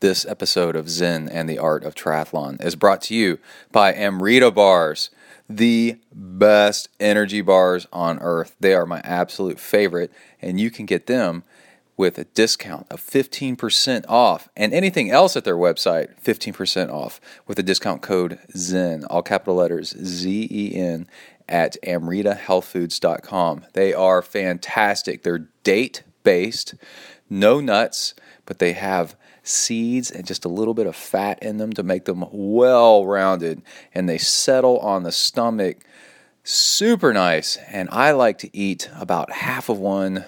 This episode of Zen and the Art of Triathlon is brought to you by Amrita Bars, the best energy bars on earth. They are my absolute favorite, and you can get them with a discount of 15% off and anything else at their website 15% off with the discount code zen all capital letters z-e-n at amritahealthfoods.com they are fantastic they're date based no nuts but they have seeds and just a little bit of fat in them to make them well rounded and they settle on the stomach. Super nice and i like to eat about half of one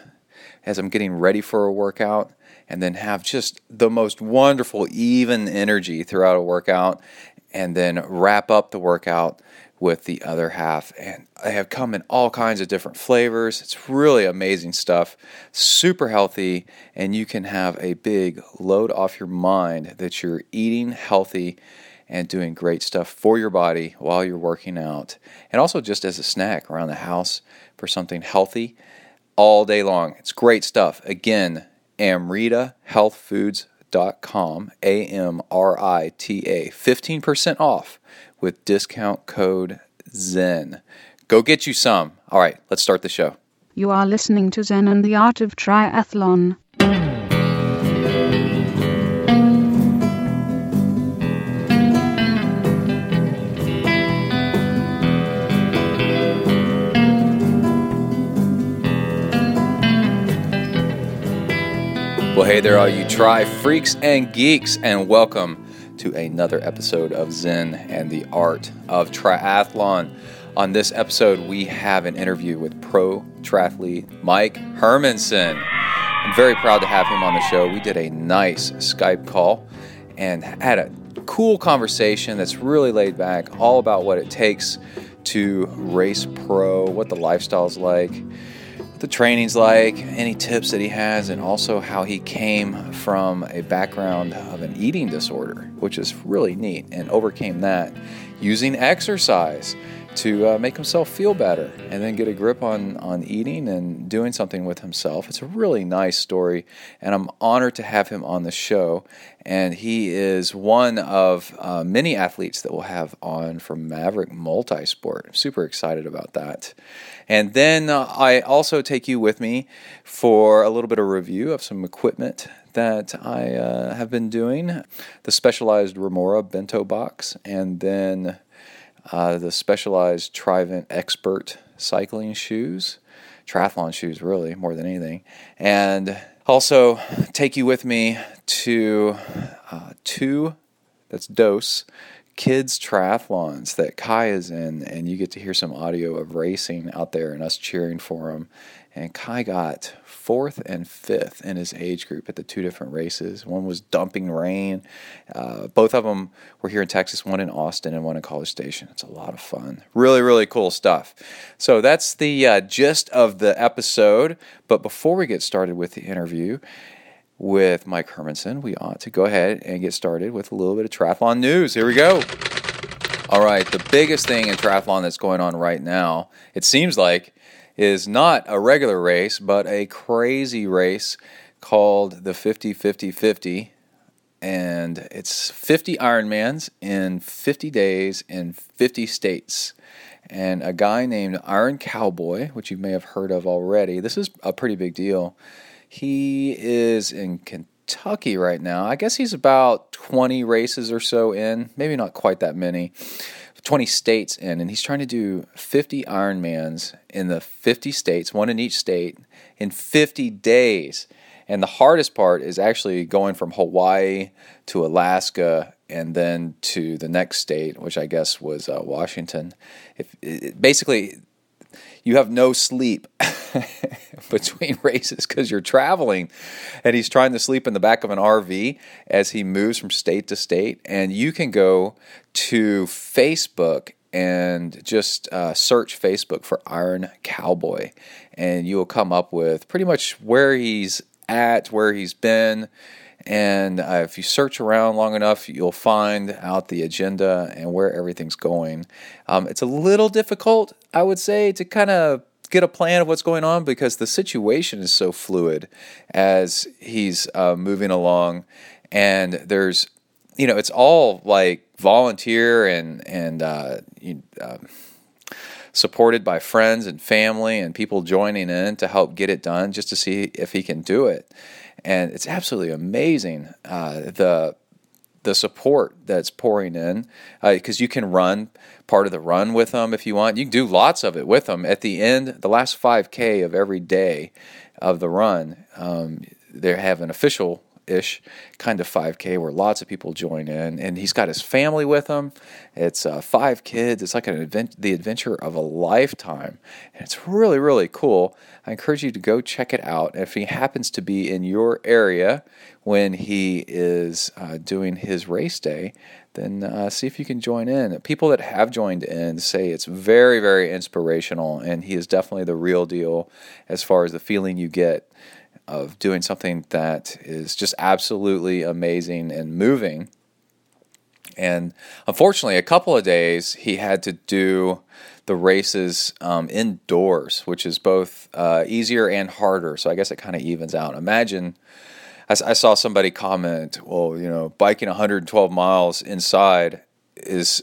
as I'm getting ready for a workout and then have just the most wonderful, even energy throughout a workout and then wrap up the workout with the other half. And they have come in all kinds of different flavors. It's really amazing stuff, super healthy, and you can have a big load off your mind that you're eating healthy and doing great stuff for your body while you're working out. And also just as a snack around the house for something healthy all day long. It's great stuff. Again, amritahealthfoods.com, A M R I T A, 15% off with discount code ZEN. Go get you some. All right, let's start the show. You are listening to Zen and the Art of Triathlon. Well, hey there, all you tri freaks and geeks, and welcome to another episode of Zen and the Art of Triathlon. On this episode, we have an interview with pro triathlete Mike Hermanson. I'm very proud to have him on the show. We did a nice Skype call and had a cool conversation that's really laid back, all about what it takes to race pro, what the lifestyle's like the training's like, any tips that he has, and also how he came from a background of an eating disorder, which is really neat, and overcame that using exercise to uh, make himself feel better and then get a grip on, on eating and doing something with himself. It's a really nice story, and I'm honored to have him on the show. And he is one of uh, many athletes that we'll have on from Maverick Multisport. Super excited about that. And then uh, I also take you with me for a little bit of review of some equipment that I uh, have been doing the specialized Remora bento box, and then uh, the specialized Trivent Expert cycling shoes, triathlon shoes, really, more than anything. And also take you with me to uh, two, that's Dose, kids triathlons that Kai is in, and you get to hear some audio of racing out there and us cheering for him. And Kai got fourth and fifth in his age group at the two different races. One was dumping rain. Uh, both of them were here in Texas, one in Austin and one in College Station. It's a lot of fun. Really, really cool stuff. So that's the uh, gist of the episode. But before we get started with the interview, with Mike Hermanson, we ought to go ahead and get started with a little bit of triathlon news. Here we go. All right, the biggest thing in triathlon that's going on right now, it seems like, is not a regular race, but a crazy race called the 50 50 50. And it's 50 Ironmans in 50 days in 50 states. And a guy named Iron Cowboy, which you may have heard of already, this is a pretty big deal. He is in Kentucky right now. I guess he's about 20 races or so in, maybe not quite that many. 20 states in, and he's trying to do 50 Ironmans in the 50 states, one in each state, in 50 days. And the hardest part is actually going from Hawaii to Alaska and then to the next state, which I guess was uh, Washington. If it, basically, you have no sleep between races because you're traveling. And he's trying to sleep in the back of an RV as he moves from state to state. And you can go to Facebook and just uh, search Facebook for Iron Cowboy. And you will come up with pretty much where he's at, where he's been, and uh, if you search around long enough, you'll find out the agenda and where everything's going. Um, it's a little difficult, I would say, to kind of get a plan of what's going on because the situation is so fluid as he's uh, moving along. and there's you know it's all like volunteer and and uh, you, uh, supported by friends and family and people joining in to help get it done just to see if he can do it and it's absolutely amazing uh, the the support that's pouring in because uh, you can run part of the run with them if you want. You can do lots of it with them. At the end, the last 5K of every day of the run, um, they have an official ish kind of 5K where lots of people join in, and he's got his family with him. It's uh, five kids. It's like an advent- the adventure of a lifetime, and it's really really cool. I encourage you to go check it out. If he happens to be in your area when he is uh, doing his race day, then uh, see if you can join in. People that have joined in say it's very, very inspirational, and he is definitely the real deal as far as the feeling you get of doing something that is just absolutely amazing and moving. And unfortunately, a couple of days he had to do the races um, indoors, which is both uh, easier and harder. So I guess it kind of evens out. Imagine I, I saw somebody comment, well, you know, biking 112 miles inside is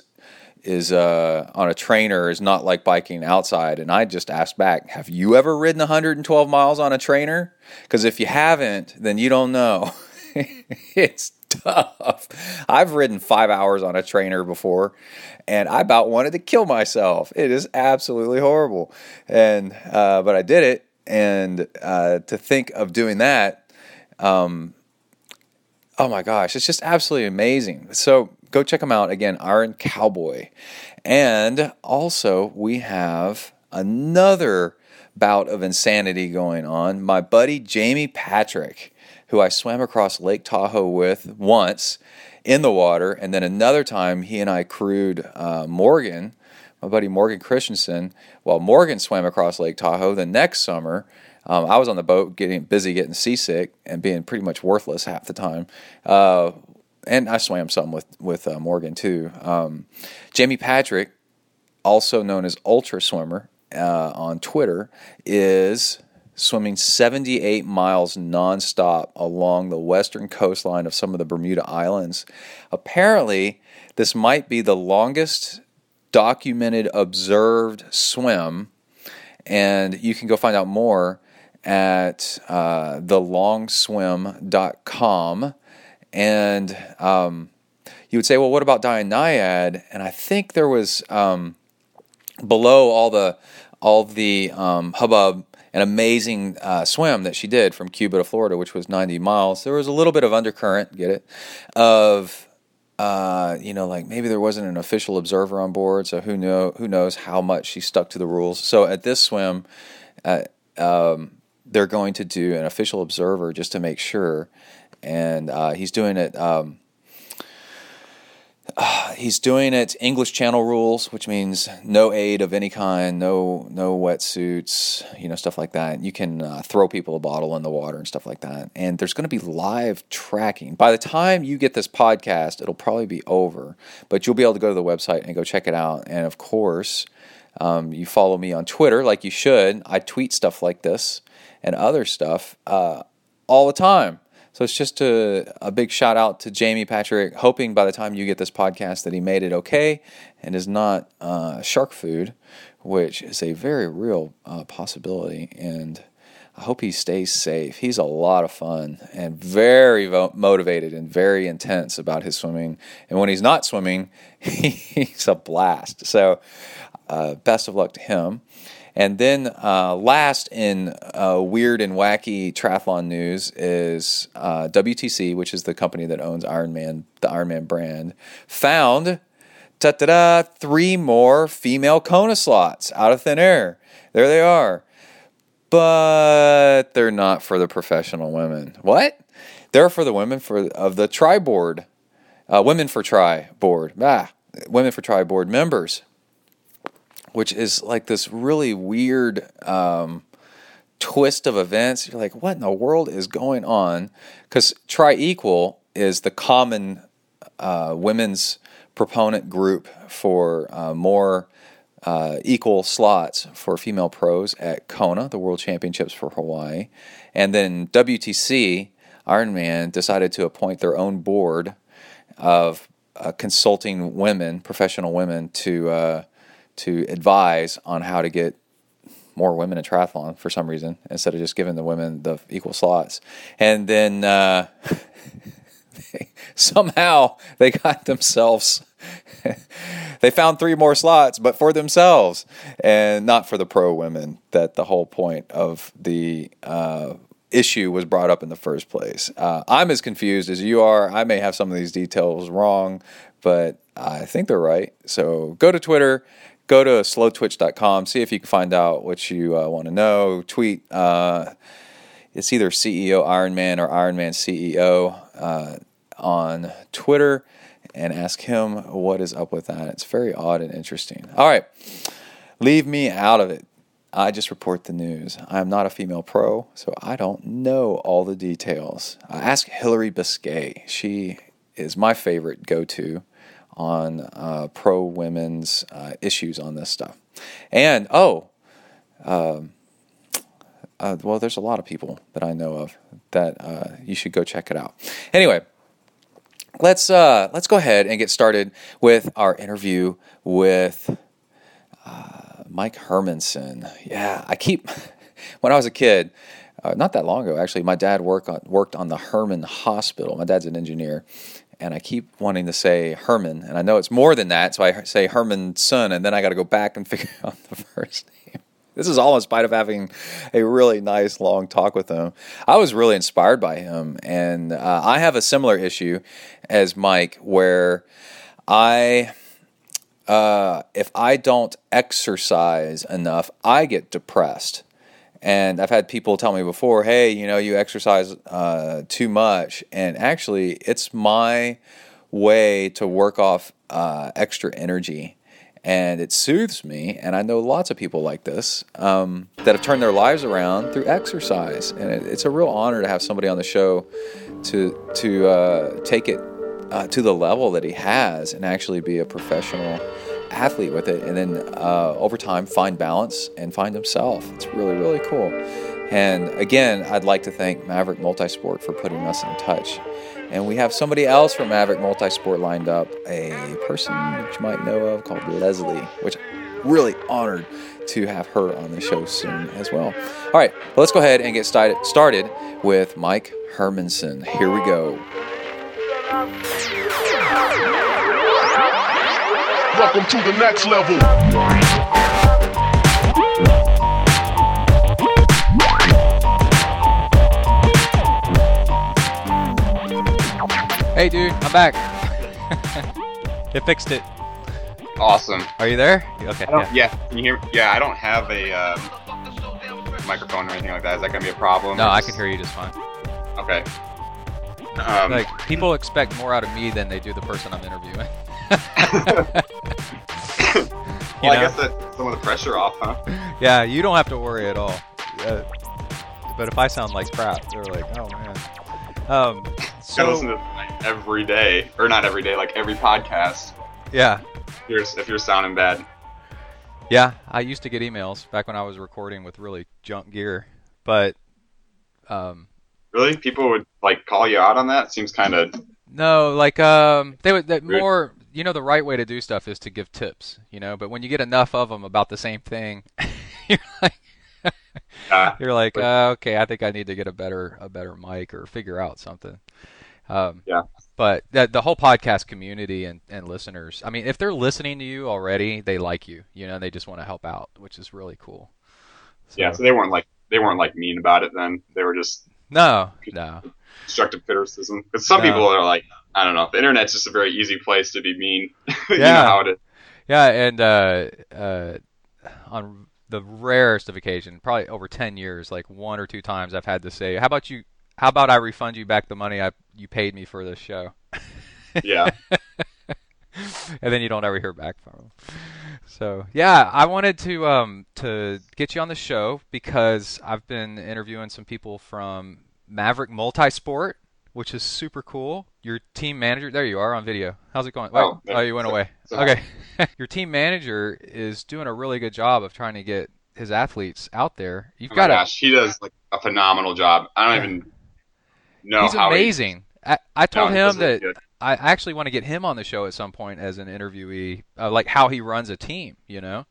is uh, on a trainer is not like biking outside. And I just asked back, have you ever ridden 112 miles on a trainer? Because if you haven't, then you don't know. it's tough. I've ridden five hours on a trainer before, and I about wanted to kill myself. It is absolutely horrible. And uh, but I did it, and uh, to think of doing that, um, oh my gosh, it's just absolutely amazing. So go check them out again, Iron Cowboy. And also, we have another bout of insanity going on. My buddy Jamie Patrick, who I swam across Lake Tahoe with once in the water, and then another time he and I crewed uh, Morgan, my buddy Morgan Christensen, while Morgan swam across Lake Tahoe the next summer. Um, I was on the boat getting busy, getting seasick, and being pretty much worthless half the time. Uh, and I swam some with with uh, Morgan too. Um, Jamie Patrick, also known as Ultra Swimmer uh, on Twitter, is swimming 78 miles nonstop along the western coastline of some of the Bermuda Islands. Apparently, this might be the longest documented observed swim, and you can go find out more at uh, thelongswim.com. And um, you would say, well, what about Diane Nyad? And I think there was um, below all the all the um, hubbub an amazing uh, swim that she did from Cuba to Florida, which was 90 miles. There was a little bit of undercurrent, get it, of uh, you know, like maybe there wasn't an official observer on board, so who know who knows how much she stuck to the rules. So at this swim, uh, um, they're going to do an official observer just to make sure and uh, he's doing it. Um, he's doing it English Channel rules, which means no aid of any kind, no no wetsuits, you know, stuff like that. You can uh, throw people a bottle in the water and stuff like that. And there's going to be live tracking. By the time you get this podcast, it'll probably be over, but you'll be able to go to the website and go check it out. And of course, um, you follow me on Twitter like you should. I tweet stuff like this and other stuff uh, all the time. So it's just a, a big shout out to Jamie Patrick, hoping by the time you get this podcast that he made it okay and is not uh, shark food, which is a very real uh, possibility. And I hope he stays safe. He's a lot of fun and very vo- motivated and very intense about his swimming. And when he's not swimming, he's a blast. So, uh, best of luck to him. And then uh, last in uh, weird and wacky triathlon news is uh, WTC, which is the company that owns Ironman, the Ironman brand, found ta da three more female Kona slots out of thin air. There they are. But they're not for the professional women. What? They're for the women for of the Tri board, uh, women for Tri board. Ah, women for Tri board members which is like this really weird um, twist of events. You're like, what in the world is going on? Because Tri Equal is the common uh, women's proponent group for uh, more uh, equal slots for female pros at Kona, the World Championships for Hawaii. And then WTC Ironman decided to appoint their own board of uh, consulting women, professional women, to uh, to advise on how to get more women in triathlon for some reason instead of just giving the women the equal slots. And then uh, somehow they got themselves. they found three more slots, but for themselves and not for the pro women. That the whole point of the uh, issue was brought up in the first place. Uh, I'm as confused as you are. I may have some of these details wrong, but I think they're right. So go to Twitter, go to slowtwitch.com, see if you can find out what you uh, want to know. Tweet. Uh, it's either CEO Ironman or Ironman CEO uh, on Twitter and ask him what is up with that. It's very odd and interesting. All right, leave me out of it. I just report the news. I'm not a female pro, so I don't know all the details. ask Hillary Biscay. She is my favorite go to on uh, pro women's uh, issues on this stuff. And, oh, um, uh, well, there's a lot of people that I know of that uh, you should go check it out. Anyway, let's uh, let's go ahead and get started with our interview with uh, Mike Hermanson. Yeah, I keep when I was a kid, not that long ago actually. My dad worked on, worked on the Hermann Hospital. My dad's an engineer, and I keep wanting to say Herman, and I know it's more than that, so I say Herman's son, and then I got to go back and figure out the first name. This is all in spite of having a really nice long talk with him. I was really inspired by him, and uh, I have a similar issue as Mike, where I uh, if I don't exercise enough, I get depressed. And I've had people tell me before, hey, you know, you exercise uh, too much. And actually, it's my way to work off uh, extra energy. And it soothes me. And I know lots of people like this um, that have turned their lives around through exercise. And it, it's a real honor to have somebody on the show to, to uh, take it uh, to the level that he has and actually be a professional athlete with it and then uh, over time find balance and find himself it's really really cool. And again i'd like to thank maverick multisport for putting us in touch. And we have somebody else from maverick multisport lined up a person that you might know of called leslie which I'm really honored to have her on the show soon as well. All right well, let's go ahead and get started with mike hermanson. Here we go Welcome to the next level. Hey, dude, I'm back. you fixed it. Awesome. Are you there? Okay. Yeah. yeah. Can you hear? Me? Yeah, I don't have a um, microphone or anything like that. Is that gonna be a problem? No, I can hear you just fine. Okay. Um, like people expect more out of me than they do the person I'm interviewing. well, know? I guess that's some of the pressure off, huh? Yeah, you don't have to worry at all. Uh, but if I sound like crap, they're like, oh man. Um, so I listen to like, every day, or not every day, like every podcast. Yeah. If you're, if you're sounding bad. Yeah, I used to get emails back when I was recording with really junk gear, but um, really, people would like call you out on that. Seems kind of no, like um, they would that more you know the right way to do stuff is to give tips, you know. But when you get enough of them about the same thing, you're like, uh, you're like, uh, okay, I think I need to get a better a better mic or figure out something. Um, yeah. But the, the whole podcast community and, and listeners, I mean, if they're listening to you already, they like you, you know, they just want to help out, which is really cool. So, yeah. So they weren't like they weren't like mean about it. Then they were just no, no constructive criticism. Because some no. people are like, I don't know, the internet's just a very easy place to be mean. you yeah. how it is. Yeah, and uh, uh, on the rarest of occasion, probably over ten years, like one or two times, I've had to say, "How about you? How about I refund you back the money I you paid me for this show?" Yeah. and then you don't ever hear back from them. So yeah, I wanted to um, to get you on the show because I've been interviewing some people from Maverick Multisport, which is super cool. Your team manager, there you are on video. How's it going? Oh, oh you went so, away. So okay. Your team manager is doing a really good job of trying to get his athletes out there. You've oh got gosh, he does like a phenomenal job. I don't even know He's how he- amazing. I, I told he him that. I actually want to get him on the show at some point as an interviewee, uh, like how he runs a team, you know?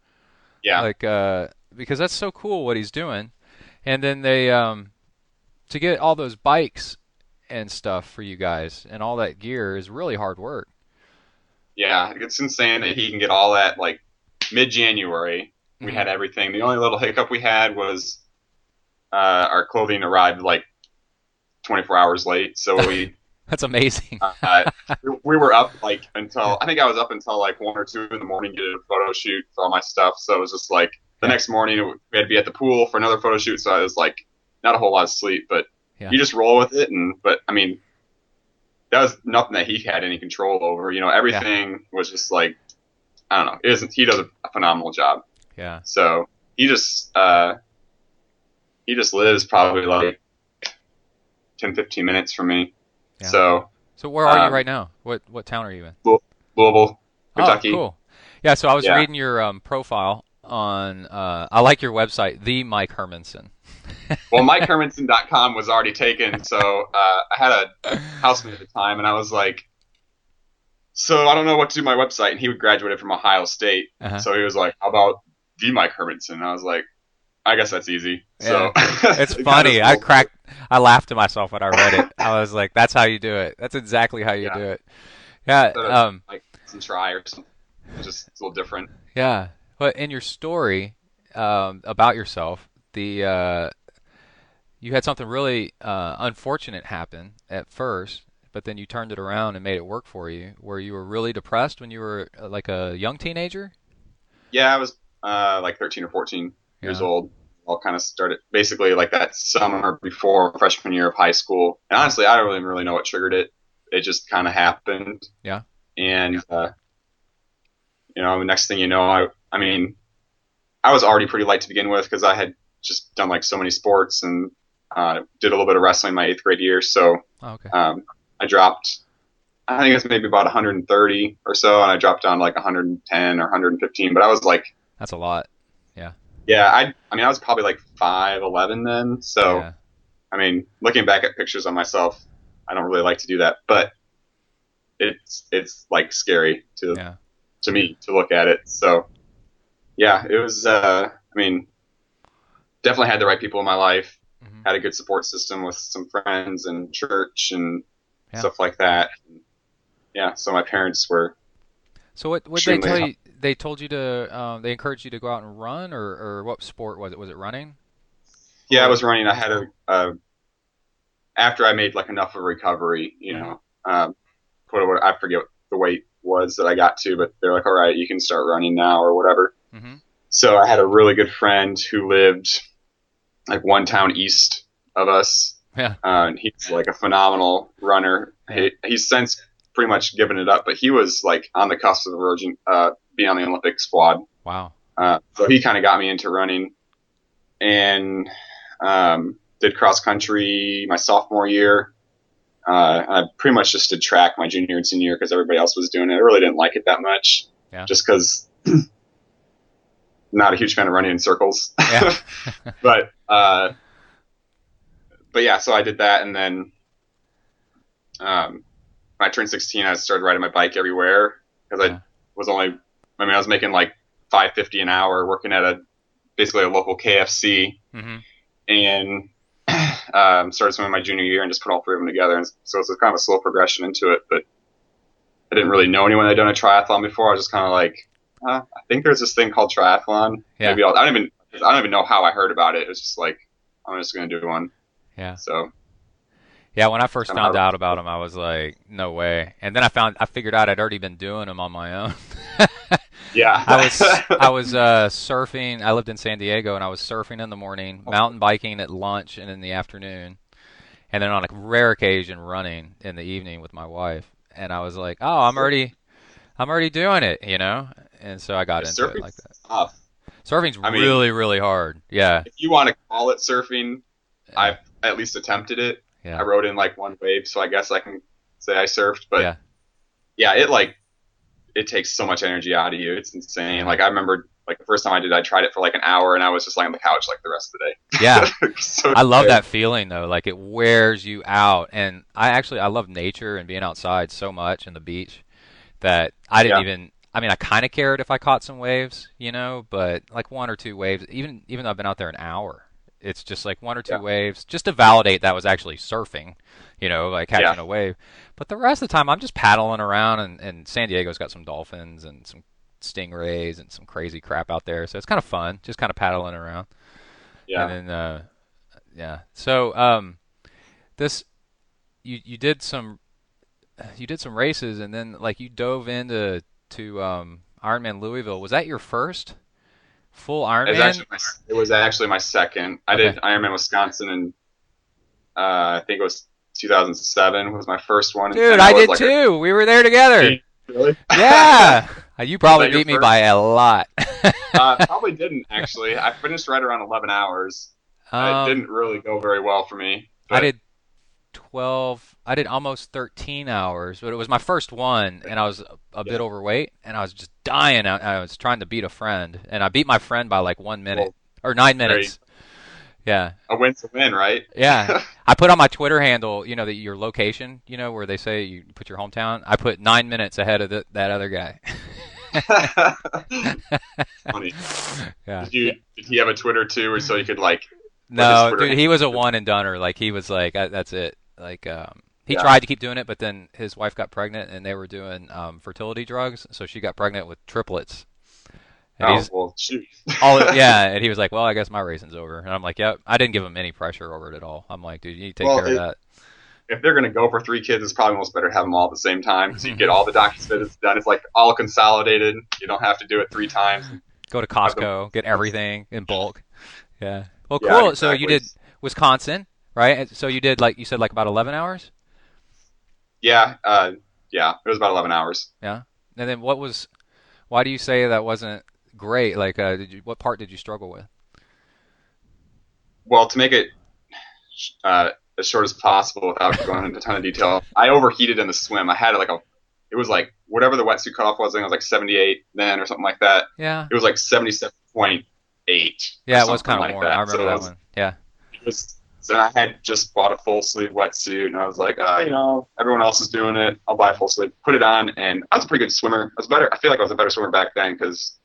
Yeah. Like, uh, because that's so cool what he's doing. And then they, um, to get all those bikes and stuff for you guys and all that gear is really hard work. Yeah, it's insane that he can get all that like mid January. We Mhm. had everything. The only little hiccup we had was uh, our clothing arrived like 24 hours late, so we That's amazing. uh, we were up like until I think I was up until like one or two in the morning getting a photo shoot for all my stuff. So it was just like the Yeah. next morning we had to be at the pool for another photo shoot. So I was like not a whole lot of sleep, but Yeah. you just roll with it. And but I mean, that was nothing that he had any control over. You know, everything was just like I don't know. It isn't he does a phenomenal job. Yeah. So he just uh, he just lives probably like 10, 15 minutes from me. Yeah. So So where are you Um, right now? What what town are you in? Louisville, Kentucky. Oh, cool. Yeah, so I was Yeah. reading your um, profile on. Uh, I like your website, the Mike Hermanson. well, MikeHermanson.com was already taken, so uh, I had a housemate at the time, and I was like, "So I don't know what to do with my website." And he graduated from Ohio State, Uh-huh. so he was like, "How about the Mike Hermanson?" And I was like, "I guess that's easy." So It's it funny. I cracked. I laughed to myself when I read it. I was like, "That's how you do it. That's exactly how you Yeah. do it." Yeah. Of, Um. like some try or something. It's just a little different. Yeah. But in your story um, about yourself, the uh, you had something really uh, unfortunate happen at first, but then you turned it around and made it work for you. Where you were really depressed when you were uh, like a young teenager. Yeah, I was uh, like 13 or 14 years Yeah. old. All kind of started basically like that summer before freshman year of high school. And honestly, I don't even really know what triggered it. It just kind of happened. Yeah. And uh, you know, the next thing you know, I I mean, I was already pretty light to begin with because I had just done like so many sports and uh, did a little bit of wrestling my eighth grade year. So Oh, okay. um, I dropped, I think it's maybe about 130 or so, and I dropped down to like 110 or 115. But I was like, That's a lot. yeah, Yeah, I, I mean, I was probably like 5'11 then. So, yeah. I mean, looking back at pictures of myself, I don't really like to do that, but it's it's like scary to Yeah. to me to look at it. So, yeah, it was. Uh, I mean, definitely had the right people in my life. Mhm. Had a good support system with some friends and church and Yeah. stuff like that. Yeah, so my parents were. So what what they tell you? They told you to. Um, they encouraged you to go out and run, or, or what sport was it? Was it running? Yeah, I was running. I had a. Uh, after I made like enough of a recovery, you know, um, put what I forget the weight was that I got to, but they're like, all right, you can start running now or whatever. Mm-hmm. So I had a really good friend who lived like one town east of us. Yeah. Uh, and he's like a phenomenal runner. He, he's since pretty much given it up, but he was like on the cusp of the Virgin, uh, being on the Olympic squad. Wow. Uh, so he kind of got me into running and um, did cross country my sophomore year. Uh, I pretty much just did track my junior and senior year because everybody else was doing it. I really didn't like it that much, Yeah. just because not a huge fan of running in circles. Yeah. but uh, but yeah, so I did that, and then um, when I turned 16, I started riding my bike everywhere because Yeah. I was only, I mean, I was making like 550 an hour working at a basically a local KFC, Mm-hmm. and um, started swimming my junior year and just put all three of them together. And so it's a kind of a slow progression into it, but I didn't really know anyone that had done a triathlon before. I was just kind of like, uh, I think there's this thing called triathlon. Yeah. Maybe I'll, I don't even, I don't even know how I heard about it. It was just like, I'm just gonna do one. Yeah. So Yeah. When I first found out about them, I was like, no way. And then I found I figured out I'd already been doing them on my own. yeah, I was I was uh, surfing. I lived in San Diego, and I was surfing in the morning, mountain biking at lunch, and in the afternoon, and then on a rare occasion running in the evening with my wife. And I was like, oh, I'm already, I'm already doing it, you know. And so I got into it like that. tough. Surfing's I mean- really really hard. Yeah. If you want to call it surfing, Yeah. I've at least attempted it. Yeah. I rode in like one wave, so I guess I can say I surfed. But Yeah. yeah, it like it takes so much energy out of you. It's insane. Like I remember like the first time I did, I tried it for like an hour, and I was just lying on the couch like the rest of the day. Yeah. So I love tired. that feeling though. Like it wears you out. And I actually I love nature and being outside so much and the beach that I didn't Yeah. even I mean I kind of cared if I caught some waves, you know, but like one or two waves even even though I've been out there an hour, it's just like one or two Yeah. waves just to validate that was actually surfing, you know, like catching Yeah. a wave. But the rest of the time I'm just paddling around and, and San Diego's got some dolphins and some stingrays and some crazy crap out there. So it's kind of fun, just kind of paddling around. Yeah. And then, uh, yeah. So, um, this, you you did some, you did some races, and then like you dove into to um, Ironman Louisville. Was that your first full It was, actually my, it was actually my second. I Okay. did Ironman Wisconsin, and uh, I think it was 2007 was my first one. Dude, And I did like a- too. We were there together. Really? Yeah. Uh, you probably Was that your beat me first? by a lot. uh, probably didn't actually. I finished right around 11 hours. Um, it didn't really go very well for me. I did 12 I did almost 13 hours but it was my first one and I was a, a bit overweight and I was just dying I, I was trying to beat a friend and I beat my friend by like 1 minute or 9 there you minutes yeah A win a win, right? yeah I put on my Twitter handle you know that your location you know where they say you put your hometown I put 9 minutes ahead of the, that other guy Funny. yeah Did you? Did he have a Twitter too, or so you could like? No, dude, he was a one and doneer. Like he was like, "Uh, that's it. Like um, he Yeah. tried to keep doing it, but then his wife got pregnant, and they were doing um, fertility drugs, so she got pregnant with triplets. And Oh he's well, shoot. all yeah, and he was like, "Well, I guess my racing's over." And I'm like, "Yep." I didn't give him any pressure over it at all. I'm like, "Dude, you need to take Well, care of that." if they're gonna go for three kids, it's probably almost better to have them all at the same time, so you get all the doctor's visits done. It's like all consolidated. You don't have to do it three times. Go to Costco, get everything in bulk. Yeah. Well, Yeah, cool. So you did Wisconsin, right? So you did like you said, like about 11 hours. Yeah, uh, yeah, it was about 11 hours. Yeah, and then what was? Why do you say that wasn't great? Like, uh, did you what part did you struggle with? Well, to make it uh, as short as possible without going into a ton of detail, I overheated in the swim. I had like a, it was like whatever the wetsuit cutoff was. I think it was like 78 then or something like that. Yeah. It was like 77.8. Yeah, it was kind of like warm. that. I remember So that was- one. Yeah. it was so I had just bought a full sleeve wetsuit and I was like, oh, you know, everyone else is doing it. I'll buy a full sleeve, put it on, and I was a pretty good swimmer. I was better. I feel like I was a better swimmer back then because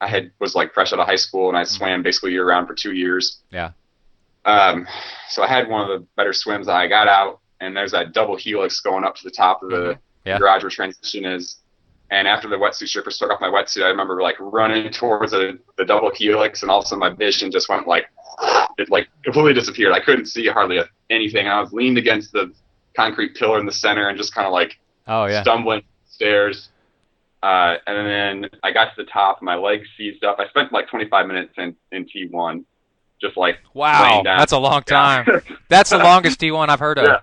I had was like fresh out of high school and I swam basically year round for two years. Yeah. Um, so I had one of the better swims. I got out and there's that double helix going up to the top of the Mhm. Yeah. garage where transition is. And after the wetsuit stripper took off my wetsuit, I remember like running towards the, the double helix, and all of a sudden my vision just went like it like completely disappeared. I couldn't see hardly anything. I was leaned against the concrete pillar in the center and just kind of like Oh yeah. stumbling stairs. Uh, and then I got to the top, and my legs seized up. I spent like 25 minutes in, in T1, just like Wow, down. that's a long Yeah. time. That's the longest T1 I've heard of. Yeah.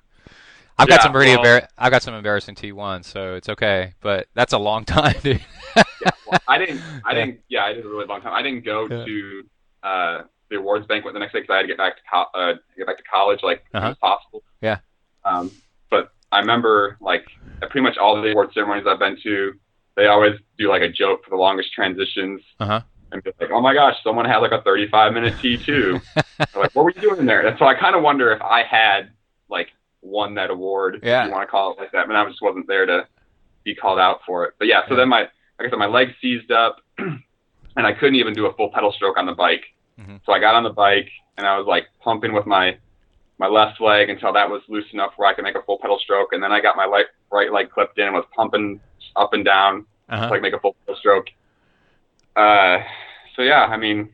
I've got some pretty well- embar- I've got some embarrassing T1, so it's okay. But that's a long time, dude. well, I didn't. I Yeah. didn't. Yeah, I did a really long time. I didn't go Yeah. to uh, the awards banquet the next day because I had to get back to co- uh, get back to college like as Uh-huh. soon as possible. Yeah. Um, but I remember like at pretty much all the award ceremonies I've been to, they always do like a joke for the longest transitions. Uh-huh. And be like, oh my gosh, someone had like a 35 minute T2. Like, what were you doing there? And so I kind of wonder if I had like won that award, Yeah. if you want to call it like that. But I just wasn't there to be called out for it. But yeah, so Yeah. then my, like I said, my legs seized up, and I couldn't even do a full pedal stroke on the bike. Mhm. So I got on the bike and I was like pumping with my my left leg until that was loose enough where I could make a full pedal stroke, and then I got my leg, right leg clipped in and was pumping up and down Uh-huh. to like make a full pedal stroke. Uh, so yeah, I mean,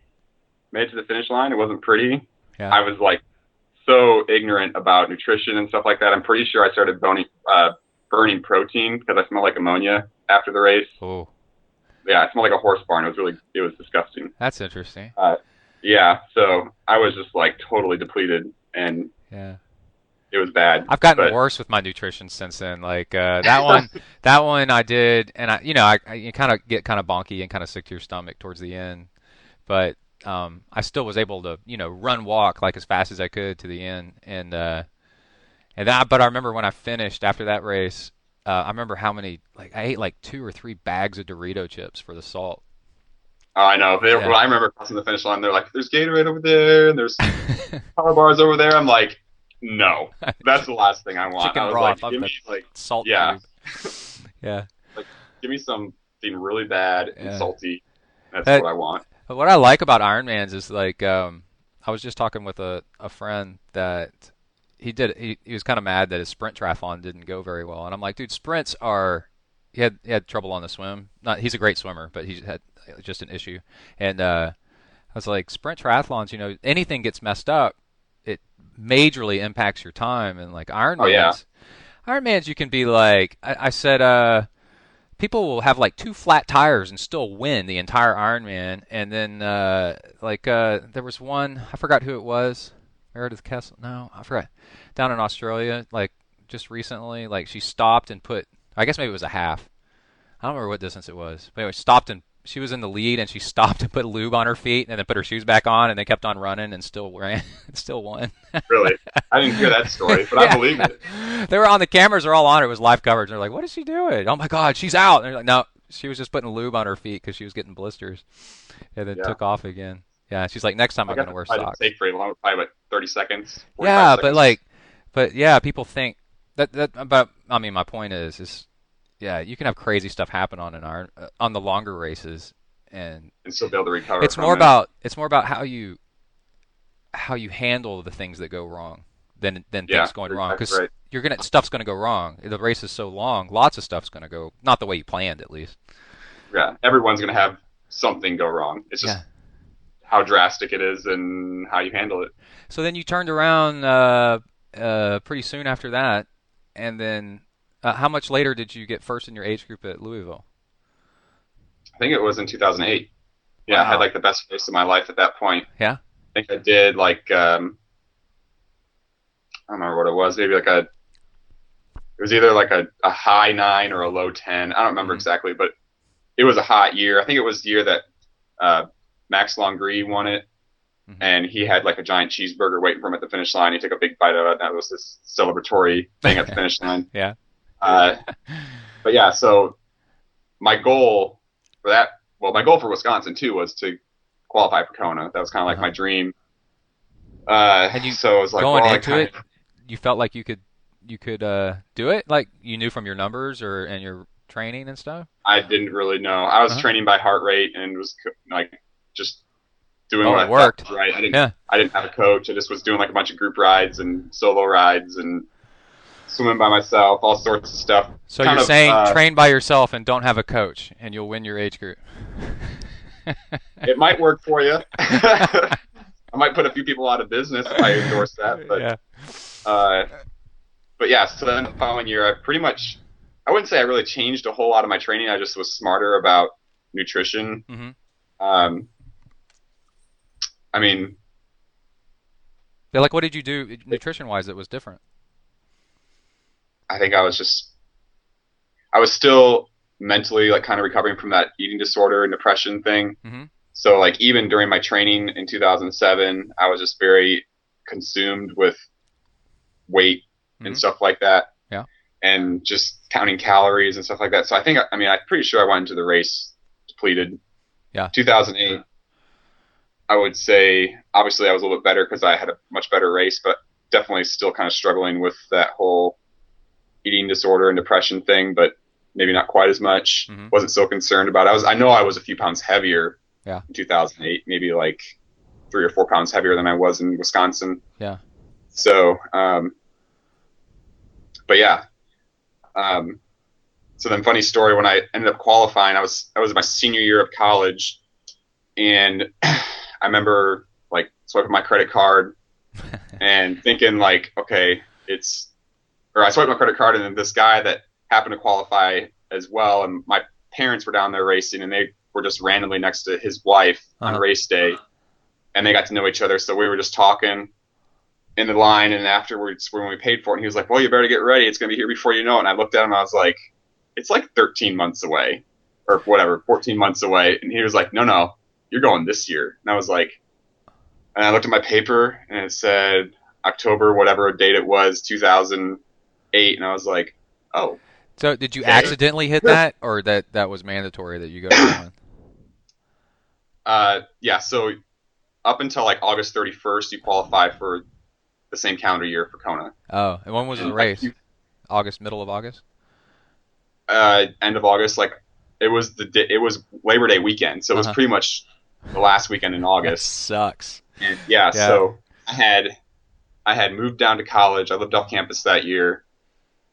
made it to the finish line. It wasn't pretty. Yeah. I was like so ignorant about nutrition and stuff like that. I'm pretty sure I started burning uh, burning protein because I smelled like ammonia after the race. Oh, Yeah, I smelled like a horse barn. It was really it was disgusting. that's interesting. Yeah, so I was just like totally depleted and Yeah. it was bad. I've gotten But- worse with my nutrition since then. Like uh, that one, that one I did, and I, you know, I, I you kind of get kind of bonky and kind of sick to your stomach towards the end, but um, I still was able to, you know, run walk like as fast as I could to the end, and uh, and that. But I remember when I finished after that race, uh, I remember how many like I ate like two or three bags of Dorito chips for the salt. Oh, I know. They, Yeah. When I remember crossing the finish line, they're like, "There's Gatorade over there, and there's power bars over there." I'm like, "No, that's the last thing I want." Chicken I was broth, like, "Give me like, Salt. Yeah. yeah. give me something really bad and Yeah. salty." That's That- what I want. But what I like about Ironmans is like um, I was just talking with a, a friend that he did he, he was kind of mad that his sprint triathlon didn't go very well, and I'm like, dude, sprints are he had he had trouble on the swim. Not he's a great swimmer, but he had just an issue, and uh, I was like, sprint triathlons, you know, anything gets messed up, it majorly impacts your time, and like Ironmans, Oh, yeah. Ironmans, you can be like I, I said, uh, people will have like two flat tires and still win the entire Ironman. And then uh, like uh, there was one I forgot who it was. Meredith Kessler? No, I forgot. Down in Australia, like just recently, like she stopped and put. I guess maybe it was a half. I don't remember what distance it was. But anyway, stopped and she was in the lead and she stopped and put lube on her feet and then put her shoes back on and they kept on running and still ran, still won. Really, I didn't hear that story, but Yeah. I believe it. they were on the cameras are all on it. It was live coverage. They're like, "What is she doing? Oh my God, she's out!" And they're like, "No, she was just putting lube on her feet because she was getting blisters." And then Yeah. took off again. Yeah, she's like, "Next time I I'm gonna wear try to socks." take very long, probably about 30 seconds. 45 Yeah, but seconds. like, but yeah, people think that that. But I mean, my point is, is yeah, you can have crazy stuff happen on an iron uh, on the longer races, and and still be able to recover. it's more it. about it's more about how you how you handle the things that go wrong than than yeah, things going wrong because right. you're gonna stuff's gonna go wrong. The race is so long, lots of stuff's gonna go not the way you planned at least. yeah, everyone's gonna have something go wrong. It's just Yeah. how drastic it is and how you handle it. So then you turned around uh, uh, pretty soon after that, and then uh, how much later did you get first in your age group at Louisville? I think it was in 2008. Yeah, I had like the best race of my life at that point. Yeah? I think I did like um, I don't remember what it was. Maybe like a it was either like a, a high nine or a low ten. I don't remember Mhm. exactly, but it was a hot year. I think it was the year that uh, Max Longree won it, Mhm. and he had like a giant cheeseburger waiting for him at the finish line. He took a big bite of it. That was this celebratory thing at the finish line. Yeah. Uh, but yeah, so my goal for that, well, my goal for Wisconsin too was to qualify for Kona. That was kind of like Uh-huh. my dream. Uh, And you- so it was like Going well, into it, you felt like you could you could uh, do it, like you knew from your numbers or and your training and stuff. I didn't really know. I was Uh-huh. training by heart rate and was like just doing Oh, what it I worked. right. I didn't. Yeah. I didn't have a coach. I just was doing like a bunch of group rides and solo rides and swimming by myself, all sorts of stuff. So Kind you're of, saying uh, train by yourself and don't have a coach, and you'll win your age group. It might work for you. I might put a few people out of business if I endorse that, but yeah. Uh, but yeah, so then the following year, I pretty much, I wouldn't say I really changed a whole lot of my training. I just was smarter about nutrition. hmm Um, I mean, Yeah, like what did you do nutrition wise that was different? I think I was just, I was still mentally like kind of recovering from that eating disorder and depression thing. Mhm. So like even during my training in 2007, I was just very consumed with weight and Mhm. stuff like that. Yeah. And just counting calories and stuff like that. So I think, I mean, I'm pretty sure I went into the race depleted. Yeah. 2008, I would say, obviously I was a little bit better because I had a much better race, but definitely still kind of struggling with that whole eating disorder and depression thing, but maybe not quite as much. Mhm. Wasn't so concerned about it. I was, I know I was a few pounds heavier Yeah. in 2008, maybe like three or four pounds heavier than I was in Wisconsin. Yeah. So, um, but yeah. Um, so then, funny story. When I ended up qualifying, I was I was my senior year of college, and I remember like swiping my credit card and thinking like, okay, it's, or I swiped my credit card, and then this guy that happened to qualify as well, and my parents were down there racing, and they were just randomly next to his wife on Uh-huh. race day, and they got to know each other. So we were just talking in the line, and afterwards when we paid for it, and he was like, "Well, you better get ready. It's gonna be here before you know it." And I looked at him, and I was like, "It's like 13 months away, or whatever, 14 months away." And he was like, "No, no, you're going this year." And I was like, and I looked at my paper, and it said October, whatever date it was, 2008, and I was like, "Oh." So did you Okay. accidentally hit that, or that that was mandatory that you go? Uh, yeah. So up until like August 31st, you qualify for the same calendar year for Kona. Oh, and when was the race? like, August, middle of August. uh, end of August. Like it was the it was Labor Day weekend, so it was Uh-huh. pretty much the last weekend in August. sucks. And yeah, Yeah. so I had I had moved down to college. I lived off campus that year.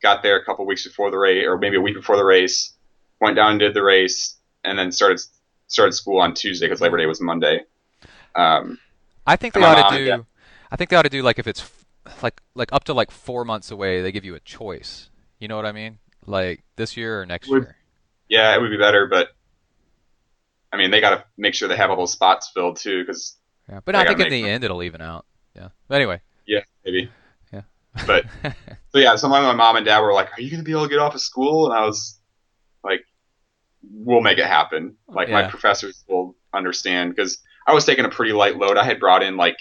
Got there a couple weeks before the race, or maybe a week before the race. Went down and did the race, and then started started school on Tuesday because Labor Day was Monday. Um, I think they ought to do. yeah. I think they ought to do like if it's f- like like up to like four months away, they give you a choice. You know what I mean? Like this year or next Would- year. yeah, it would be better, but I mean, they got to make sure they have all those spots filled too, because Yeah, but I think in the them. end it'll even out. Yeah. But anyway. yeah, maybe. Yeah. But so yeah, so my, my mom and dad were like, "Are you gonna be able to get off of school?" And I was like, "We'll make it happen. Like my professors will understand because I was taking a pretty light load. I had brought in like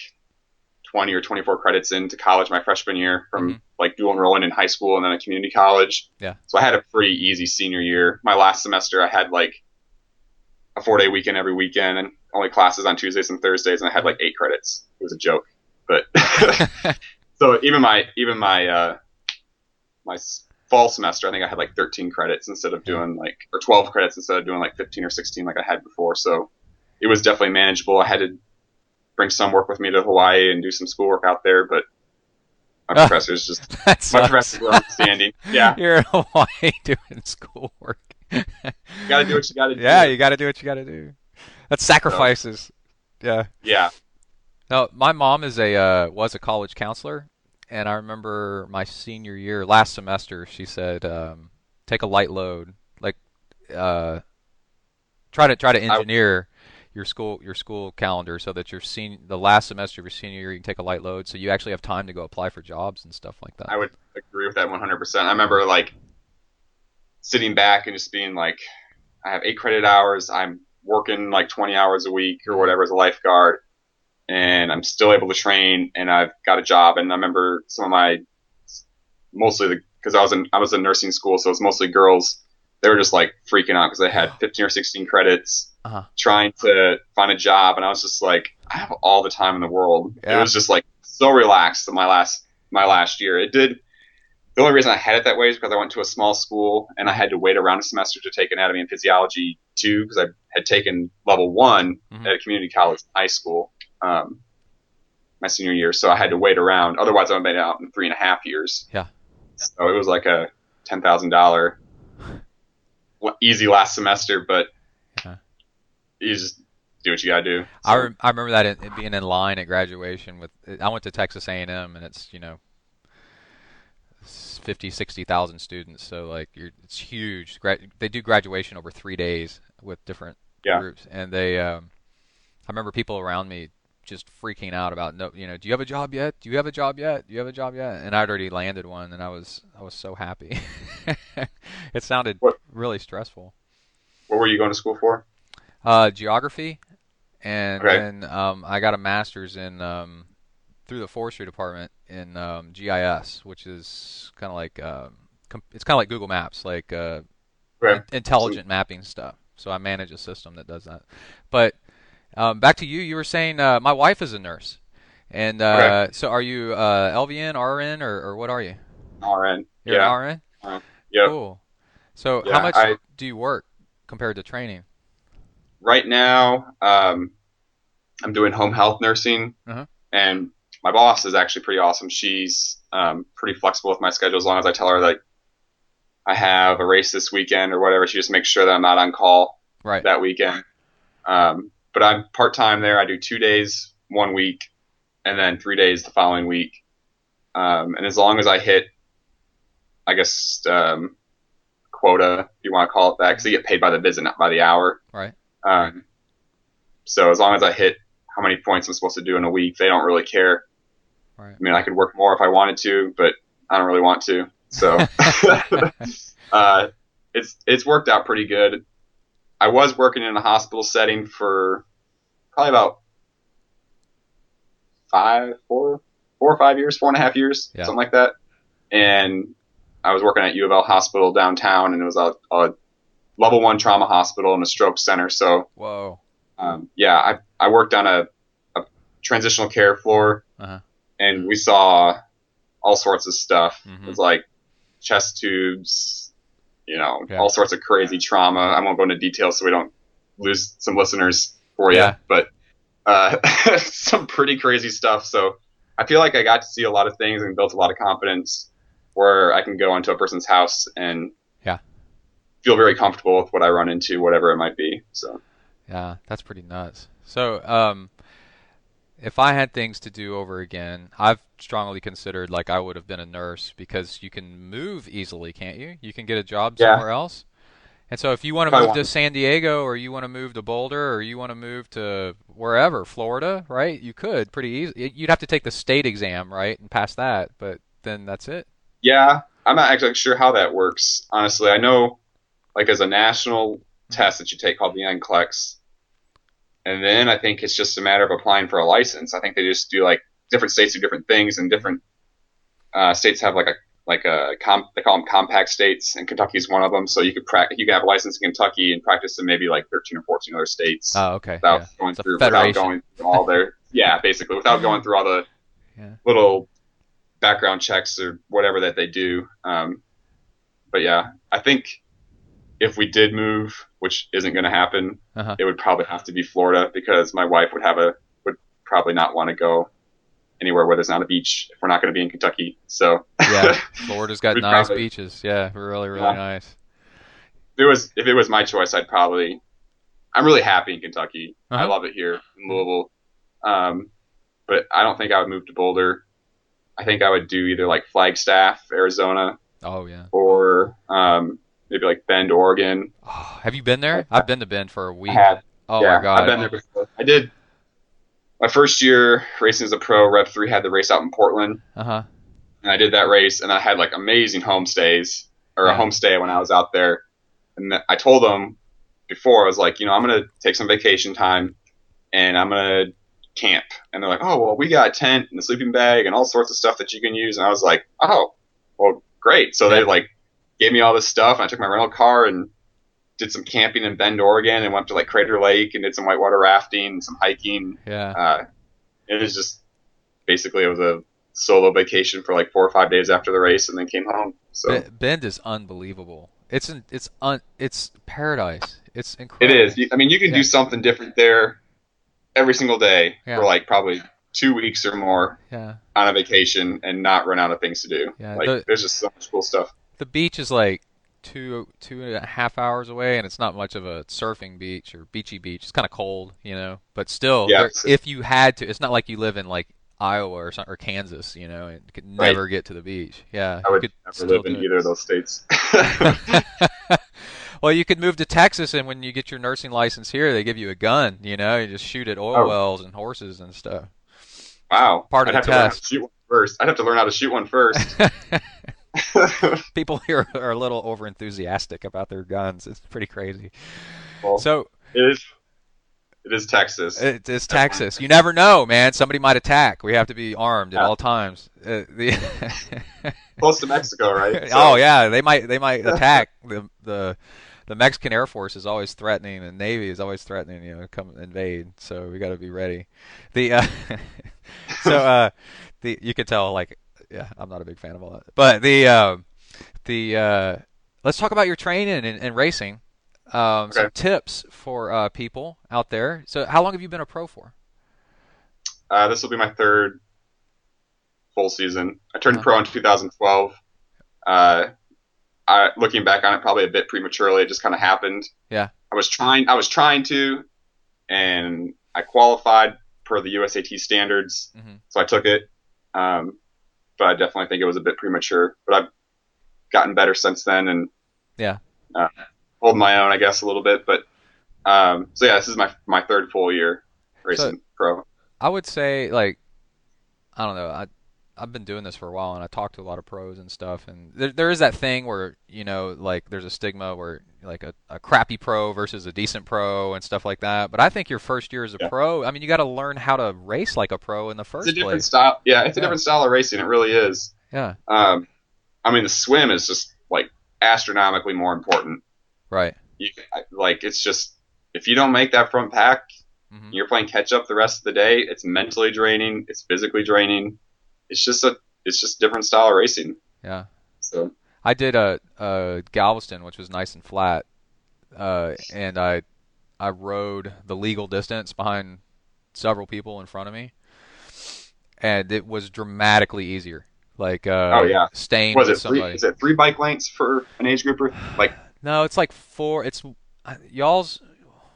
20 or 24 credits into college my freshman year from Mhm. like dual enrolling in high school and then a community college. Yeah. So I had a pretty easy senior year. My last semester, I had like a four day weekend every weekend and only classes on Tuesdays and Thursdays, and I had like eight credits. It was a joke, but so even my even my uh, my fall semester, I think I had like 13 credits instead of doing like or 12 credits instead of doing like 15 or 16 like I had before. So it was definitely manageable. I had to bring some work with me to Hawaii and do some schoolwork out there, but my professors just my professors were understanding. Yeah, You're in Hawaii doing schoolwork. You got to do what you got to do. yeah, you got to do what you got to do. That's sacrifices. Yeah. yeah. No, my mom is a uh, was a college counselor, and I remember my senior year, last semester, she said, um, "Take a light load, like uh, try to try to engineer your school your school calendar so that your sen- the last semester of your senior year you can take a light load, so you actually have time to go apply for jobs and stuff like that." I would agree with that 100%. I remember like sitting back and just being like, I have eight credit hours. I'm working like 20 hours a week or whatever as a lifeguard, and I'm still able to train, and I've got a job. And I remember some of my, mostly the because I was in I was in nursing school, so it was mostly girls. They were just like freaking out because they had 15 or 16 credits, Uh-huh. trying to find a job, and I was just like, I have all the time in the world. Yeah. It was just like so relaxed my last my last year. It did. The only reason I had it that way is because I went to a small school and I had to wait around a semester to take anatomy and physiology too, because I had taken level one Mhm. at a community college high school um, my senior year, so I had to wait around. Otherwise, I would have made it out in three and a half years. Yeah. So it was like a ten thousand dollar easy last semester, but Yeah. you just do what you gotta do. I, So- rem- I remember that in, being in line at graduation with I went to Texas A&M and it's you know 50 60,000 students. So like you're, it's huge. They do graduation over 3 days with different Yeah. groups. And they um, I remember people around me just freaking out about no you know do you have a job yet? Do you have a job yet? Do you have a job yet? And I'd already landed one and I was I was so happy. It sounded What- really stressful. What were you going to school for? uh, geography, and Okay. then um, I got a master's in um, through the forestry department in um, GIS, which is kind of like um, com- it's kind of like Google Maps, like uh, Okay. in- intelligent mapping stuff. So I manage a system that does that. But um, back to you, you were saying uh, my wife is a nurse, and uh, so are you uh, LVN, RN, or, or what are you? RN. You're yeah. an RN. Uh, yep. Cool. So Yeah, how much I- do you work compared to training? right now, um, I'm doing home health nursing, Uh-huh. and my boss is actually pretty awesome. She's um, pretty flexible with my schedule as long as I tell her that I have a race this weekend or whatever. She just makes sure that I'm not on call Right. that weekend. Um, but I'm part time there. I do two days one week, and then three days the following week. Um, and as long as I hit, I guess um, quota, if you want to call it that, because you get paid by the visit, not by the hour. Right. Um, so as long as I hit how many points I'm supposed to do in a week, they don't really care. Right. I mean, I could work more if I wanted to, but I don't really want to. So uh, it's it's worked out pretty good. I was working in a hospital setting for probably about five, four, four or five years, four and a half years, Yeah. something like that. And I was working at U of L Hospital downtown, and it was a, a level one trauma hospital and a stroke center. So Whoa. um, yeah, I I worked on a, a transitional care floor, Uh-huh. And we saw all sorts of stuff. Mhm. It was like chest tubes, you know, Yeah. all sorts of crazy trauma. I won't go into details so we don't lose some listeners for you, Yeah. but uh, some pretty crazy stuff. So I feel like I got to see a lot of things and built a lot of confidence where I can go into a person's house and Yeah. feel very comfortable with what I run into, whatever it might be. So Yeah, that's pretty nuts. So, um, if I had things to do over again, I've strongly considered like I would have been a nurse because you can move easily, can't you? You can get a job Yeah. somewhere else. And so if you want to move want- to San Diego or you want to move to Boulder or you want to move to wherever, Florida, right? You could pretty easy. You'd have to take the state exam, right, and pass that, but then that's it. yeah, I'm not actually sure how that works. Honestly, I know like as a national hmm. test that you take called the NCLEX, and then I think it's just a matter of applying for a license. I think they just do like different states do different things, and different uh, states have like a like a comp, they call them compact states, and Kentucky is one of them. So you could practice, you can have a license in Kentucky and practice in maybe like 13 or 14 other states Oh, okay. without yeah. going through without going through all their yeah basically without going through all the Yeah. little background checks or whatever that they do. Um, but yeah, I think if we did move, which isn't going to happen, Uh-huh. it would probably have to be Florida because my wife would have a would probably not want to go anywhere where there's not a beach if we're not going to be in Kentucky. So Yeah, Florida's got nice probably- beaches. Yeah, really, really Yeah. nice. if it was if it was my choice, I'd probably. I'm really happy in Kentucky. I Uh-huh. love it here in Louisville. Um, but I don't think I would move to Boulder. I think I would do either like Flagstaff, Arizona, Oh yeah. or um, maybe like Bend, Oregon. Oh, have you been there? I've been to Bend for a week. Oh yeah, my god. I've been there before. I did. My first year racing as a pro, Rev Three had the race out in Portland, Uh huh. and I did that race, and I had like amazing homestays or Yeah. a homestay when I was out there. And I told them before I was like, you know, I'm gonna take some vacation time, and I'm gonna camp. And they're like, oh well, we got a tent and a sleeping bag and all sorts of stuff that you can use. And I was like, oh, well, great. So Yeah. they like gave me all this stuff, and I took my rental car and did some camping in Bend, Oregon, and went to like Crater Lake and did some whitewater rafting, and some hiking. Yeah. Uh, it was just basically it was a solo vacation for like four or five days after the race, and then came home. So Bend is unbelievable. It's an, it's un, it's paradise. It's incredible. It is. I mean, you can Yeah. do something different there every single day Yeah. for like probably two weeks or more Yeah. on a vacation and not run out of things to do. Yeah, like the- there's just so much cool stuff. The beach is like two two and a half hours away, and it's not much of a surfing beach or beachy beach. It's kind of cold, you know. But still, Yeah, there- if you had to, it's not like you live in like Iowa or or Kansas, you know, and could Right. never get to the beach. Yeah, I would could never live in it. either of those states. well, you could move to Texas, and when you get your nursing license here, they give you a gun. You know, you just shoot at oil Oh. wells and horses and stuff. wow. Part of I'd the learn how test. to shoot one first. I'd have to learn how to shoot one first. People here are a little over enthusiastic about their guns. It's pretty crazy. well, So it is. It is Texas. it's Texas. You never know, man. Somebody might attack. We have to be armed at Yeah. all times. Uh, the Close to Mexico, right? So- oh yeah, they might they might attack. the the The Mexican Air Force is always threatening, and Navy is always threatening. You know, come invade. So we got to be ready. The uh, so uh, the you could tell like yeah, I'm not a big fan of all that. But the um, the uh, let's talk about your training and, and racing. Um, Some tips for uh, people out there. So, how long have you been a pro for? Uh, this will be my third full season. I turned Uh-huh. pro in 2012. Uh, I, looking back on it, probably a bit prematurely. It just kind of happened. Yeah. I was trying. I was trying to, and I qualified per the USAT standards, Mhm. so I took it. Um, but I definitely think it was a bit premature. But I've gotten better since then, and Yeah. uh, hold my own, I guess, a little bit. But um, so yeah, this is my my third full year racing pro. I would say like I don't know. I I've been doing this for a while, and I talk to a lot of pros and stuff. And there there is that thing where you know like there's a stigma where like a, a crappy pro versus a decent pro and stuff like that. But I think your first year as a Yeah. pro, I mean, you got to learn how to race like a pro in the first It's a different place. style. Yeah, it's a Yeah. different style of racing. It really is. Yeah. Um, I mean, the swim is just like astronomically more important. Right. You, like, it's just if you don't make that front pack, Mhm. You're playing catch up the rest of the day. It's mentally draining. It's physically draining. It's just a it's just a different style of racing. Yeah. So I did a, a Galveston, which was nice and flat, uh, and I I rode the legal distance behind several people in front of me, and it was dramatically easier. Like uh, Oh, yeah. staying was it three? Is it three bike lengths for an age grouper? Like No, it's like four. It's y'all's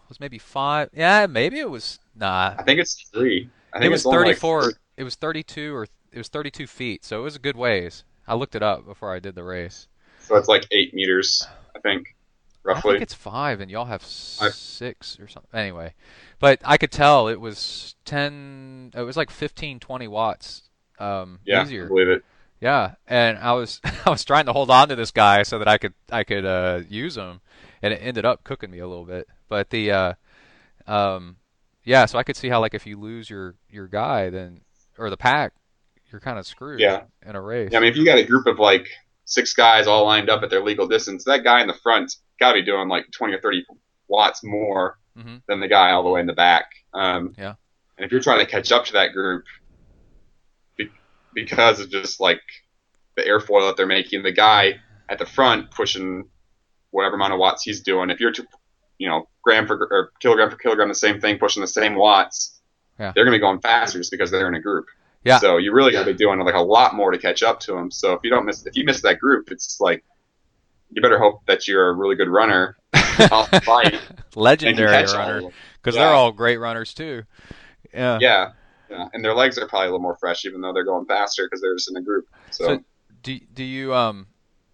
was maybe five. Yeah, maybe it was. Nah, I think it's three. I think it was it's only like 34. three. it was 32 or it was 32 feet, so it was a good ways. I looked it up before I did the race. So it's like eight meters, I think, roughly. I think it's five, and y'all have Five. six or something. Anyway, but I could tell it was 10. It was like 15, 20 watts um, yeah, I believe it. Yeah, and I was I was trying to hold on to this guy so that I could I could uh, use him, and it ended up cooking me a little bit. But the uh, um, yeah, so I could see how like if you lose your your guy, then or the pack, you're kind of screwed. Yeah. in a race. Yeah, I mean, if you got a group of like six guys all lined up at their legal distance, that guy in the front got to be doing like 20 or 30 watts more Mhm. than the guy all the way in the back. Um, Yeah. And if you're trying to catch up to that group, be, because of just like the airfoil that they're making, the guy at the front pushing whatever amount of watts he's doing, if you're to, you know, gram for or kilogram for kilogram, the same thing, pushing the same watts, Yeah. they're going to be going faster just because they're in a group. Yeah. So you really got to be doing like a lot more to catch up to them. So if you don't miss, if you miss that group, it's like you better hope that you're a really good runner off the bike legendary runner because Yeah. they're all great runners too. Yeah. Yeah. Yeah, and their legs are probably a little more fresh, even though they're going faster because they're just in a group. So, So- Do do you um,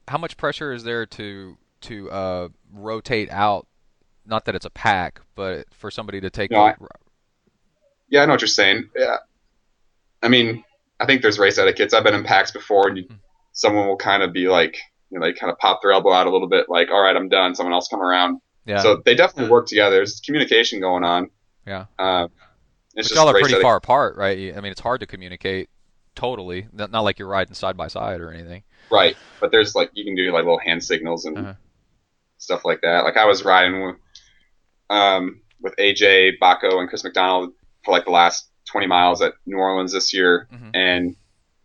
how much pressure is there to to uh rotate out? Not that it's a pack, but for somebody to take. No, yeah, I know what you're saying. Yeah, I mean, I think there's race etiquettes. I've been in packs before, and you, Hmm. someone will kind of be like, you know, they kind of pop their elbow out a little bit, like, "All right, I'm done." Someone else come around. yeah. So they definitely work together. There's communication going on. Yeah. Uh, it's just y'all are pretty etiquette. far apart, right? I mean, it's hard to communicate totally. Not, not like you're riding side by side or anything. Right, but there's like you can do like little hand signals and Uh-huh. stuff like that. Like I was riding with um with AJ Baucco and Chris McDonald for like the last 20 miles at New Orleans this year, Mhm. and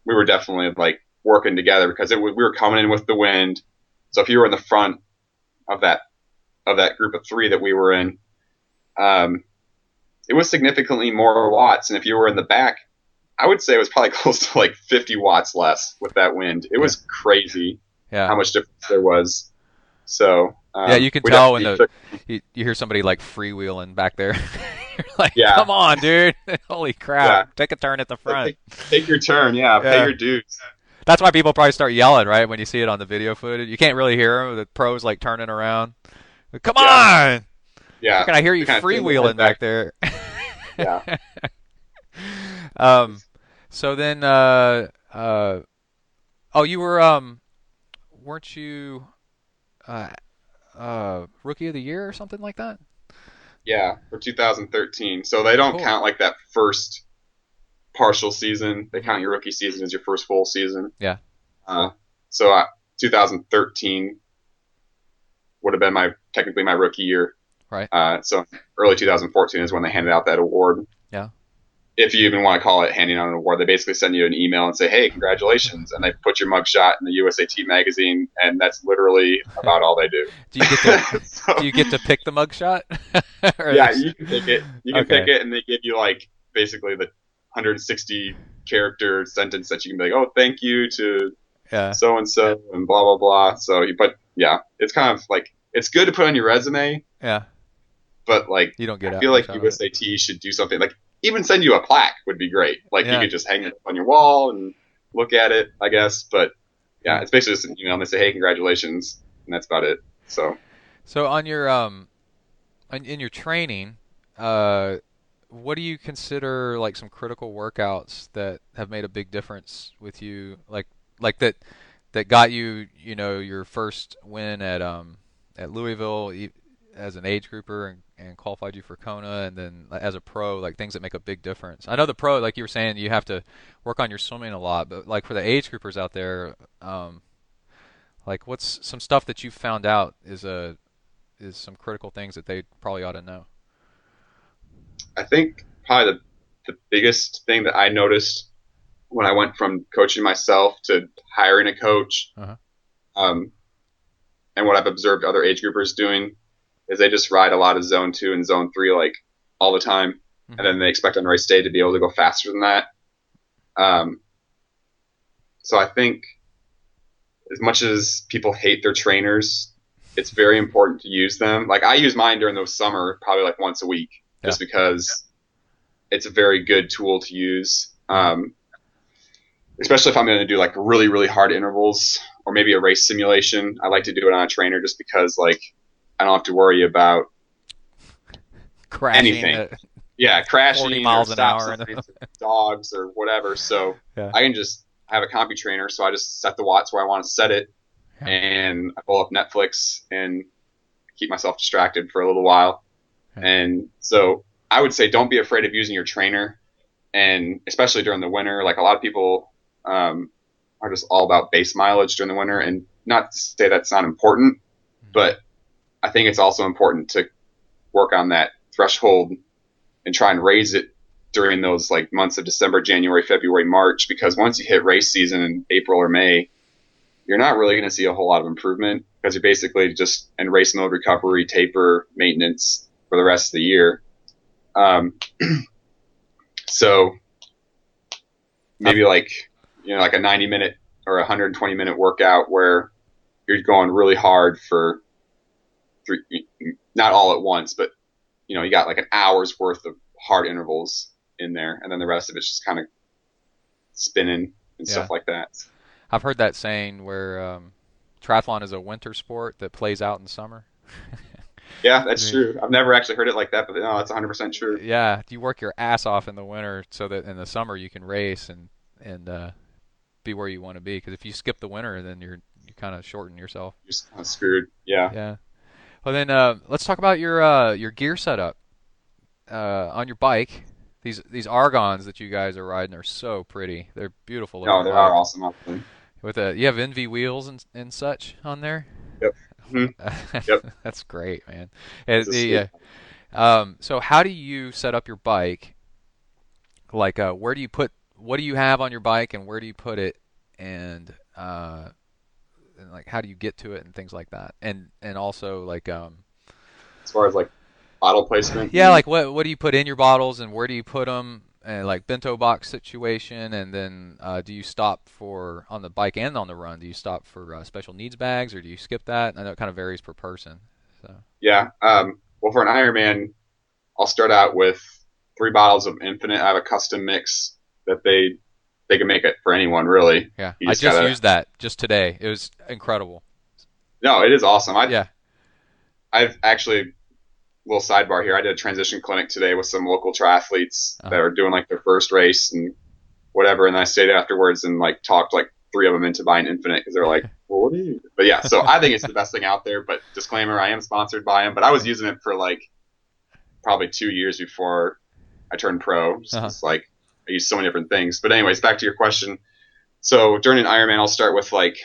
we were definitely like working together because it, we were coming in with the wind. So if you were in the front of that of that group of three that we were in, um, it was significantly more watts, and if you were in the back, I would say it was probably close to like 50 watts less with that wind. It was crazy Yeah. how much difference there was. So um, Yeah, you can tell when the- you, you hear somebody like freewheeling back there. you're like, Yeah. come on, dude! Holy crap! Yeah. Take a turn at the front. take, take your turn, yeah, pay your dues. That's why people probably start yelling, right? When you see it on the video footage, you can't really hear them. The pros like turning around. Come Yeah. on! Yeah, can I hear you They kinda turn their freewheeling head back there? yeah. um, so then, uh, uh, oh, you were, um, weren't you, uh, uh, rookie of the year or something like that? Yeah, for 2013. So they don't Cool. count like that first partial season. They count your rookie season as your first full season. Yeah. Uh, so uh, 2013 would have been my technically my rookie year. Right. Uh, so early 2014 is when they handed out that award. If you even want to call it handing out an award, they basically send you an email and say, "Hey, congratulations," and they put your mugshot in the USAT magazine, and that's literally about all they do. Do you get to, So- do you get to pick the mugshot? Yeah, you can pick it. You can Okay. pick it, and they give you like basically the 160 character sentence that you can be like, "Oh, thank you to so and so," and blah blah blah. So, but yeah, it's kind of like it's good to put on your resume, yeah. but like You don't get I feel like much out of it. USAT should do something like even send you a plaque would be great. Like Yeah. you could just hang it on your wall and look at it, I guess. But yeah, it's basically just an email and they say, "Hey, congratulations," and that's about it. So So on your um, in, in your training, uh, what do you consider like some critical workouts that have made a big difference with you? Like like that that got you you know your first win at um at Louisville as an age grouper and, and qualified you for Kona and then as a pro like things that make a big difference. I know the pro like you were saying you have to work on your swimming a lot, but like for the age groupers out there, um, like what's some stuff that you found out is a is some critical things that they probably ought to know. I think probably the the biggest thing that I noticed when I went from coaching myself to hiring a coach, Uh-huh. um, and what I've observed other age groupers doing is they just ride a lot of zone two and zone three like all the time, Mhm. and then they expect on race day to be able to go faster than that. Um, so I think as much as people hate their trainers, it's very important to use them. Like I use mine during the summer, probably like once a week, just because it's a very good tool to use. Um, especially if I'm going to do like really, really hard intervals or maybe a race simulation. I like to do it on a trainer just because like I don't have to worry about Crashing. anything. yeah crashing 40 miles an hour and- signs or dogs or whatever. So Yeah. I can just have a CompuTrainer. So I just set the watts where I want to set it, Yeah. and I pull up Netflix and keep myself distracted for a little while. Yeah. And so I would say don't be afraid of using your trainer, and especially during the winter. Like a lot of people um, are just all about base mileage during the winter, and not to say that's not important, but I think it's also important to work on that threshold and try and raise it during those like months of December, January, February, March, because once you hit race season in April or May, you're not really going to see a whole lot of improvement because you're basically just in race mode, recovery, taper, maintenance for the rest of the year. Um, so maybe like you know like a 90 minute or a 120 minute workout where you're going really hard for three, not all at once, but you know you got like an hour's worth of hard intervals in there, and then the rest of it's just kind of spinning and Yeah. stuff like that. I've heard that saying where um, triathlon is a winter sport that plays out in summer. Yeah, that's I true. I've never actually heard it like that, but no, that's 100% true. Yeah, you work your ass off in the winter so that in the summer you can race and and uh, be where you want to be. Because if you skip the winter, then you're you kind of shorten yourself. You're kind of screwed. Yeah. Yeah. Well, then uh, let's talk about your uh, your gear setup uh, on your bike. These these argons that you guys are riding are so pretty. They're beautiful. No, looking they are awesome. With a, you have ENVE wheels and and such on there. Yep. Yep. That's great, man. And the, uh, um, so how do you set up your bike? Like, uh, where do you put? What do you have on your bike, and where do you put it? And uh, and like, how do you get to it, and things like that. And and also like, um, as far as like bottle placement. yeah, like what what do you put in your bottles, and where do you put them? And like bento box situation, and then uh, do you stop for on the bike and on the run? Do you stop for uh, special needs bags, or do you skip that? I know it kind of varies per person. So Yeah. Um, well, for an Ironman, I'll start out with three bottles of Infinit. I have a custom mix that they they can make it for anyone really. yeah, You I just just gotta- used that just today. It was incredible. No, it is awesome. I Yeah. I've actually little sidebar here. I did a transition clinic today with some local triathletes that Uh-huh. are doing like their first race and whatever. And I stayed afterwards and like talked like three of them into buying Infinit because they're like, well, what you? But yeah, so I think it's the best thing out there. But disclaimer, I am sponsored by them. But I was using it for like probably two years before I turned pro. Just Uh-huh. 'cause, like I use so many different things. But anyways, back to your question. So during an Ironman, I'll start with like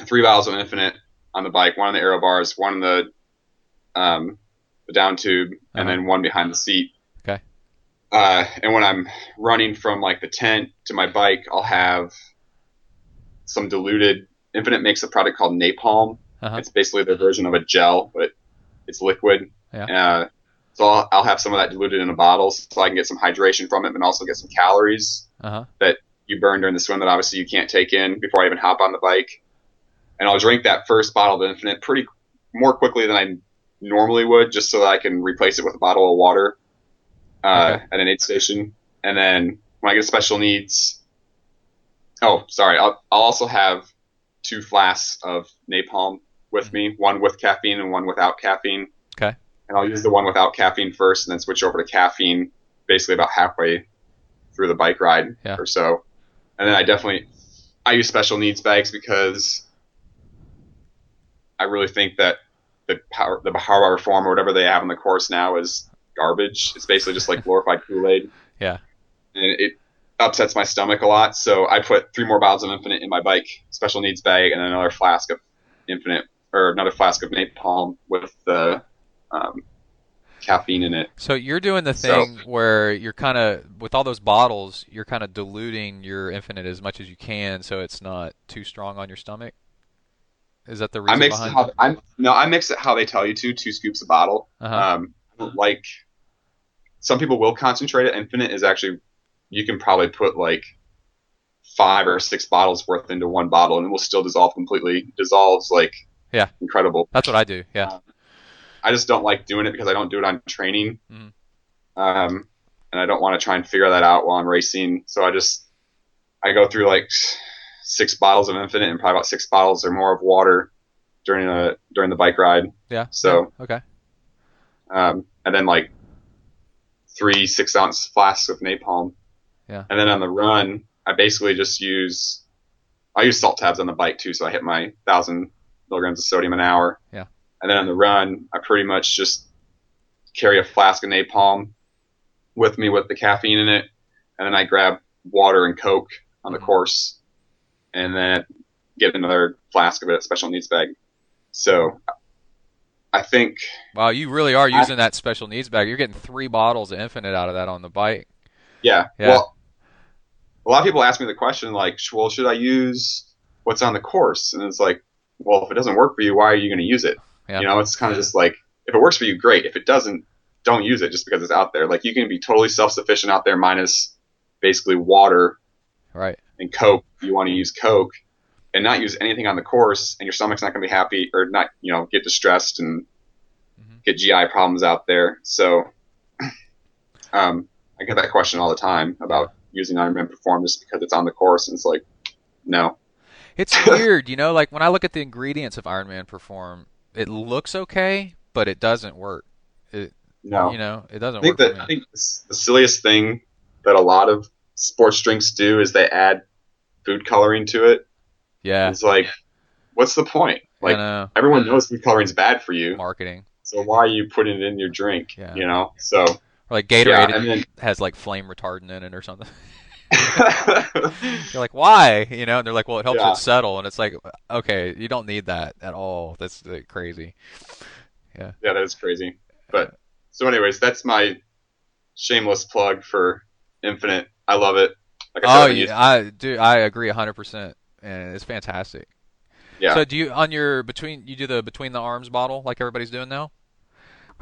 three bottles of Infinit on the bike, one on the aero bars, one on the um, the down tube, and Uh-huh. then one behind the seat. Okay. Uh, and when I'm running from like the tent to my bike, I'll have some diluted. Infinit makes a product called Napalm. Uh-huh. It's basically their version of a gel, but it's liquid. Yeah. Uh, so I'll, I'll have some of that diluted in a bottle, so I can get some hydration from it, but also get some calories Uh huh. that you burn during the swim that obviously you can't take in before I even hop on the bike. And I'll drink that first bottle of Infinit pretty more quickly than I normally would, just so that I can replace it with a bottle of water uh, Okay. at an aid station. And then when I get special needs, oh, sorry, I'll, I'll also have two flasks of napalm with me, one with caffeine and one without caffeine. Okay. And I'll use the one without caffeine first, and then switch over to caffeine basically about halfway through the bike ride Yeah. or so. And then I definitely I use special needs bags because I really think that the power the power reform or whatever they have on the course now is garbage. It's basically just like glorified Kool Aid. Yeah. And it upsets my stomach a lot. So I put three more bottles of Infinit in my bike special needs bag and another flask of Infinit or another flask of napalm with the um, caffeine in it. So you're doing the So- thing where you're kind of with all those bottles, you're kind of diluting your Infinit as much as you can, so it's not too strong on your stomach. Is that the reason? I mix it how I'm no, I mix it how they tell you to, two scoops a bottle. uh-huh. Um, like some people will concentrate it. Infinit is actually you can probably put like five or six bottles worth into one bottle, and it will still dissolve completely. Dissolves like Yeah. incredible. That's what I do. Yeah. I just don't like doing it because I don't do it on training. Mhm. Um, and I don't want to try and figure that out while I'm racing. So I just, I go through like six bottles of Infinit and probably about six bottles or more of water during a, during the bike ride. Yeah. So, Okay. um, and then like three six ounce flasks of napalm. Yeah. And then on the run, I basically just use, I use salt tabs on the bike too. So I hit my thousand milligrams of sodium an hour. Yeah. And then on the run, I pretty much just carry a flask of napalm with me with the caffeine in it. And then I grab water and Coke on the Mhm. course and then get another flask of it, special needs bag. So I think Wow, you really are I- using that special needs bag. You're getting three bottles of Infinit out of that on the bike. Yeah. Yeah. Well, a lot of people ask me the question like, well, should I use what's on the course? And it's like, well, if it doesn't work for you, why are you going to use it? Yeah. You know, it's kind of just like, if it works for you, great. If it doesn't, don't use it just because it's out there. Like you can be totally self-sufficient out there minus basically water Right. and Coke. You want to use Coke and not use anything on the course and your stomach's not going to be happy or not, you know, get distressed and mm-hmm. get GI problems out there. So, um, I get that question all the time about using Ironman Perform just because it's on the course. And it's like, no. It's weird, you know, like when I look at the ingredients of Ironman Perform, it looks okay, but it doesn't work. It, No. You know, it doesn't I think work that I think the silliest thing that a lot of sports drinks do is they add food coloring to it. yeah. It's like, what's the point? Like know. everyone knows food coloring is bad for you, Marketing. so why are you putting it in your drink? Yeah. You know, so Or like Gatorade yeah, and then has like flame retardant in it or something. You're like, why? You know, and they're like, well, it helps Yeah. it settle, and it's like, okay, you don't need that at all. That's uh, crazy. yeah, Yeah, that is crazy. But so, anyways, that's my shameless plug for Infinit. I love it. Like I Oh, yeah, I do. I agree hundred percent, and it's fantastic. Yeah. So, do you on your between you do the between the arms bottle like everybody's doing now?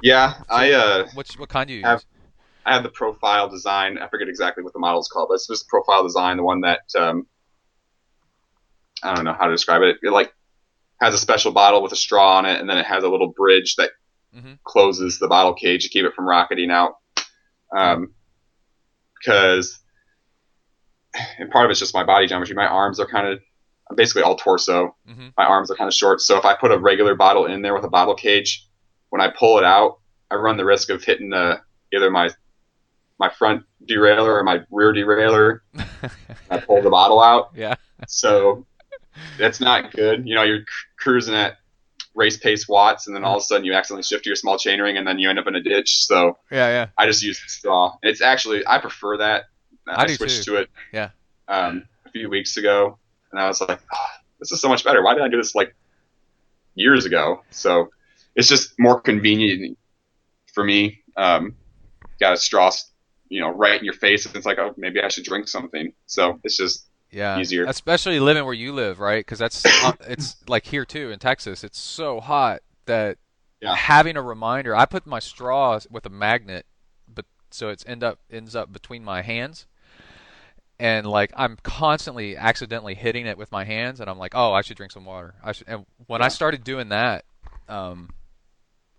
yeah, I uh, Which what kind do you Have- use? I have the profile design. I forget exactly what the model is called, but it's just profile design, the one that um, I don't know how to describe it. It like has a special bottle with a straw on it, and then it has a little bridge that Mhm. closes the bottle cage to keep it from rocketing out. Um, because, and part of it's just my body geometry. My arms are kind of I'm basically all torso. hmm My arms are kind of short, so if I put a regular bottle in there with a bottle cage, when I pull it out, I run the risk of hitting the either my my front derailleur or my rear derailleur. I pull the bottle out, yeah. so that's not good. You know, you're cr- cruising at race pace watts, and then all of a sudden you accidentally shift to your small chainring, and then you end up in a ditch. So Yeah. Yeah. I just use the straw. It's actually I prefer that. I do switched too. to it. Yeah. Um, a few weeks ago, and I was like, "Ah, this is so much better. Why did I do this like years ago? So it's just more convenient for me. Um, got a straw, you know, right in your face, and it's like, oh, maybe I should drink something. So it's just Yeah. Easier. Especially living where you live, right? Because that's uh, it's like here too in Texas. It's so hot that Yeah. having a reminder. I put my straw with a magnet, but so it's end up ends up between my hands. And like I'm constantly accidentally hitting it with my hands, and I'm like, oh, I should drink some water. I should. And when I started doing that, um,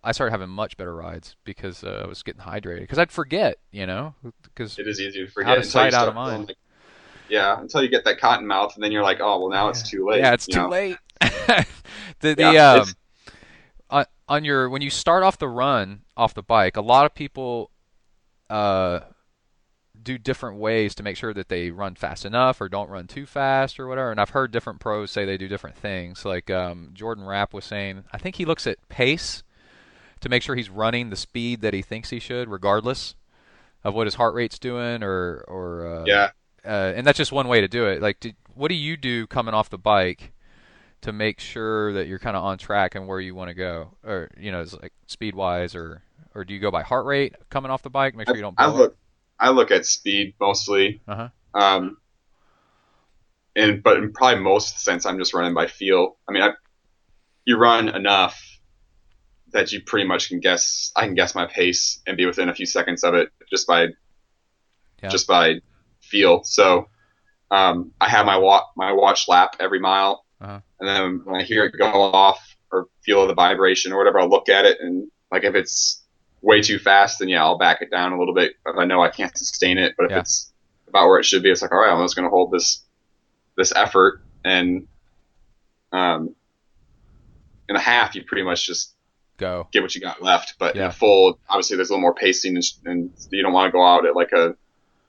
I started having much better rides because uh, I was getting hydrated. Because I'd forget, you know, because it is easy to Out forget of until sight, you out of mind. like- yeah, until you get that cotton mouth, and then you're like, oh, well, now it's too late. Yeah, it's too know? late. the the Yeah, um on, on your when you start off the run off the bike, a lot of people uh do different ways to make sure that they run fast enough or don't run too fast or whatever. And I've heard different pros say they do different things. Like um, Jordan Rapp was saying, I think he looks at pace to make sure he's running the speed that he thinks he should, regardless of what his heart rate's doing or or uh, Yeah. uh, and that's just one way to do it. Like, did, what do you do coming off the bike to make sure that you're kind of on track and where you want to go, or you know, like speed wise or or do you go by heart rate coming off the bike? Make sure you don't. I blow look, I look at speed mostly. Uh huh. Um, and but in probably most sense, I'm just running by feel. I mean, I, you run enough that you pretty much can guess. I can guess my pace and be within a few seconds of it just by Yeah. just by feel. So um, I have my watch my watch lap every mile, Uh-huh. and then when I hear it go off or feel the vibration or whatever, I'll look at it and like if it's way too fast, then yeah, I'll back it down a little bit. If I know I can't sustain it, but if Yeah. it's about where it should be, it's like all right, I'm just going to hold this this effort and um in a half you pretty much just Go. get what you got left. But in Yeah. a full, obviously, there's a little more pacing, and, and you don't want to go out at like a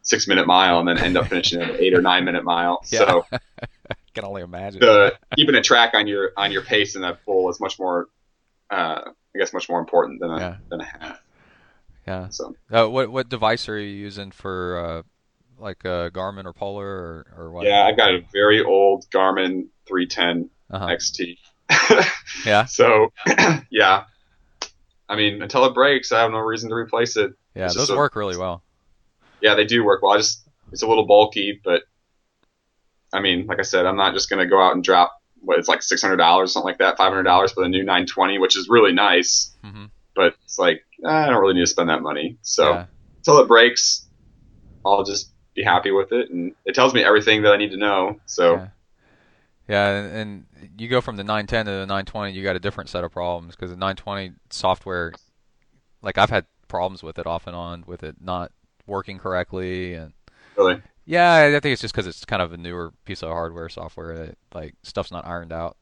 six minute mile and then end up finishing at an eight or nine minute mile. Yeah. So Can only imagine. the, keeping a track on your on your pace in that full is much more, uh, I guess, much more important than a Yeah. than a half. Yeah. So Uh, what what device are you using for uh, like uh, Garmin or Polar or, or what? yeah, I've got a very old Garmin 310 Uh-huh. XT. Yeah. So yeah, I mean, until it breaks, I have no reason to replace it. Yeah, It's those a- work really well. yeah, they do work well. I just it's a little bulky, but I mean, like I said, I'm not just gonna go out and drop what it's like six hundred dollars, something like that, five hundred dollars for the new 920, which is really nice. hmm But it's like I don't really need to spend that money. So yeah. until it breaks, I'll just be happy with it, and it tells me everything that I need to know. So Yeah. Yeah, and, and you go from the 910 to the 920, you got a different set of problems because the 920 software, like I've had problems with it off and on with it not working correctly, and really, yeah, I think it's just because it's kind of a newer piece of hardware software that like stuff's not ironed out.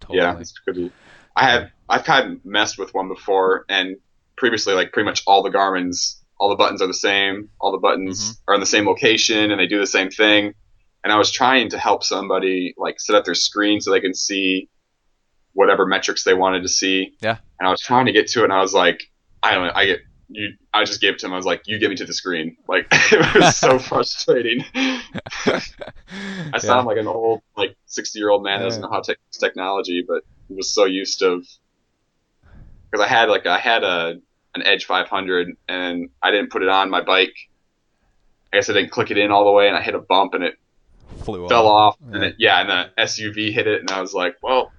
Totally. yeah, could be. I have I've kind of messed with one before, and previously, like pretty much all the Garmin's, all the buttons are the same. All the buttons Mm-hmm. are in the same location, and they do the same thing. And I was trying to help somebody like set up their screen so they can see whatever metrics they wanted to see. Yeah. And I was trying to get to it, and I was like, I don't know, I get you. I just gave it to him. I was like, you get me to the screen. Like it was so frustrating. I sound like an old, like sixty year old man that doesn't know how to use technology, but he was so used to. Because I had like I had a an Edge 500 and I didn't put it on my bike. I guess I didn't click it in all the way, and I hit a bump and it flew fell off, Yeah. and it yeah, and the SUV hit it, and I was like, well,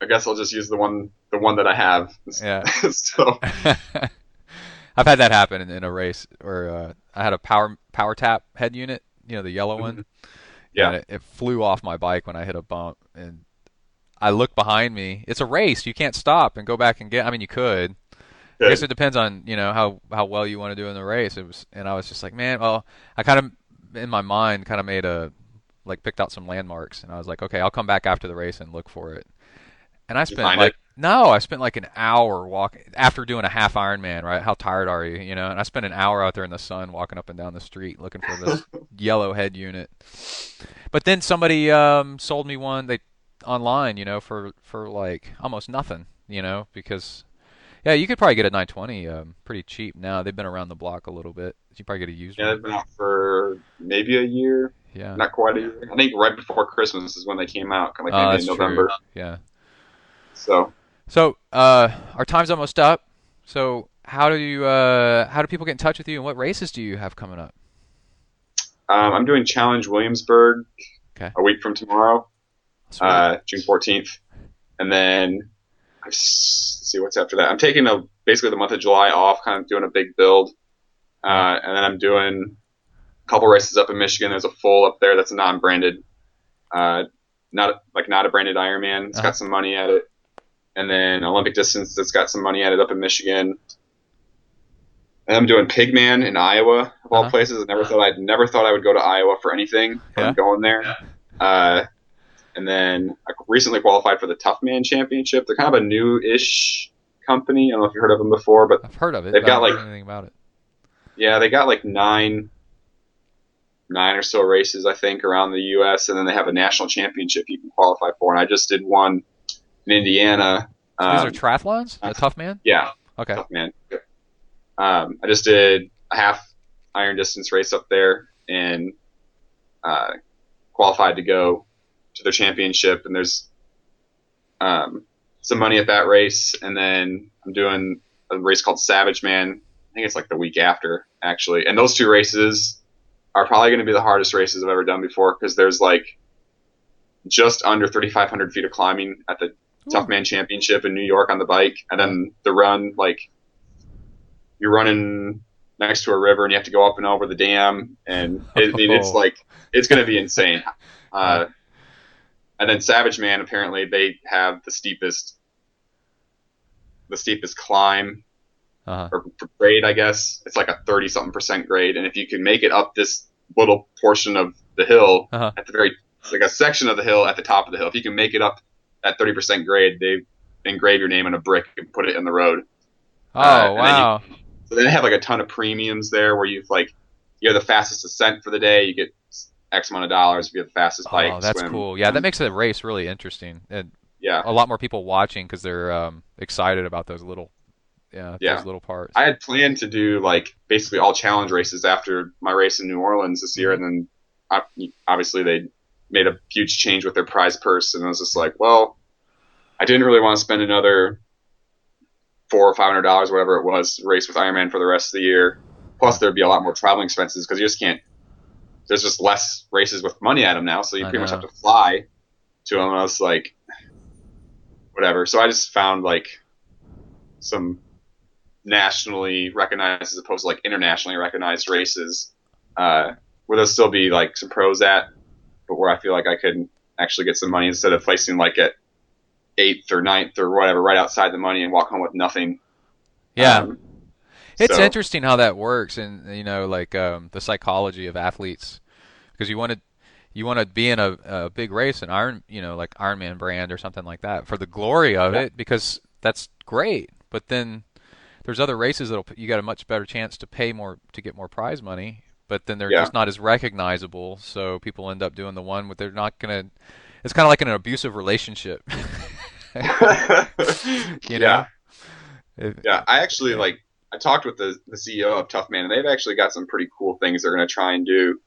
I guess I'll just use the one the one that I have. Yeah. so I've had that happen in, in a race or uh, I had a power PowerTap head unit, you know, the yellow one. Mm-hmm. Yeah. And it, it flew off my bike when I hit a bump, and I looked behind me. It's a race; you can't stop and go back and get. I mean, you could. I guess it depends on you know how how well you want to do in the race. It was, and I was just like, man, well, I kind of in my mind kind of made a like picked out some landmarks, and I was like, okay, I'll come back after the race and look for it. And I you spent like it? no, I spent like an hour walking after doing a half Ironman. Right? How tired are you? You know? And I spent an hour out there in the sun walking up and down the street looking for this yellow head unit. But then somebody um, sold me one they online, you know, for for like almost nothing, you know, because yeah, you could probably get a 920 um, pretty cheap now. They've been around the block a little bit. You probably get a used one. yeah, one. they've been out for maybe a year, Yeah. not quite a year. I think right before Christmas is when they came out, like maybe that's in November. true. Yeah. So So uh, our time's almost up. So how do you uh, how do people get in touch with you, and what races do you have coming up? um, I'm doing Challenge Williamsburg Okay. a week from tomorrow. Uh, June 14th, and then I s- let's see what's after that. I'm taking a basically the month of July off, kind of doing a big build, uh, and then I'm doing a couple races up in Michigan. There's a full up there that's a non-branded, uh, not like not a branded Ironman. It's Uh-huh. got some money at it, and then Olympic distance that's got some money at it up in Michigan. And I'm doing Pigman in Iowa of all Uh-huh. places. I never thought I'd never thought I would go to Iowa for anything. Yeah. I'm going there. Uh, and then I recently qualified for the Tough Man Championship. They're kind of a new-ish company. I don't know if you've heard of them before, but I've heard of it. they've got, like- anything about it. yeah, they got like nine, nine or so races I think around the U.S. And then they have a national championship you can qualify for. And I just did one in Indiana. So Um, these are triathlons. A tough man. yeah, Okay. Tough Man. Um, I just did a half iron distance race up there and uh, qualified to go to their championship. And there's um, some money at that race, and then I'm doing a race called Savage Man. I think it's like the week after actually, and those two races are probably going to be the hardest races I've ever done before because there's like just under 3,500 feet of climbing at the Tough Man Championship in New York on the bike, and then the run like you're running next to a river and you have to go up and over the dam, and it, it- it's Oh. like it's going to be insane. Uh, and then Savage Man apparently they have the steepest the steepest climb Uh-huh. or grade, I guess. It's like a 30 something percent grade. And if you can make it up this little portion of the hill Uh-huh. at the very, it's like a section of the hill at the top of the hill, if you can make it up at 30% grade, they engrave your name on a brick and put it in the road. Oh Uh, and then you- wow. So they have like a ton of premiums there where you've like, you're the fastest ascent for the day, you get X amount of dollars if you're the fastest bike. Oh, that's swim. cool. Yeah, that makes the race really interesting, and Yeah. a lot more people watching because they're um, excited about those little, yeah, Yeah. those little parts. I had planned to do like basically all challenge races after my race in New Orleans this year, and then uh, obviously they made a huge change with their prize purse, and I was just like, well, I didn't really want to spend another four or five hundred dollars, whatever it was, race with Ironman for the rest of the year. Plus, there'd be a lot more traveling expenses because you just can't. There's just less races with money at them now, so you I pretty much have to fly to them. I was like, whatever. So I just found like some nationally recognized as opposed to like internationally recognized races, uh, where there'll still be like some pros at, but where I feel like I could actually get some money instead of placing like at eighth or ninth or whatever, right outside the money and walk home with nothing. yeah, Um, it's so- interesting how that works, and you know, like um, the psychology of athletes, because you want to. You want to be in a, a big race, an Iron, you know, like Ironman brand or something like that, for the glory of Yeah. it, because that's great. But then there's other races that'll you got a much better chance to pay more to get more prize money, but then they're Yeah. just not as recognizable. So people end up doing the one where they're not gonna. It's kind of like an abusive relationship. you know. Yeah. If- Yeah, I actually like. I talked with the the CEO of Tough Man, and they've actually got some pretty cool things they're going to try and do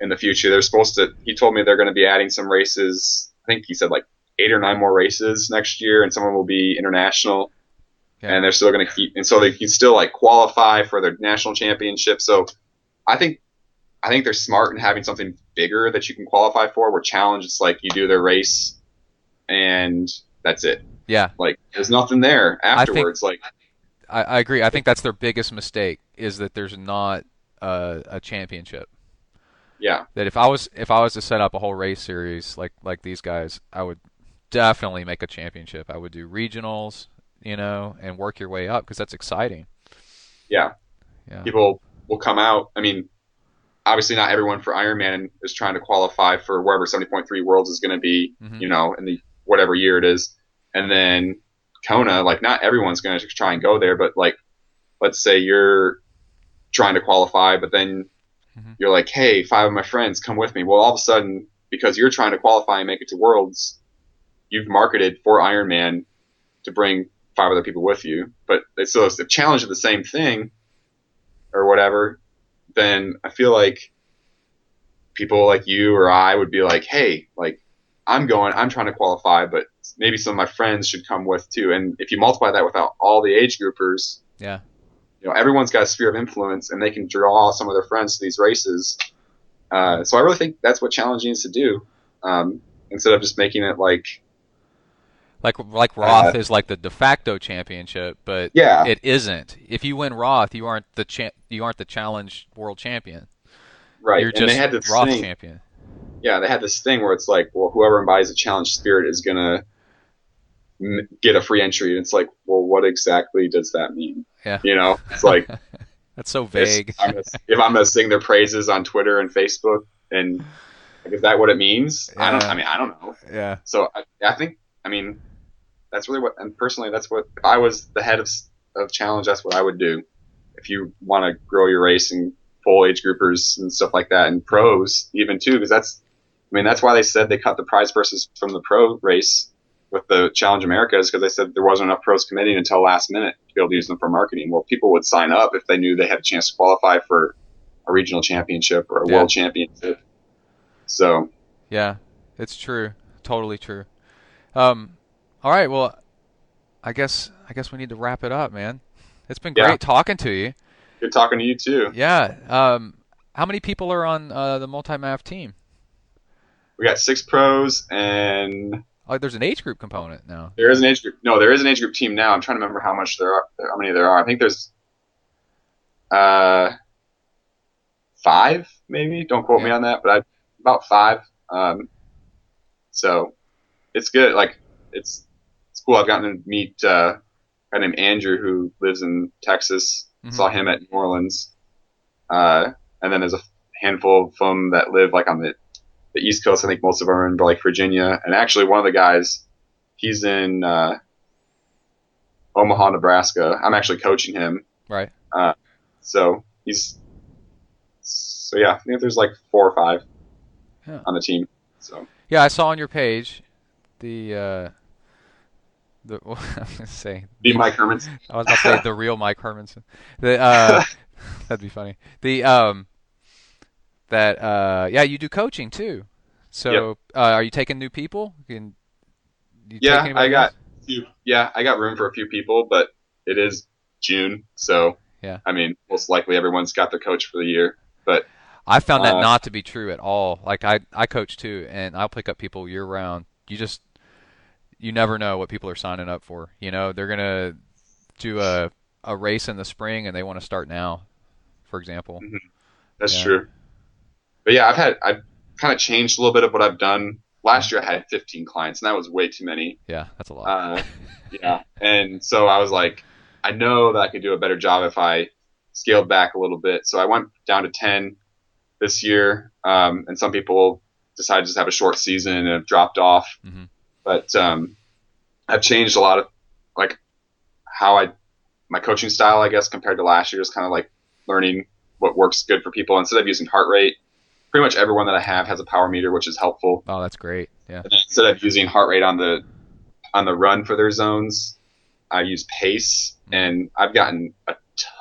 in the future. They're supposed to. He told me they're going to be adding some races. I think he said like eight or nine more races next year, and some of them will be international. Yeah. And they're still going to keep, and so they can still like qualify for their national championship. So, I think, I think they're smart in having something bigger that you can qualify for. Where challenge, it's like you do their race, and that's it. yeah, Like there's nothing there I think- afterwards. like I, I agree. I think that's their biggest mistake is that there's not a, a championship. yeah, that if I was if I was to set up a whole race series like like these guys, I would definitely make a championship. I would do regionals, you know, and work your way up because that's exciting. yeah. Yeah. people will come out. I mean, obviously not everyone for Ironman is trying to qualify for wherever 70.3 Worlds is going to be, Mhm. you know, in the whatever year it is. And then Kona, like not everyone's going to try and go there, but like, let's say you're trying to qualify, but then Mhm. you're like, hey, five of my friends come with me. Well, all of a sudden, because you're trying to qualify and make it to Worlds, you've marketed for Ironman to bring five other people with you. But it's so if challenge of the same thing or whatever, then I feel like people like you or I would be like, hey, like I'm going, I'm trying to qualify, but maybe some of my friends should come with too. And if you multiply that without all the age groupers, Yeah. you know, everyone's got a sphere of influence and they can draw some of their friends to these races. Uh, so I really think that's what challenge needs to do. Um, instead of just making it like, Like like Roth is like the de facto championship, but Uh, yeah, it isn't. If you win Roth, you aren't the cha- you aren't the challenge world champion. right. You're and just they had this Roth thing, champion. yeah, they had this thing where it's like, well, whoever embodies the challenge spirit is gonna get a free entry, and it's like, well, what exactly does that mean? Yeah. You know, it's like That's so vague. I'm gonna, if I'm gonna sing their praises on Twitter and Facebook, and like, is that what it means? I don't. I mean, I don't know. Yeah. So I, I think, I mean, that's really what, and personally, that's what if I was the head of of challenge, that's what I would do. If you want to grow your race and full age groupers and stuff like that, and pros even too, because that's, I mean, that's why they said they cut the prize purses from the pro race with the Challenge America is because they said there wasn't enough pros committing until last minute to be able to use them for marketing. Well, people would sign up if they knew they had a chance to qualify for a regional championship or a Yeah. world championship. So Yeah, it's true. Totally true. Um, all right. Well, I guess I guess we need to wrap it up, man. It's been Yeah. great talking to you. Good talking to you too. Yeah. Um, how many people are on uh, the multi-math team? We got six pros and Oh, there's an age group component now. there is an age group. No, there is an age group team now. I'm trying to remember how much there are. How many there are? I think there's uh five, maybe. Don't quote me on that, but I about five. Um, so it's good. Like it's it's cool. I've gotten to meet uh, a guy named Andrew who lives in Texas. Mhm. Saw him at New Orleans. Uh, and then there's a handful of them that live like on the the East Coast. I think most of them are in like Virginia. And actually, one of the guys, he's in uh, Omaha, Nebraska. I'm actually coaching him. Right. So he's so yeah. I think there's like four or five Yeah. on the team. So Yeah, I saw on your page the uh, the I was gonna say be Mike Herman's. I was about to say the real Mike Hermanson. The uh, that'd be funny. The um that uh yeah you do coaching too. So uh, are you taking new people? Can you Yeah, I got- few, yeah, I got room for a few people, but it is June, so Yeah. I mean, most likely everyone's got their coach for the year. But I found that uh, not to be true at all. Like I I coach too, and I'll pick up people year round. You just you never know what people are signing up for. You know they're gonna do a a race in the spring and they want to start now, for example. that's Yeah. true. But yeah, I've had I've kind of changed a little bit of what I've done. Last year I had 15 clients, and that was way too many. Yeah, that's a lot. Uh, yeah, and so I was like, I know that I could do a better job if I scaled back a little bit. So I went down to 10 this year, um, and some people decided to just have a short season and have dropped off. Mhm. But um, I've changed a lot of like how I my coaching style, I guess, compared to last year. Just kind of like learning what works good for people instead of using heart rate. Pretty much everyone that I have has a power meter, which is helpful. oh, that's great. Yeah. Instead of using heart rate on the on the run for their zones, I use pace, and I've gotten a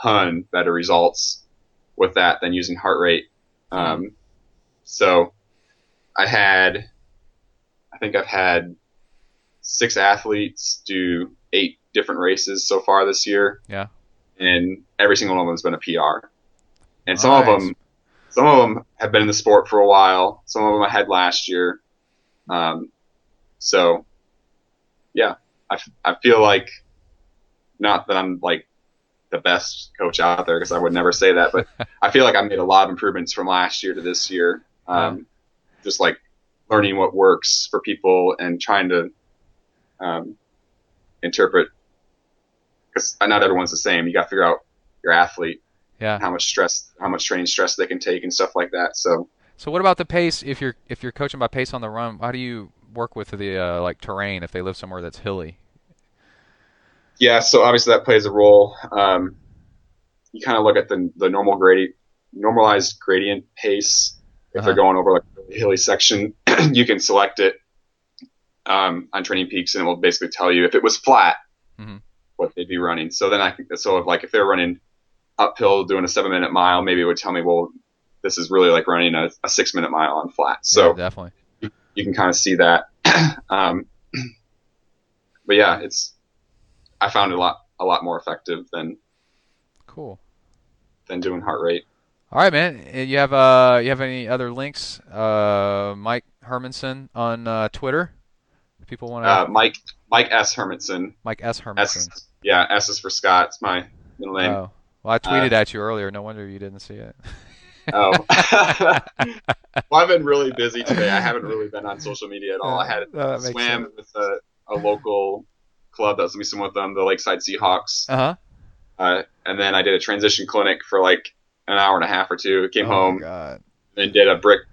ton better results with that than using heart rate. Um, so I had, I think I've had six athletes do eight different races so far this year. Yeah. and every single one of them has been a PR, and some of them some of them have been in the sport for a while. Some of them I had last year. Um, so, yeah, I, f- I feel like not that I'm like the best coach out there because I would never say that, but I feel like I made a lot of improvements from last year to this year. Um, Just like learning what works for people and trying to um, interpret because not everyone's the same. You got to figure out your athlete Yeah. how much stress, how much training stress they can take and stuff like that. So So what about the pace? If you're if you're coaching by pace on the run, how do you work with the uh, like terrain if they live somewhere that's hilly? yeah, so obviously that plays a role. Um, you kind of look at the the normal gradient, normalized gradient pace. If they're Uh-huh. going over like a hilly section, you can select it um, on TrainingPeaks, and it will basically tell you if it was flat, mm-hmm. what they'd be running. So then I think so. If like if they're running uphill doing a seven minute mile, maybe it would tell me, well, this is really like running a, a six minute mile on flat. So Yeah, definitely. you can kind of see that. um, but yeah, it's I found it a lot a lot more effective than Cool. than doing heart rate. All right, man. You have uh you have any other links? Uh, Mike Hermanson on uh, Twitter. If people want to. Uh, Mike Mike S Hermanson. Mike S Hermanson. S yeah, S is for Scott. It's my middle name. Oh. Well, I tweeted at you earlier. No wonder you didn't see it. Oh. well, I've been really busy today. I haven't really been on social media at all. I had Uh, that swam with a, a local club that was messing with them, the Lakeside Seahawks. Uh huh. Uh, and then I did a transition clinic for like an hour and a half or two. Came oh home, God. then did a brick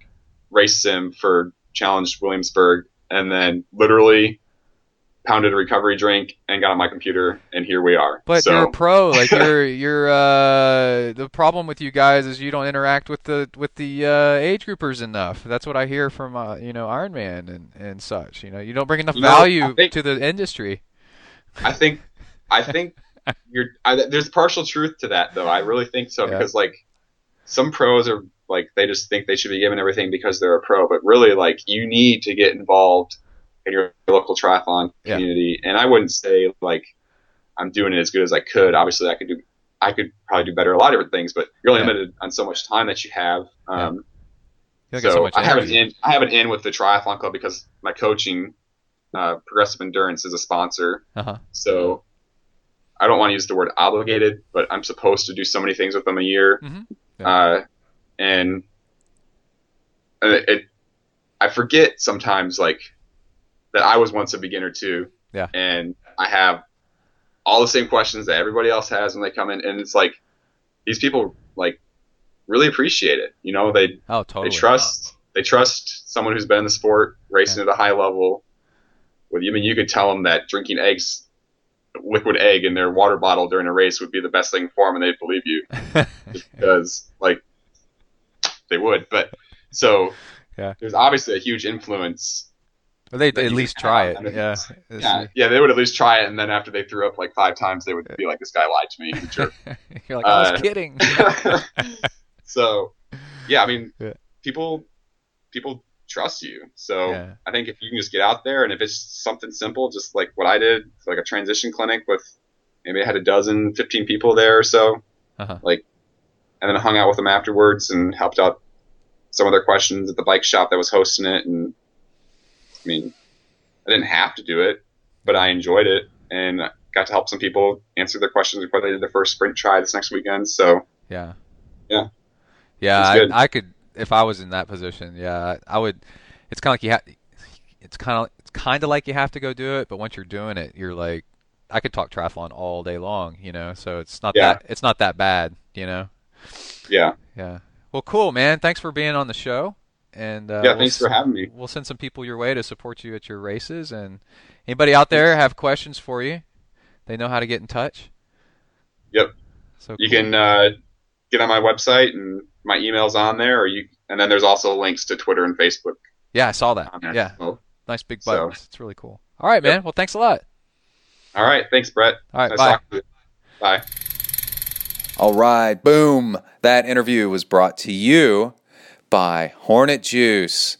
race sim for Challenge Williamsburg, and then literally pounded a recovery drink and got on my computer, and here we are. But so, you're a pro. Like you're you're uh the problem with you guys is you don't interact with the with the uh, age groupers enough. That's what I hear from uh, you know Ironman and and such. You know you don't bring enough You know, value think- to the industry. I think, I think you're. I, there's partial truth to that, though. I really think so Yeah. because like some pros are like they just think they should be given everything because they're a pro, but really like you need to get involved in your local triathlon Yeah. community. And I wouldn't say like I'm doing it as good as I could. Obviously, I could do I could probably do better a lot of different things, but you're only Yeah. limited on so much time that you have. Um, You so so much I have an in. I have an in with the triathlon club because my coaching, uh, Progressive Endurance, is a sponsor. Uh-huh. So I don't want to use the word obligated, but I'm supposed to do so many things with them a year. Mhm. Yeah. Uh, and and it, it, I forget sometimes like that I was once a beginner too. Yeah. And I have all the same questions that everybody else has when they come in, and it's like these people like really appreciate it. You know, they Oh, totally. they trust they trust someone who's been in the sport, racing at a high level. With you, I mean, you could tell them that drinking eggs, liquid egg in their water bottle during a race would be the best thing for them, and they'd believe you because like they would. But so Yeah. there's obviously a huge influence. But they that at least try it. I mean, Yeah. it's- It's- Yeah, yeah, they would at least try it, and then after they threw up like five times, they would be like, "This guy lied to me." Jerk. You're like, I was Uh, kidding. so, yeah, I mean, Yeah. people people trust you. So Yeah. I think if you can just get out there, and if it's something simple, just like what I did, like a transition clinic with maybe I had a dozen, 15 people there or so, Uh-huh. like, and then hung out with them afterwards and helped out some of their questions at the bike shop that was hosting it. And I mean, I didn't have to do it, but I enjoyed it and got to help some people answer their questions before they did their first sprint tri this next weekend. So Yeah. Yeah. Yeah, I. I could if I was in that position. Yeah, I would. It's kind of like you have. It's kind of it's kind of like you have to go do it, but once you're doing it, you're like, I could talk triathlon all day long, you know. So it's not Yeah. that it's not that bad, you know. yeah, Yeah. Well, cool, man. Thanks for being on the show. And uh, yeah. we'll Thanks for having me. We'll send some people your way to support you at your races. And anybody out there have questions for you? They know how to get in touch. Yep. So You cool. can uh, get on my website and my email's on there, or you. And then there's also links to Twitter and Facebook Yeah, I saw that. Yeah, So, nice big So- buttons. It's really cool. All right, man. Well, thanks a lot. all right. Thanks, Brett. All right, Nice bye. talking to you. Bye. All right, boom. That interview was brought to you by Hornet Juice.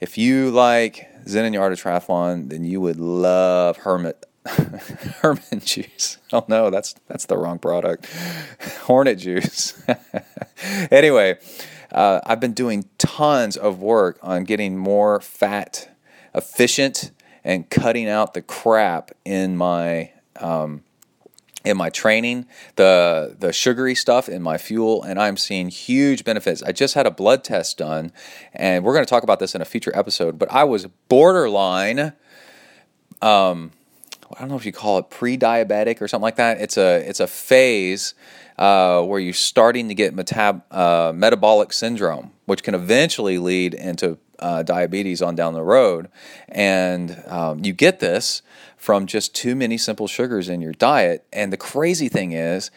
If you like Zen and of Triathlon, then you would love Hermit Herman Juice. Oh no, that's that's the wrong product. Hornet Juice. anyway, uh, I've been doing tons of work on getting more fat efficient and cutting out the crap in my um, in my training, the the sugary stuff in my fuel, and I'm seeing huge benefits. I just had a blood test done, and we're going to talk about this in a future episode. But I was borderline. Um, I don't know if you call it pre-diabetic or something like that. It's a it's a phase uh, where you're starting to get metab- uh, metabolic syndrome, which can eventually lead into uh, diabetes on down the road. And um, you get this from just too many simple sugars in your diet. And the crazy thing is,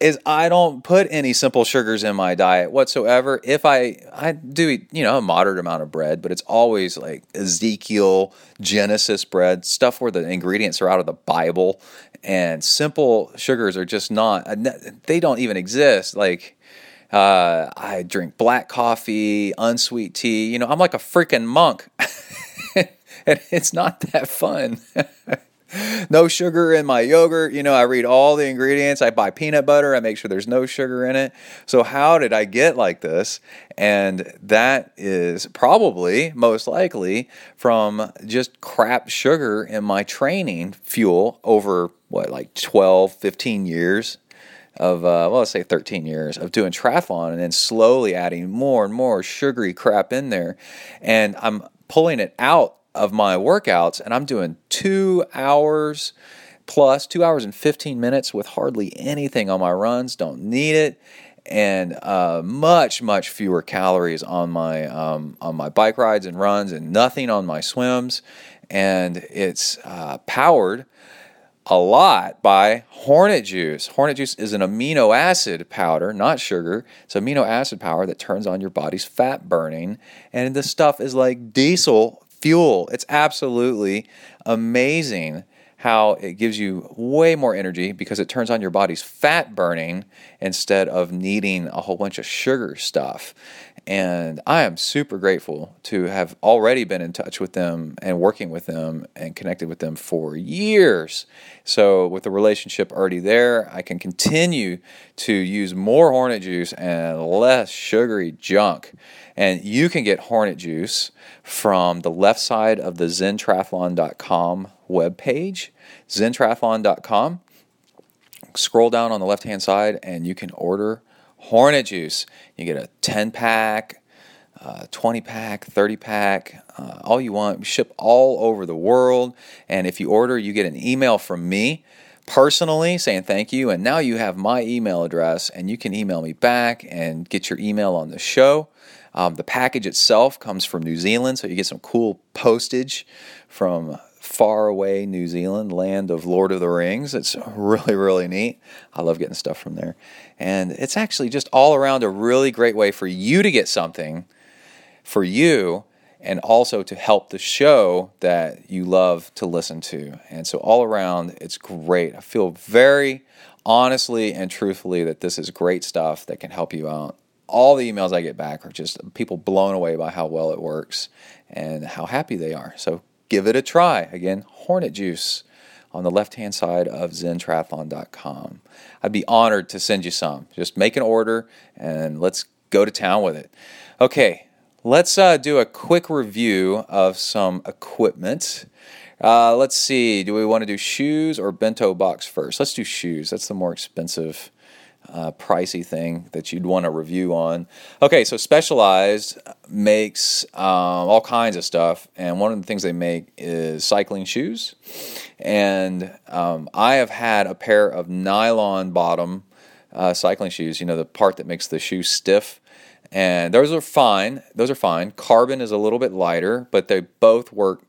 is I don't put any simple sugars in my diet whatsoever. If I I do eat, you know, a moderate amount of bread, but it's always like Ezekiel, Genesis bread, stuff where the ingredients are out of the Bible, and simple sugars are just not. They don't even exist. Like uh, I drink black coffee, unsweet tea. You know, I'm like a freaking monk, and it's not that fun. no sugar in my yogurt. You know, I read all the ingredients. I buy peanut butter. I make sure there's no sugar in it. So, how did I get like this? And that is probably most likely from just crap sugar in my training fuel over what, like 12, 15 years of uh, well, let's say 13 years of doing triathlon, and then slowly adding more and more sugary crap in there, and I'm pulling it out of my workouts, and I'm doing two hours plus two hours and 15 minutes with hardly anything on my runs. Don't need it. And uh, much, much fewer calories on my um, on my bike rides and runs, and nothing on my swims. And it's uh, powered a lot by Hornet Juice. Hornet Juice is an amino acid powder, not sugar. It's amino acid powder that turns on your body's fat burning. And this stuff is like diesel fuel. It's absolutely amazing how it gives you way more energy because it turns on your body's fat burning instead of needing a whole bunch of sugar stuff. And I am super grateful to have already been in touch with them and working with them and connected with them for years. So, with the relationship already there, I can continue to use more Hornet juice and less sugary junk. And you can get Hornet juice from the left side of the zentriathlon.com webpage, zentriathlon.com. Scroll down on the left hand side and you can order Hornet Juice. You get a 10 pack, uh, 20 pack, 30 pack, uh, all you want. We ship all over the world. And if you order, you get an email from me personally saying thank you. And now you have my email address and you can email me back and get your email on the show. Um, the package itself comes from New Zealand, so you get some cool postage from far away New Zealand, land of Lord of the Rings. It's really, really neat. I love getting stuff from there. And it's actually just all around a really great way for you to get something for you and also to help the show that you love to listen to. And so, all around, it's great. I feel very honestly and truthfully that this is great stuff that can help you out. All the emails I get back are just people blown away by how well it works and how happy they are. So, give it a try. Again, Hornet Juice on the left hand side of zentriathlon.com. I'd be honored to send you some. Just make an order and let's go to town with it. Okay, let's uh, do a quick review of some equipment. Uh, let's see, do we want to do shoes or bento box first? Let's do shoes. That's the more expensive uh, pricey thing that you'd want to review on. Okay, so Specialized makes um, all kinds of stuff, and one of the things they make is cycling shoes. And um, I have had a pair of nylon bottom uh, cycling shoes, you know, the part that makes the shoe stiff. And those are fine. Those are fine. Carbon is a little bit lighter, but they both work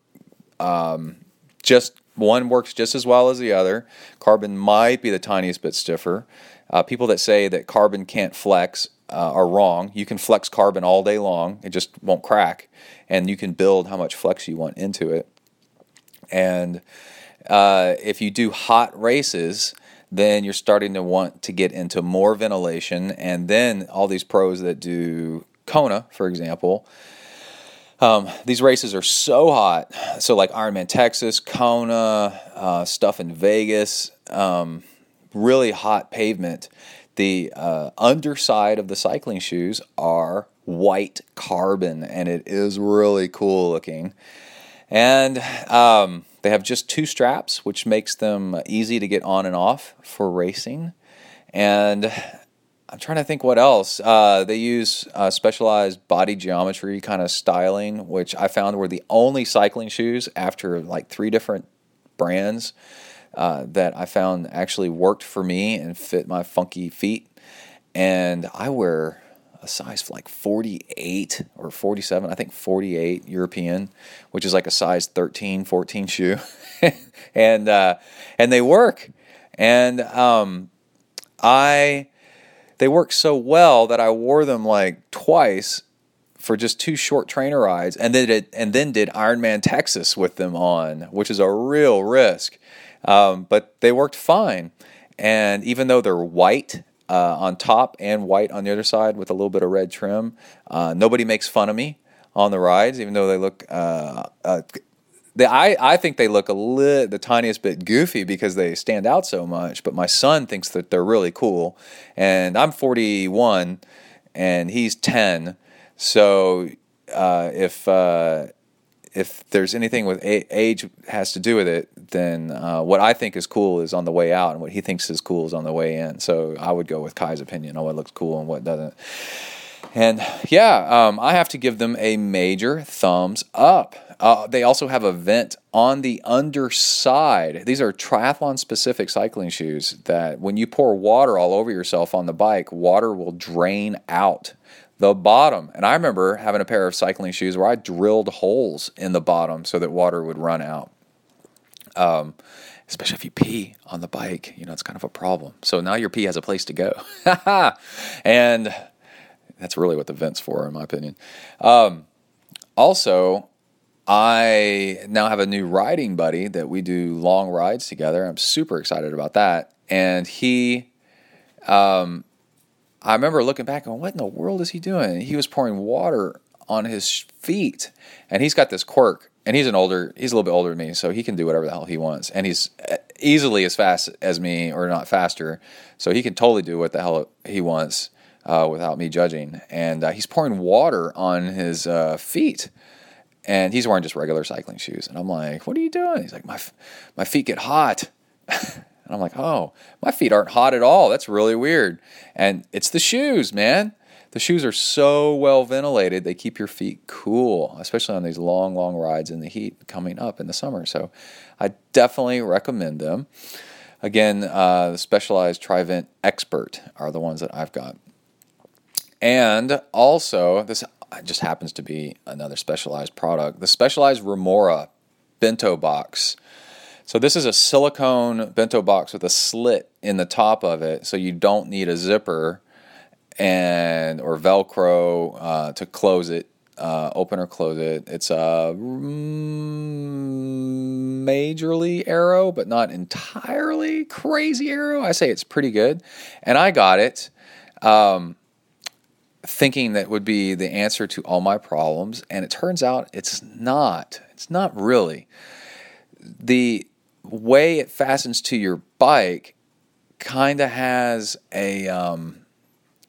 um, just one works just as well as the other. Carbon might be the tiniest bit stiffer. Uh, people that say that carbon can't flex uh, are wrong. You can flex carbon all day long, it just won't crack, and you can build how much flex you want into it. And uh, if you do hot races, then you're starting to want to get into more ventilation, and then all these pros that do Kona, for example. Um, these races are so hot. So, like Ironman Texas, Kona, uh, stuff in Vegas, um, really hot pavement. The uh, underside of the cycling shoes are white carbon, and it is really cool looking. And um, they have just two straps, which makes them easy to get on and off for racing. And I'm trying to think what else. Uh, they use uh, specialized body geometry kind of styling, which I found were the only cycling shoes after like three different brands uh, that I found actually worked for me and fit my funky feet. And I wear a size like 48 or 47, I think 48 European, which is like a size 13, 14 shoe. and, uh, and they work. And um, I they work so well that I wore them like twice for just two short trainer rides, and then did, and then did Ironman Texas with them on, which is a real risk. Um, but they worked fine, and even though they're white uh, on top and white on the other side with a little bit of red trim, uh, nobody makes fun of me on the rides, even though they look uh, uh they, I, I think they look a little the tiniest bit goofy because they stand out so much. But my son thinks that they're really cool, and I'm 41 and he's 10. So uh, if uh, if there's anything with age has to do with it, then uh, what I think is cool is on the way out, and what he thinks is cool is on the way in. So I would go with Kai's opinion on what looks cool and what doesn't. And yeah, um, I have to give them a major thumbs up. Uh, they also have a vent on the underside. These are triathlon specific cycling shoes that when you pour water all over yourself on the bike, water will drain out the bottom. And I remember having a pair of cycling shoes where I drilled holes in the bottom so that water would run out. Um, especially if you pee on the bike, you know, it's kind of a problem. So now your pee has a place to go. and that's really what the vent's for, in my opinion. Um, also, I now have a new riding buddy that we do long rides together. I'm super excited about that. And he, um, I remember looking back and what in the world is he doing? He was pouring water on his feet, and he's got this quirk. And he's an older, he's a little bit older than me, so he can do whatever the hell he wants. And he's uh, easily as fast as me, or not faster, so he can totally do what the hell he wants uh, without me judging. And uh, he's pouring water on his uh, feet, and he's wearing just regular cycling shoes. And I'm like, "What are you doing?" He's like, "My my feet get hot." and I'm like, "Oh, my feet aren't hot at all. That's really weird." And it's the shoes, man. The shoes are so well ventilated, they keep your feet cool, especially on these long, long rides in the heat coming up in the summer. So I definitely recommend them. Again, uh, the Specialized Trivent Expert are the ones that I've got. And also, this just happens to be another specialized product the Specialized Remora bento box. So, this is a silicone bento box with a slit in the top of it, so you don't need a zipper and or Velcro uh, to close it, uh, open or close it. It's a mm, majorly aero, but not entirely crazy aero. I say it's pretty good, and I got it. Um, thinking that would be the answer to all my problems and it turns out it's not it's not really the way it fastens to your bike kind of has a um,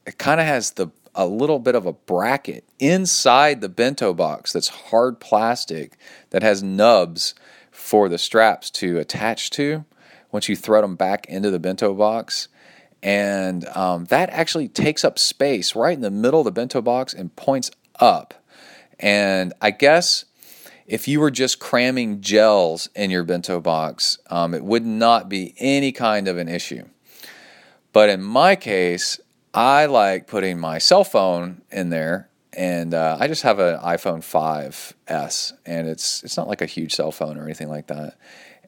it kind of has the a little bit of a bracket inside the bento box that's hard plastic that has nubs for the straps to attach to once you thread them back into the bento box. And um, that actually takes up space right in the middle of the bento box and points up. And I guess if you were just cramming gels in your bento box, um, it would not be any kind of an issue. But in my case, I like putting my cell phone in there, and uh, I just have an iPhone 5s, and it's it's not like a huge cell phone or anything like that.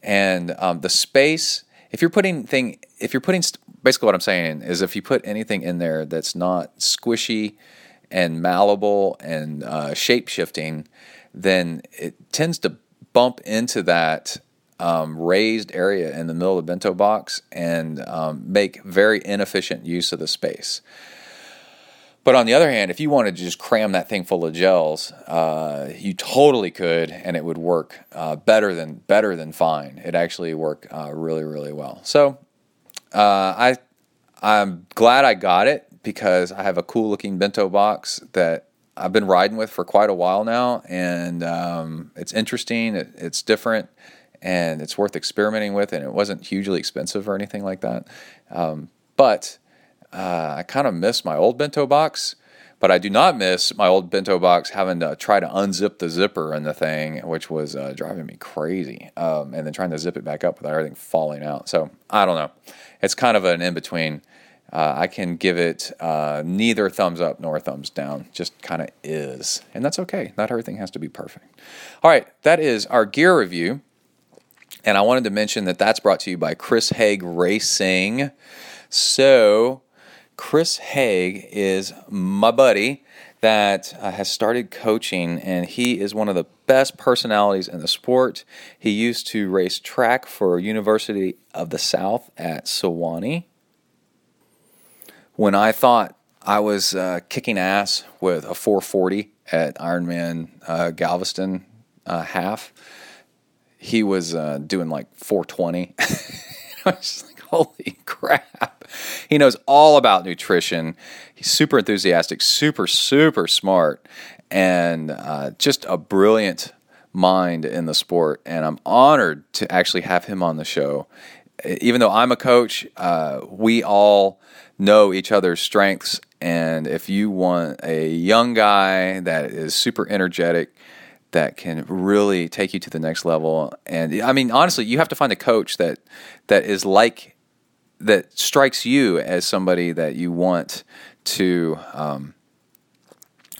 And um, the space, if you're putting thing, if you're putting basically what I'm saying is if you put anything in there that's not squishy and malleable and uh, shape shifting, then it tends to bump into that um, raised area in the middle of the bento box and um, make very inefficient use of the space. But on the other hand, if you wanted to just cram that thing full of gels, uh, you totally could, and it would work uh, better than better than fine. It actually worked uh, really, really well. So uh, I I'm glad I got it because I have a cool looking bento box that I've been riding with for quite a while now, and um, it's interesting. It, it's different and it's worth experimenting with. And it wasn't hugely expensive or anything like that. Um, but uh, I kind of miss my old bento box. But I do not miss my old bento box having to try to unzip the zipper in the thing, which was uh, driving me crazy. Um, and then trying to zip it back up without everything falling out. So I don't know. It's kind of an in between. Uh, I can give it uh, neither thumbs up nor thumbs down, just kind of is. And that's okay. Not everything has to be perfect. All right, that is our gear review. And I wanted to mention that that's brought to you by Chris Haig Racing. So, Chris Haig is my buddy that uh, has started coaching, and he is one of the best personalities in the sport. He used to race track for University of the South at Sewanee. When I thought I was uh, kicking ass with a 440 at Ironman uh, Galveston uh, half, he was uh, doing like 420. I was just like, holy crap. He knows all about nutrition. He's super enthusiastic, super, super smart, and uh, just a brilliant mind in the sport. And I'm honored to actually have him on the show. Even though I'm a coach, uh, we all know each other's strengths. And if you want a young guy that is super energetic, that can really take you to the next level. And I mean, honestly, you have to find a coach that that is like that strikes you as somebody that you want to. Um,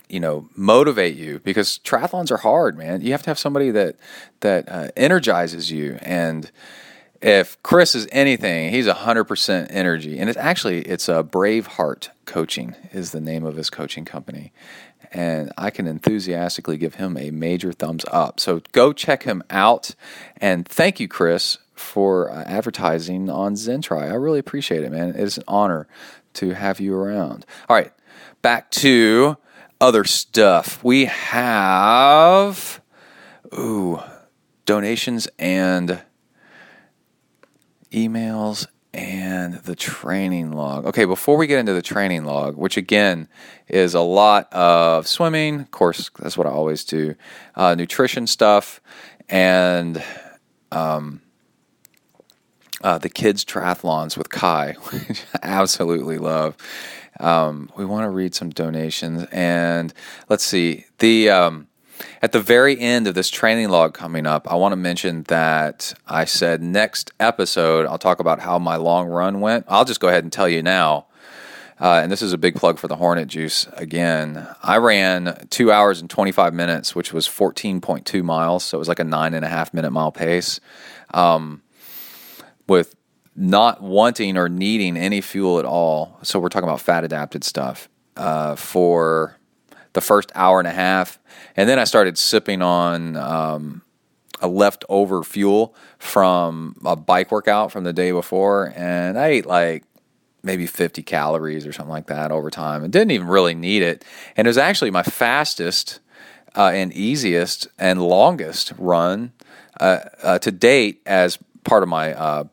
you know, motivate you because triathlons are hard, man. You have to have somebody that that uh, energizes you. And if Chris is anything, he's hundred percent energy. And it's actually it's a Braveheart Coaching is the name of his coaching company, and I can enthusiastically give him a major thumbs up. So go check him out. And thank you, Chris, for uh, advertising on ZenTri. I really appreciate it, man. It is an honor to have you around. All right, back to other stuff. We have ooh donations and emails and the training log. Okay, before we get into the training log, which again is a lot of swimming, of course, that's what I always do, uh, nutrition stuff, and um, uh, the kids' triathlons with Kai, which I absolutely love. Um, we want to read some donations, and let's see the. Um, at the very end of this training log coming up, I want to mention that I said next episode I'll talk about how my long run went. I'll just go ahead and tell you now. Uh, and this is a big plug for the Hornet Juice again. I ran two hours and 25 minutes, which was 14.2 miles. So it was like a nine and a half minute mile pace um, with not wanting or needing any fuel at all. So we're talking about fat adapted stuff uh, for the first hour and a half, and then I started sipping on um, a leftover fuel from a bike workout from the day before, and I ate like maybe 50 calories or something like that over time, and didn't even really need it. And it was actually my fastest uh, and easiest and longest run uh, uh, to date as part of my uh,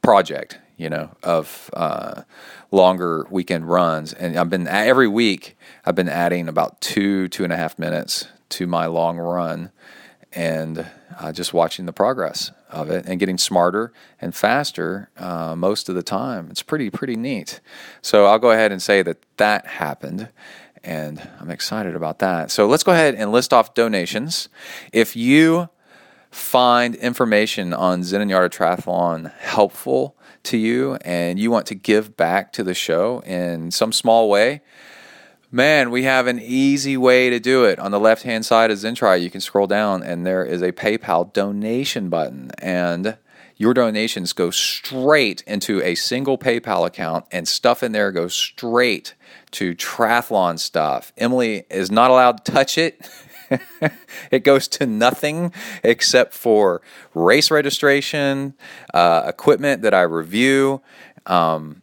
project, you know, of uh, longer weekend runs. And I've been every week I've been adding about two two and a half minutes to my long run, and uh, just watching the progress of it and getting smarter and faster uh, most of the time. It's pretty pretty neat. So I'll go ahead and say that that happened. And I'm excited about that. So let's go ahead and list off donations. If you find information on Zen and Yard Triathlon helpful to you and you want to give back to the show in some small way, man, we have an easy way to do it. On the left hand side of ZenTri, you can scroll down and there is a PayPal donation button. And your donations go straight into a single PayPal account, and stuff in there goes straight to triathlon stuff. Emily is not allowed to touch it. it goes to nothing except for race registration, uh, equipment that I review. Um,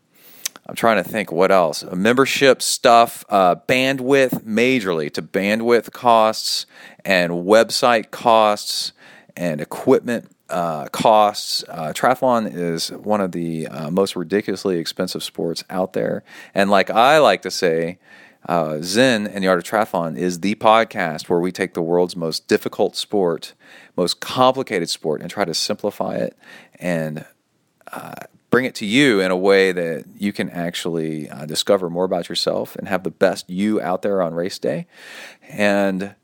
I'm trying to think what else. Membership stuff, uh, bandwidth, majorly to bandwidth costs and website costs and equipment uh, costs. Uh, triathlon is one of the uh, most ridiculously expensive sports out there. And like I like to say, uh, Zen and the Art of Triathlon is the podcast where we take the world's most difficult sport, most complicated sport, and try to simplify it and uh, bring it to you in a way that you can actually uh, discover more about yourself and have the best you out there on race day. And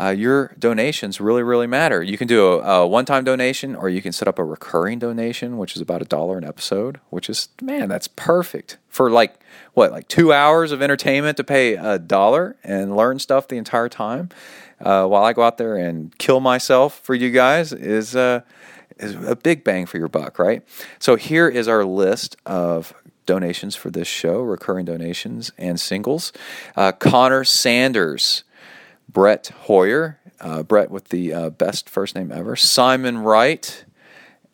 uh, your donations really, really matter. You can do a, a one time donation or you can set up a recurring donation, which is about a dollar an episode, which is, man, that's perfect for like, what, like two hours of entertainment to pay a dollar and learn stuff the entire time uh, while I go out there and kill myself for you guys is, uh, is a big bang for your buck, right? So here is our list of donations for this show, recurring donations and singles. Uh, Connor Sanders. Brett Hoyer, uh, Brett with the uh, best first name ever, Simon Wright,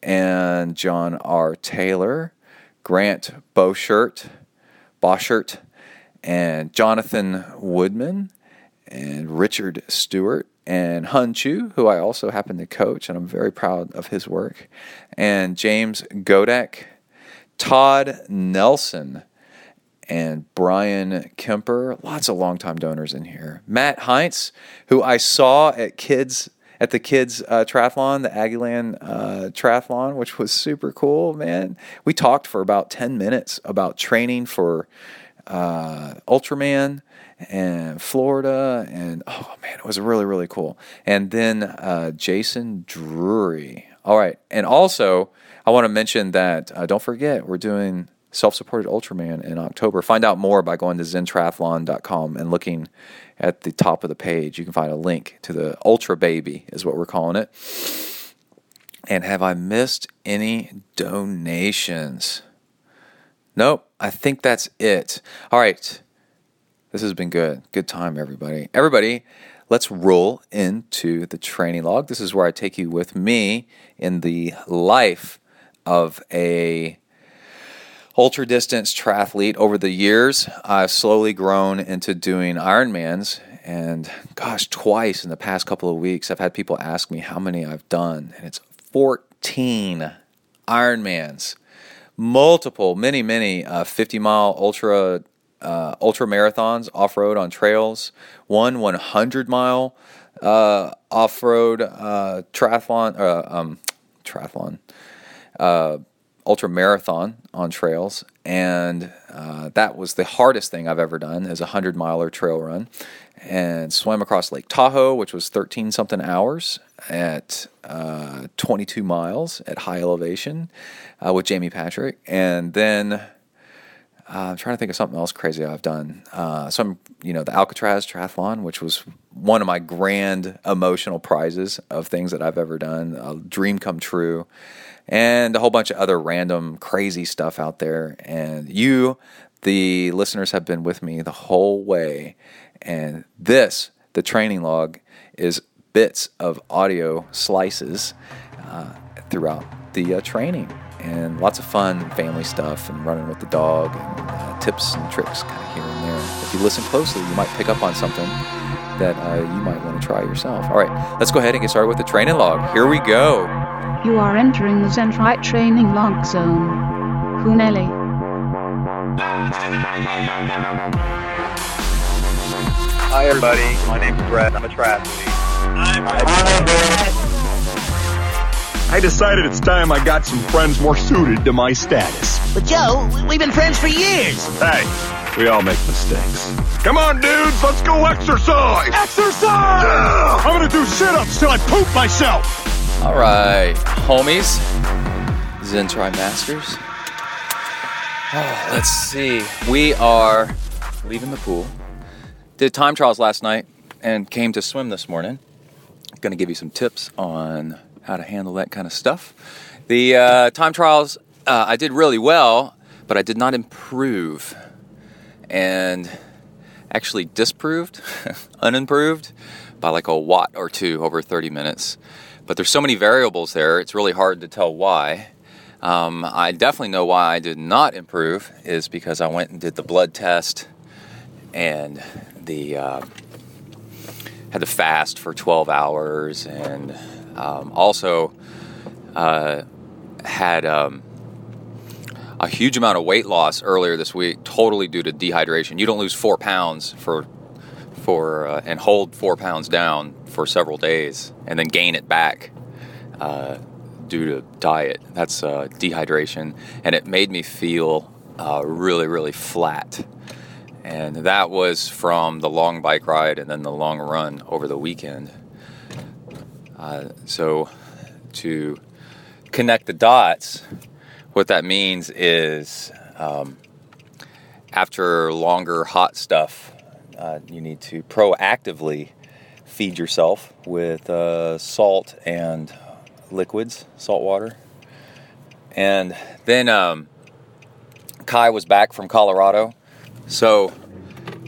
and John R. Taylor, Grant Boschert, Boschert, and Jonathan Woodman, and Richard Stewart, and Hun Chu, who I also happen to coach, and I'm very proud of his work, and James Godek, Todd Nelson, and Brian Kemper. Lots of longtime donors in here. Matt Heinz, who I saw at kids at the kids uh, triathlon, the Aggieland uh, triathlon, which was super cool. Man, we talked for about ten minutes about training for uh, Ultraman and Florida, and oh man, it was really really cool. And then uh, Jason Drury. All right, and also I want to mention that uh, don't forget we're doing self supported Ultraman in October. Find out more by going to zentriathlon.com and looking at the top of the page. You can find a link to the Ultra Baby, is what we're calling it. And have I missed any donations? Nope, I think that's it. All right. This has been good. Good time, everybody. Everybody, let's roll into the training log. This is where I take you with me in the life of a ultra distance triathlete over the years. I've slowly grown into doing Ironmans, and gosh, twice in the past couple of weeks, I've had people ask me how many I've done, and it's 14 Ironmans, multiple, many, many uh, 50 mile ultra uh, ultra marathons off road on trails, one 100 mile uh, off road uh, triathlon, uh, um, triathlon, uh, ultra marathon on trails, and uh, that was the hardest thing I've ever done is a 100 miler trail run. And swam across Lake Tahoe, which was 13 something hours at 22 miles at high elevation with Jamie Patrick. And then uh, I'm trying to think of something else crazy I've done. Uh, some, you know, the Alcatraz Triathlon, which was one of my grand emotional prizes of things that I've ever done, a dream come true, and a whole bunch of other random crazy stuff out there. And you, the listeners, have been with me the whole way. And this, the training log, is bits of audio slices uh, throughout the uh, training and lots of fun family stuff and running with the dog and uh, tips and tricks kind of here and there. If you listen closely, you might pick up on something that uh, you might want to try yourself. All right, let's go ahead and get started with the training log. Here we go. You are entering the ZenTri training log zone. Huneli. Hi, everybody. My name's Brett. I'm a triathlete. I'm I decided it's time I got some friends more suited to my status. But Joe, we- we've been friends for years. Hey, we all make mistakes. Come on, dudes, let's go exercise! Exercise! I'm gonna do sit-ups till I poop myself! All right, homies, ZenTri Masters. Oh, let's see. We are leaving the pool. Did time trials last night and came to swim this morning. Going to give you some tips on how to handle that kind of stuff. The uh, time trials, uh, I did really well, but I did not improve. And actually disproved, unimproved by like a watt or two over 30 minutes. But there's so many variables there, it's really hard to tell why. Um, I definitely know why I did not improve is because I went and did the blood test and the uh, had to fast for 12 hours and um, also uh, had um, a huge amount of weight loss earlier this week, totally due to dehydration. You don't lose four pounds for for uh, and hold four pounds down for several days and then gain it back uh, due to diet. That's uh, dehydration, and it made me feel uh, really, really flat. And that was from the long bike ride and then the long run over the weekend. Uh, so, to connect the dots, what that means is um, after longer hot stuff, uh, you need to proactively feed yourself with uh, salt and liquids, salt water. And then um, Kai was back from Colorado, so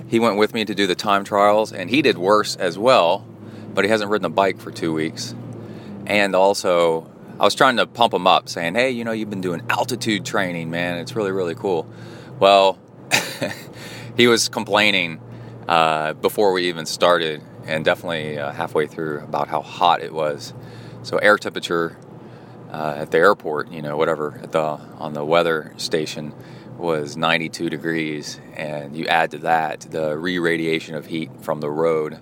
he went with me to do the time trials, and he did worse as well, but he hasn't ridden a bike for two weeks. And also, I was trying to pump him up, saying, "Hey, you know, you've been doing altitude training, man. It's really, really cool." Well, he was complaining uh, before we even started, and definitely uh, halfway through about how hot it was. So air temperature uh, at the airport, you know, whatever at the on the weather station was 92 degrees, and you add to that the re-radiation of heat from the road,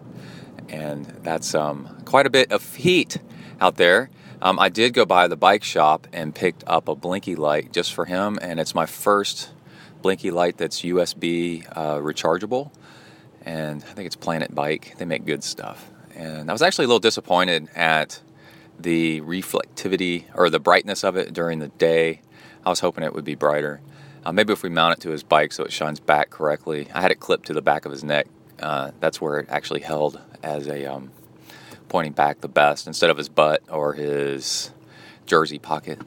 and that's um, quite a bit of heat out there. Um, I did go by the bike shop and picked up a blinky light just for him, and it's my first blinky light that's USB uh, rechargeable, and I think it's Planet Bike. They make good stuff, and I was actually a little disappointed at the reflectivity or the brightness of it during the day. I was hoping it would be brighter. Uh, maybe if we mount it to his bike so it shines back correctly. I had it clipped to the back of his neck. Uh, that's where it actually held as a um, pointing back the best instead of his butt or his jersey pocket.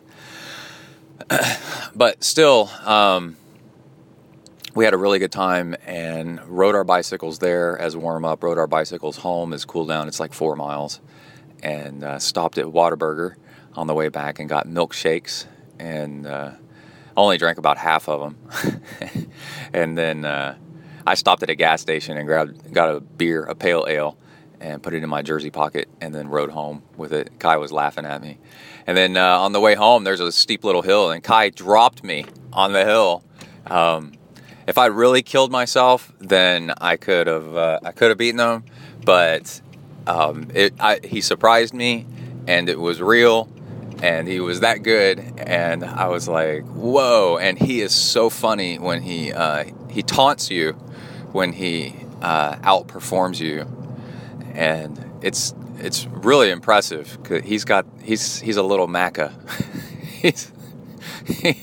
but still, um, we had a really good time and rode our bicycles there as warm up. Rode our bicycles home as cool down. It's like four miles, and uh, stopped at Whataburger on the way back and got milkshakes and uh, only drank about half of them. and then uh, I stopped at a gas station and grabbed got a beer, a pale ale, and put it in my jersey pocket, and then rode home with it. Kai was laughing at me. And then uh, on the way home, there's a steep little hill, and Kai dropped me on the hill. Um, if I really killed myself, then I could have uh, I could have beaten him, but um, it, I, he surprised me, and it was real, and he was that good, and I was like, whoa! And he is so funny when he uh, he taunts you, when he uh, outperforms you, and it's it's really impressive. he's got he's he's a little maca. he's, he,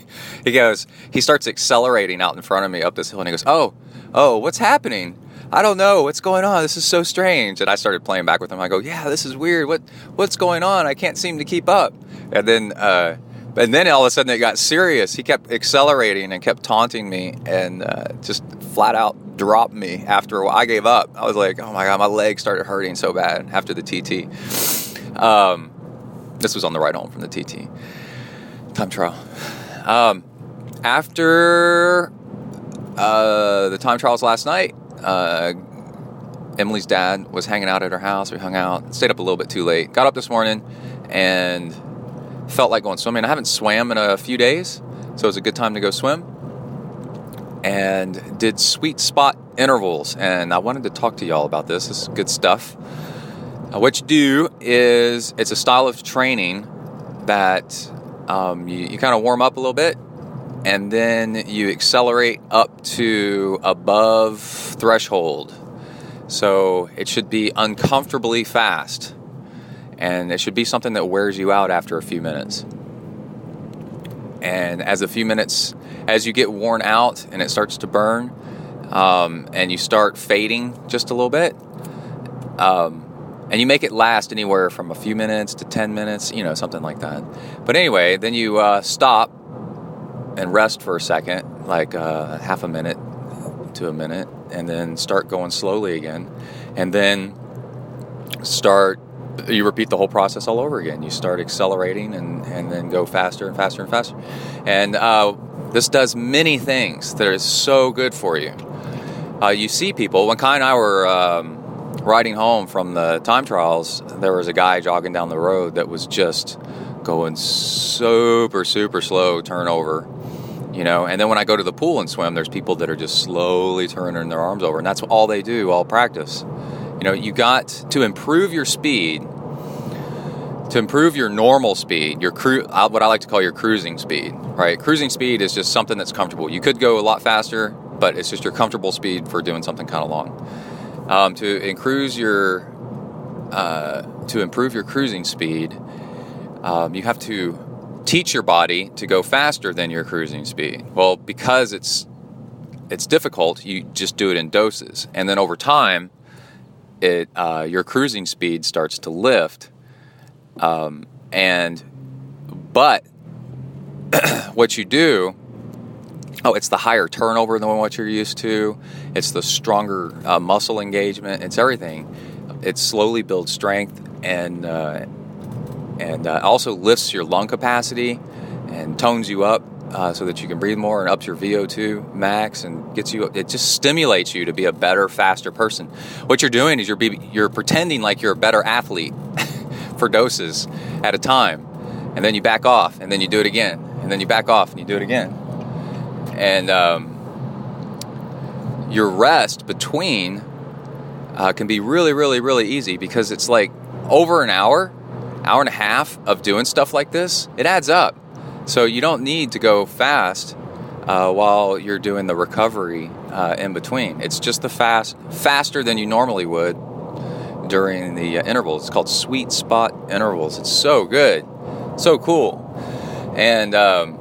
he goes he starts accelerating out in front of me up this hill, and he goes, oh oh what's happening? I don't know what's going on. This is so strange. And I started playing back with him. I go, yeah, this is weird. What what's going on? I can't seem to keep up. And then uh, and then all of a sudden it got serious. He kept accelerating and kept taunting me and uh, just flat out dropped me after a while. I gave up. I was like, oh my god, my leg started hurting so bad after the TT. Um, this was on the ride home from the TT time trial. Um, after uh, the time trials last night, uh, Emily's dad was hanging out at her house. We hung out, stayed up a little bit too late. Got up this morning and felt like going swimming. I haven't swam in a few days, so it was a good time to go swim. And did sweet spot intervals. And I wanted to talk to y'all about this. This is good stuff. Uh, what you do is it's a style of training that um, you, you kind of warm up a little bit and then you accelerate up to above threshold. So it should be uncomfortably fast, and it should be something that wears you out after a few minutes. And as a few minutes, as you get worn out and it starts to burn, um, and you start fading just a little bit, um, and you make it last anywhere from a few minutes to 10 minutes, you know, something like that. But anyway, then you uh, stop and rest for a second, like uh, half a minute to a minute, and then start going slowly again. And then start, you repeat the whole process all over again. You start accelerating and, and then go faster and faster and faster. And uh, this does many things that are so good for you. Uh, you see people, when Kai and I were um, riding home from the time trials, there was a guy jogging down the road that was just going super, super slow turnover you know and then when i go to the pool and swim there's people that are just slowly turning their arms over and that's all they do all practice you know you got to improve your speed to improve your normal speed your cru- uh, what i like to call your cruising speed right? Cruising speed is just something that's comfortable. You could go a lot faster but it's just your comfortable speed for doing something kind of long. Um, to increase your uh, to improve your cruising speed um, you have to teach your body to go faster than your cruising speed. Well, because it's it's difficult, you just do it in doses, and then over time, it uh, your cruising speed starts to lift. Um, and but what you do, oh, it's the higher turnover than what you're used to. It's the stronger uh, muscle engagement. It's everything. It slowly builds strength and. Uh, and uh, also lifts your lung capacity and tones you up uh, so that you can breathe more and ups your VO2 max and gets you. It just stimulates you to be a better, faster person. What you're doing is you're be, you're pretending like you're a better athlete for doses at a time, and then you back off, and then you do it again, and then you back off, and you do it again, and um, your rest between uh, can be really, really, really easy because it's like over an hour hour and a half of doing stuff like this, it adds up. So you don't need to go fast uh, while you're doing the recovery uh, in between. It's just the fast, faster than you normally would during the uh, intervals. It's called sweet spot intervals. It's so good, so cool, and um,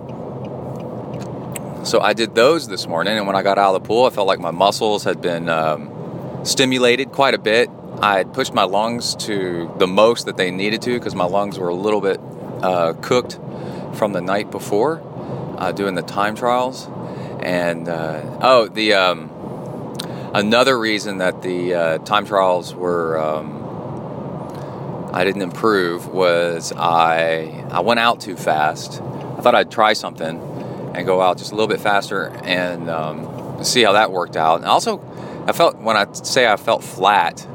so I did those this morning. And when I got out of the pool, I felt like my muscles had been um, stimulated quite a bit. I had pushed my lungs to the most that they needed to because my lungs were a little bit uh, cooked from the night before uh, doing the time trials. And uh, oh, the um, another reason that the uh, time trials were um, I didn't improve was I I went out too fast. I thought I'd try something and go out just a little bit faster and um, see how that worked out. And also, I felt when I say I felt flat,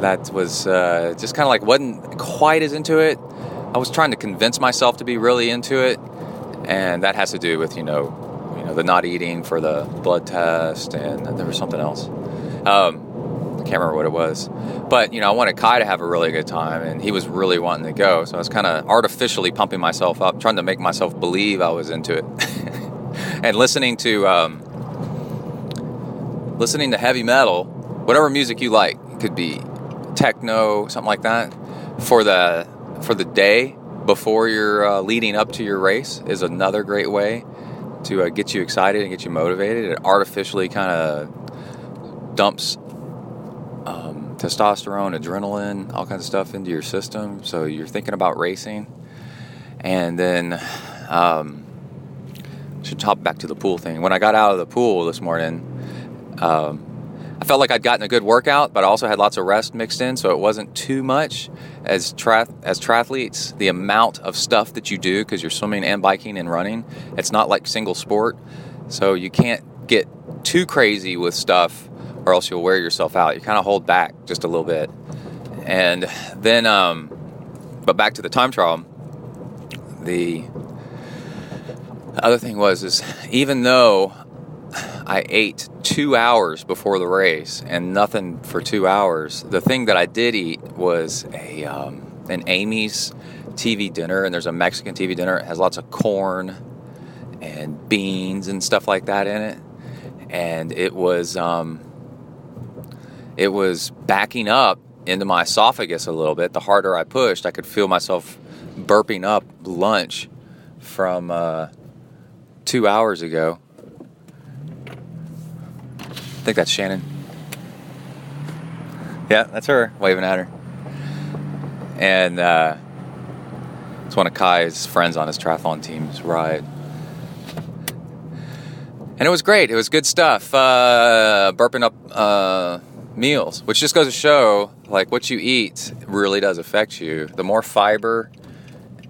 that was uh, just kind of like wasn't quite as into it. I was trying to convince myself to be really into it, and that has to do with you know, you know, the not eating for the blood test, and there was something else. Um, I can't remember what it was, but you know, I wanted Kai to have a really good time, and he was really wanting to go. So I was kind of artificially pumping myself up, trying to make myself believe I was into it, and listening to um, listening to heavy metal, whatever music you like. It could be techno, something like that, for the for the day before you're uh, leading up to your race is another great way to uh, get you excited and get you motivated. It artificially kind of dumps um, testosterone, adrenaline, all kinds of stuff into your system. So you're thinking about racing, and then um, should hop back to the pool thing. When I got out of the pool this morning. Um, I felt like I'd gotten a good workout, but I also had lots of rest mixed in, so it wasn't too much. As triath- as triathletes, the amount of stuff that you do because you're swimming and biking and running, it's not like single sport, so you can't get too crazy with stuff, or else you'll wear yourself out. You kind of hold back just a little bit, and then, um, but back to the time trial. The other thing was is even though I ate two hours before the race and nothing for two hours. The thing that I did eat was a um, an Amy's TV dinner, and there's a Mexican TV dinner. It has lots of corn and beans and stuff like that in it, and it was um, it was backing up into my esophagus a little bit. The harder I pushed, I could feel myself burping up lunch from uh, two hours ago think that's Shannon. Yeah, that's her waving at her. And uh, it's one of Kai's friends on his triathlon team's ride. And it was great. It was good stuff. Uh, burping up uh, meals, which just goes to show like what you eat really does affect you. The more fiber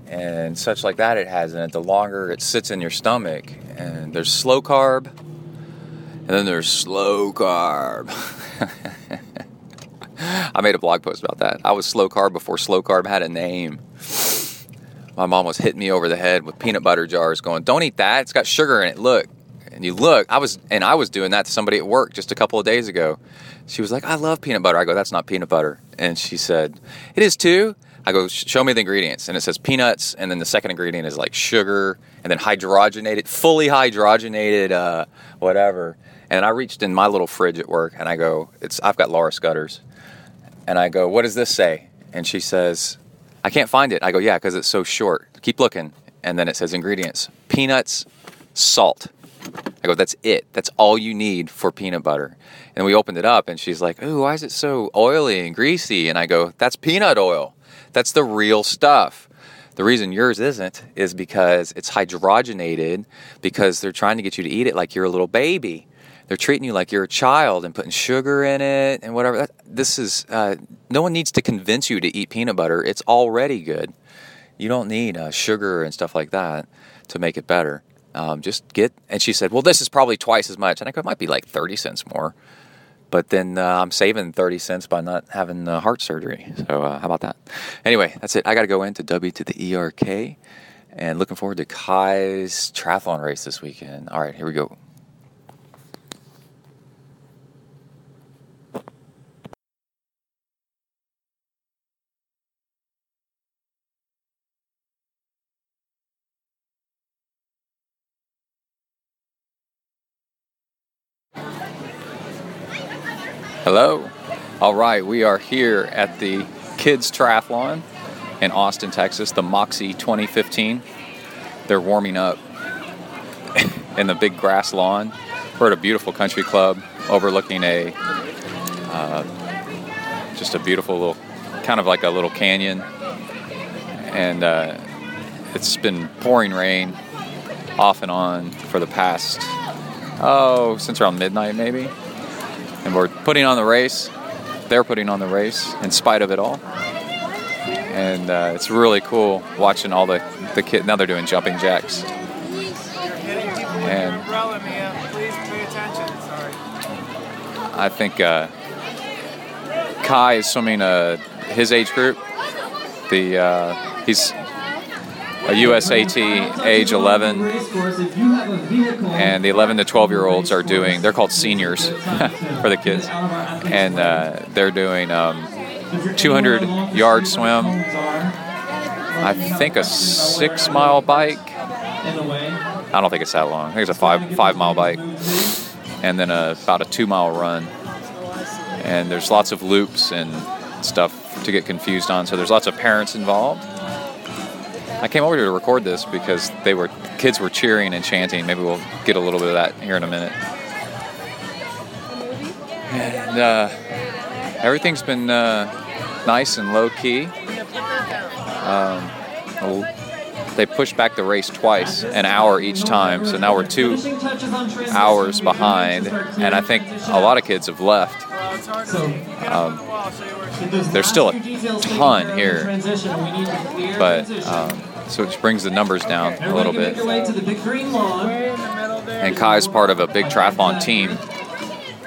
and such like that it has in it, the longer it sits in your stomach. And there's slow carb, and then there's slow carb. I made a blog post about that. I was slow carb before slow carb had a name. My mom was hitting me over the head with peanut butter jars, going, "Don't eat that. It's got sugar in it. Look." And you look. I was, and I was doing that to somebody at work just a couple of days ago. She was like, "I love peanut butter." I go, "That's not peanut butter." And she said, "It is too." I go, "Show me the ingredients." And it says peanuts, and then the second ingredient is like sugar, and then hydrogenated, fully hydrogenated, uh, whatever. And I reached in my little fridge at work and I go, it's I've got Laura Scudder's. And I go, what does this say? And she says, I can't find it. I go, yeah, because it's so short. Keep looking. And then it says ingredients peanuts, salt. I go, that's it. That's all you need for peanut butter. And we opened it up and she's like, ooh, why is it so oily and greasy? And I go, that's peanut oil. That's the real stuff. The reason yours isn't is because it's hydrogenated because they're trying to get you to eat it like you're a little baby they're treating you like you're a child and putting sugar in it and whatever. That, this is uh, no one needs to convince you to eat peanut butter. It's already good. You don't need uh, sugar and stuff like that to make it better. Um, just get. And she said, "Well, this is probably twice as much." And I go, "It might be like thirty cents more." But then uh, I'm saving 30 cents by not having heart surgery. So, uh, how about that? Anyway, that's it. I got to go into W to the ERK and looking forward to Kai's triathlon race this weekend. All right, here we go. Hello. All right, we are here at the Kids Triathlon in Austin, Texas, the Moxie 2015. They're warming up in the big grass lawn. We're at a beautiful country club overlooking a uh, just a beautiful little, kind of like a little canyon. And uh, it's been pouring rain off and on for the past, oh, since around midnight maybe and we're putting on the race. They're putting on the race in spite of it all. and uh, it's really cool watching all the the kid. Now they're doing jumping jacks, and. I think uh, Kai is swimming uh, his age group. The uh, he's a USAT age 11, and the 11 to 12 year olds are doing. They're called seniors for the kids, and uh, they're doing um, 200 yard swim. I think a six mile bike. I don't think it's that long. I think it's a five five mile bike, and then a, about a two mile run. And there's lots of loops and stuff to get confused on. So there's lots of parents involved. I came over here to record this because they were kids were cheering and chanting. Maybe we'll get a little bit of that here in a minute. And uh, everything's been uh, nice and low key. Um, they pushed back the race twice, an hour each time. So now we're two hours behind, and I think a lot of kids have left. Um, there's still a ton here, but um, so it brings the numbers down a little bit. And Kai's part of a big triathlon team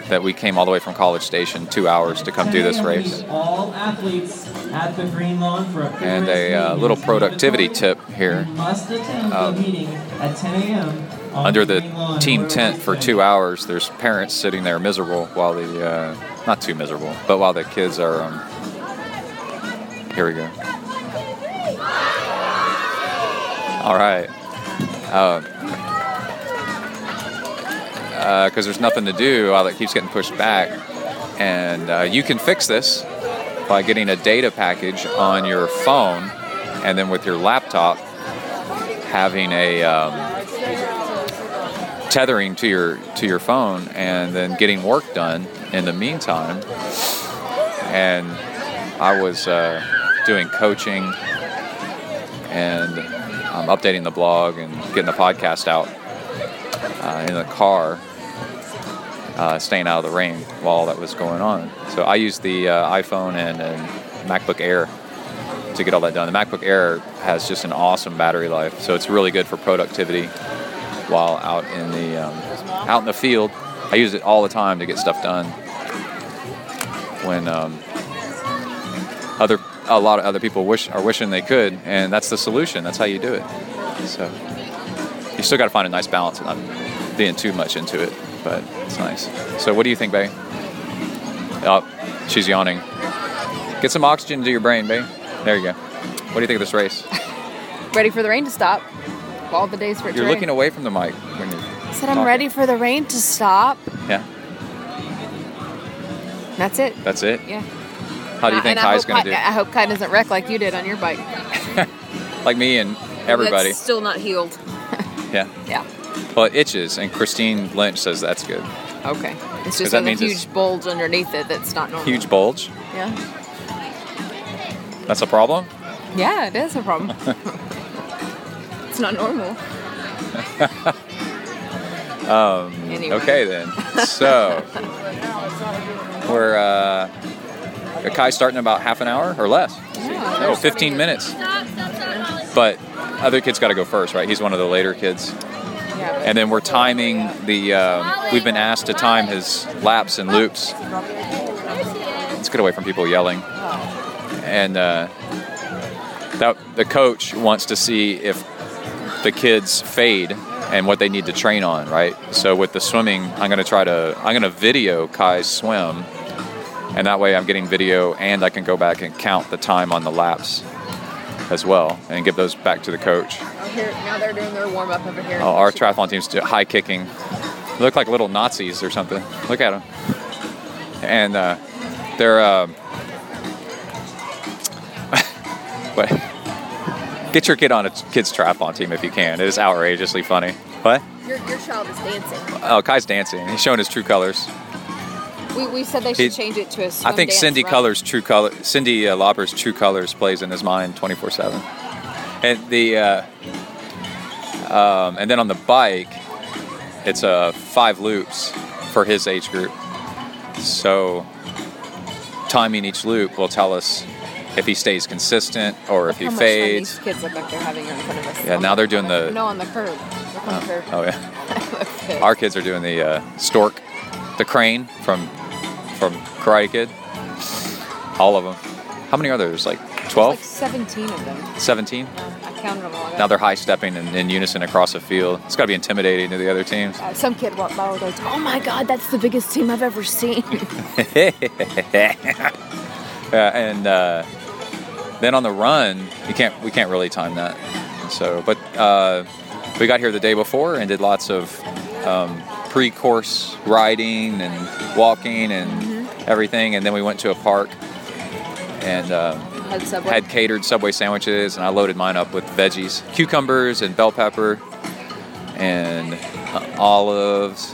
that we came all the way from College Station, two hours to come do this race. All athletes at the green lawn And a uh, little productivity tip here. Um, meeting at 10 a.m. Under the team tent for two hours, there's parents sitting there miserable while the, uh, not too miserable, but while the kids are, um, here we go. All right. Because there's nothing to do while it keeps getting pushed back. And uh, you can fix this by getting a data package on your phone and then with your laptop having a um, tethering to your to your phone and then getting work done in the meantime and I was uh, doing coaching and um, updating the blog and getting the podcast out uh, in the car, uh, staying out of the rain while all that was going on. So I used the uh, iPhone and, and MacBook Air to get all that done. The MacBook Air has just an awesome battery life, so it's really good for productivity while out in the um, out in the field. I use it all the time to get stuff done. When um, other a lot of other people wish are wishing they could, and that's the solution. That's how you do it. So you still got to find a nice balance, not being too much into it, but it's nice. So what do you think, Bay? Oh, she's yawning. Get some oxygen to your brain, Bay. There you go. What do you think of this race? Ready for the rain to stop. All the days for You're looking rain. away from the mic when you I said I'm talking. ready for the rain to stop. Yeah, That's it. that's it. Yeah. How do you think Kai's going to do? I hope Kai doesn't wreck like you did on your bike. Like me and everybody. That's still not healed. Yeah. Yeah. Well, it itches, and Christine Lynch says that's good. Okay. It's just that a huge bulge underneath it that's not normal. Huge bulge. Yeah. That's a problem. Yeah, it is a problem. it's not normal. Um, Anyway. Okay then. So we're uh, Kai's starting in about half an hour or less. No, 15 minutes. But other kids got to go first, right? He's one of the later kids. And then we're timing the. Uh, we've been asked to time his laps and loops. Let's get away from people yelling. And uh, that the coach wants to see if the kids fade and what they need to train on, right? So with the swimming, I'm going to try to I'm going to video Kai's swim, and that way I'm getting video and I can go back and count the time on the laps as well and give those back to the coach. Oh, here, now they're doing their warm up over here. Oh, our triathlon team's high kicking. They look like little Nazis or something. Look at them. And uh, they're. Um, but get your kid on a kid's triathlon team if you can. It is outrageously funny. What? Your, your child is dancing. Oh, Kai's dancing. He's showing his true colors. We, we said they He- should change it to a I think Cindy run. Colors' true color, Cindy uh, Lauper's true colors plays in his mind 24/7. And the uh, um, and then on the bike, it's uh, five loops for his age group. So timing each loop will tell us if he stays consistent or if he how much fun fades. Kids look like they're having in front of us. Yeah, now they're doing the- No, on the curb. Look on the curb. Oh yeah. Our kids are doing the uh, stork, the crane from from Karate Kid. All of them. How many are there? There's like There's 12, like 17 of them. 17. Yeah, I counted them all. Now they're high stepping in, in unison across the field. It's got to be intimidating to the other teams. Uh, some kid walked by like, "Oh my God, that's the biggest team I've ever seen." yeah, and uh, then on the run, you can't we can't really time that. So, but uh, we got here the day before and did lots of um, pre-course riding and walking and everything, and then we went to a park and um, Had Subway. had catered Subway sandwiches, and I loaded mine up with veggies, cucumbers and bell pepper, and uh, olives,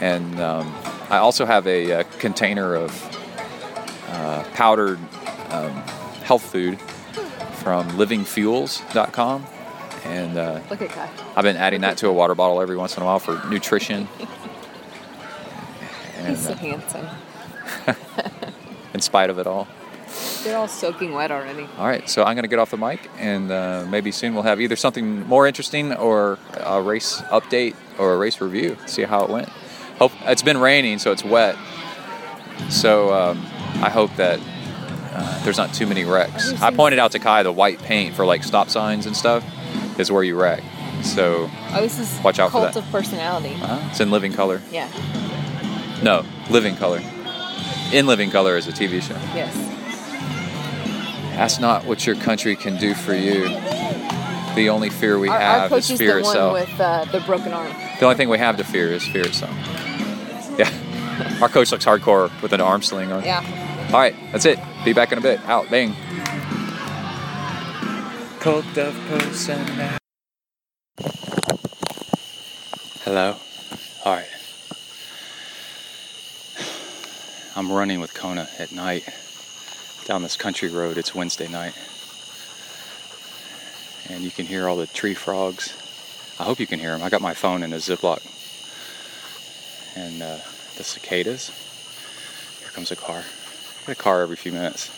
and um, I also have a, uh container of uh, powdered um, health food from LivingFuels.com, and uh, Look at I've been adding that to a water bottle every once in a while for nutrition. And, He's so uh, handsome. in spite of it all. They're all soaking wet already. All right, so I'm going to get off the mic, and uh, maybe soon we'll have either something more interesting or a race update or a race review. See how it went. Hope it's been raining, so it's wet. So um, I hope that uh, there's not too many wrecks. I pointed out to Kai the white paint for like stop signs and stuff is where you wreck. So Oh, this is Watch out for cult that. of personality. uh, it's in living color. Yeah. No, living color. In living color is a TV show. Yes. That's not what your country can do for you. The only fear we our, our have coach is is fear the itself. one with uh, the broken arm. The only thing we have to fear is fear itself. Yeah. Our coach looks hardcore with an arm sling on. Yeah. All right, that's it. Be back in a bit. Out. Bang. Cult of personality. Hello. All right. I'm running with Kona at night down this country road. It's Wednesday night. And you can hear all the tree frogs. I hope you can hear them. I got my phone in a Ziploc. And uh, the cicadas. Here comes a car. I get a car every few minutes.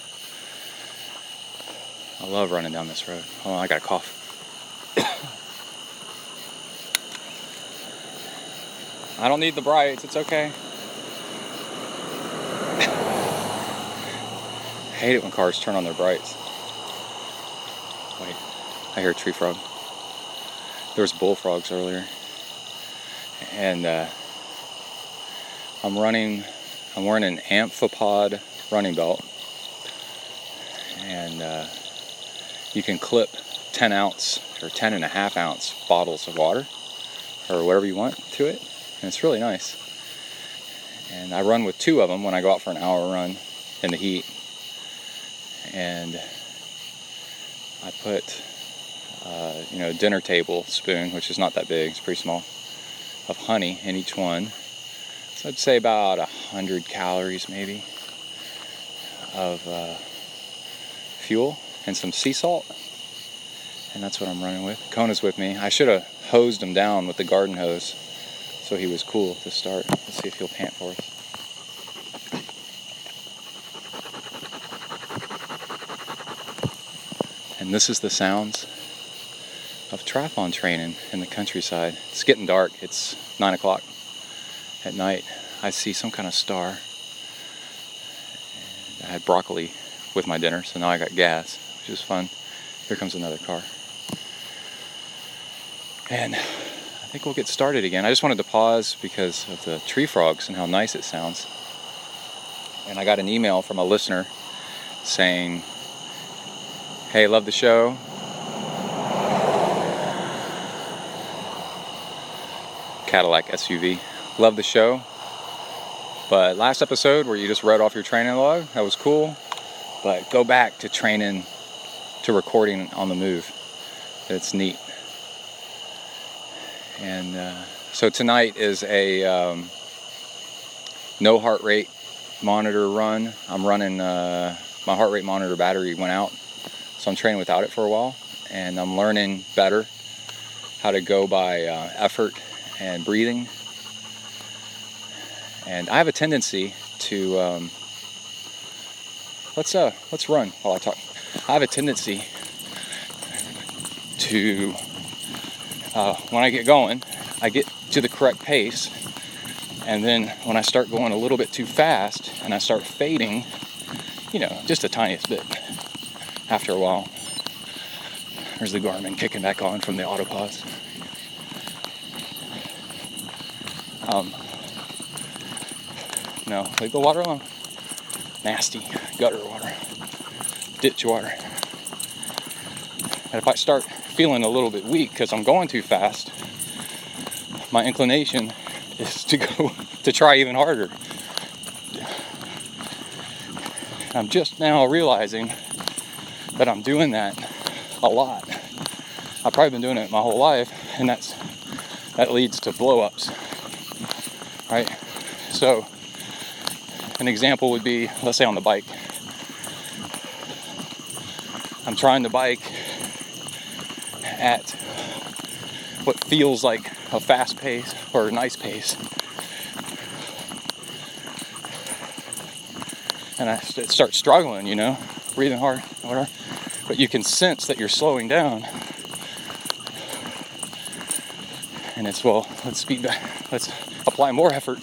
I love running down this road. Oh, I got a cough. I don't need the brights. It's okay. I hate it when cars turn on their brights. Wait, I hear a tree frog. There was bullfrogs earlier. And uh, I'm running, I'm wearing an amphipod running belt. And uh, you can clip 10 ounce or 10 and a half ounce bottles of water or whatever you want to it. And it's really nice. And I run with two of them when I go out for an hour run in the heat. And I put, uh, you know, dinner table spoon, which is not that big, it's pretty small, of honey in each one. So I'd say about 100 calories maybe of uh, fuel and some sea salt. And that's what I'm running with. Kona's with me. I should have hosed him down with the garden hose so he was cool to start. Let's see if he'll pant for us. And this is the sounds of triathlon training in the countryside. It's getting dark. It's nine o'clock at night. I see some kind of star. I had broccoli with my dinner, so now I got gas, which is fun. Here comes another car. And think we'll get started again. I just wanted to pause because of the tree frogs and how nice it sounds. And I got an email from a listener saying, Hey, love the show. Cadillac SUV. Love the show. But last episode where you just read off your training log, that was cool. But go back to training, to recording on the move. It's neat. And uh, so tonight is a um, no heart rate monitor run. I'm running, uh, my heart rate monitor battery went out. So I'm training without it for a while. And I'm learning better how to go by uh, effort and breathing. And I have a tendency to um, let's uh let's run while I talk. I have a tendency to uh, when I get going, I get to the correct pace, and then when I start going a little bit too fast and I start fading, you know, just the tiniest bit. After a while, there's the Garmin kicking back on from the autopause. Um, no, leave the water alone. Nasty gutter water, ditch water. And if I start feeling a little bit weak because I'm going too fast, my inclination is to go to try even harder. I'm just now realizing that I'm doing that a lot. I've probably been doing it my whole life, and that's that leads to blow-ups. Right? So an example would be, let's say on the bike. I'm trying to bike at what feels like a fast pace or a nice pace. And I start struggling, you know, breathing hard, whatever. But you can sense that you're slowing down. And it's, well, let's speed back, let's apply more effort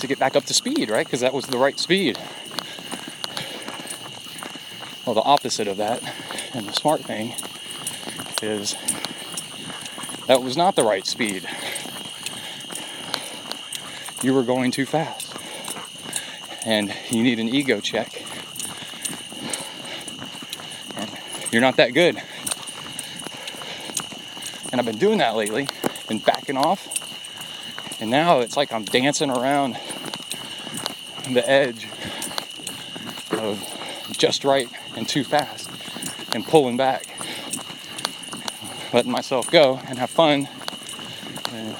to get back up to speed, right? Because that was the right speed. Well, the opposite of that, and the smart thing, is that was not the right speed. You were going too fast. And you need an ego check. And you're not that good. And I've been doing that lately, been backing off. And now it's like I'm dancing around the edge of just right and too fast and pulling back letting myself go and have fun and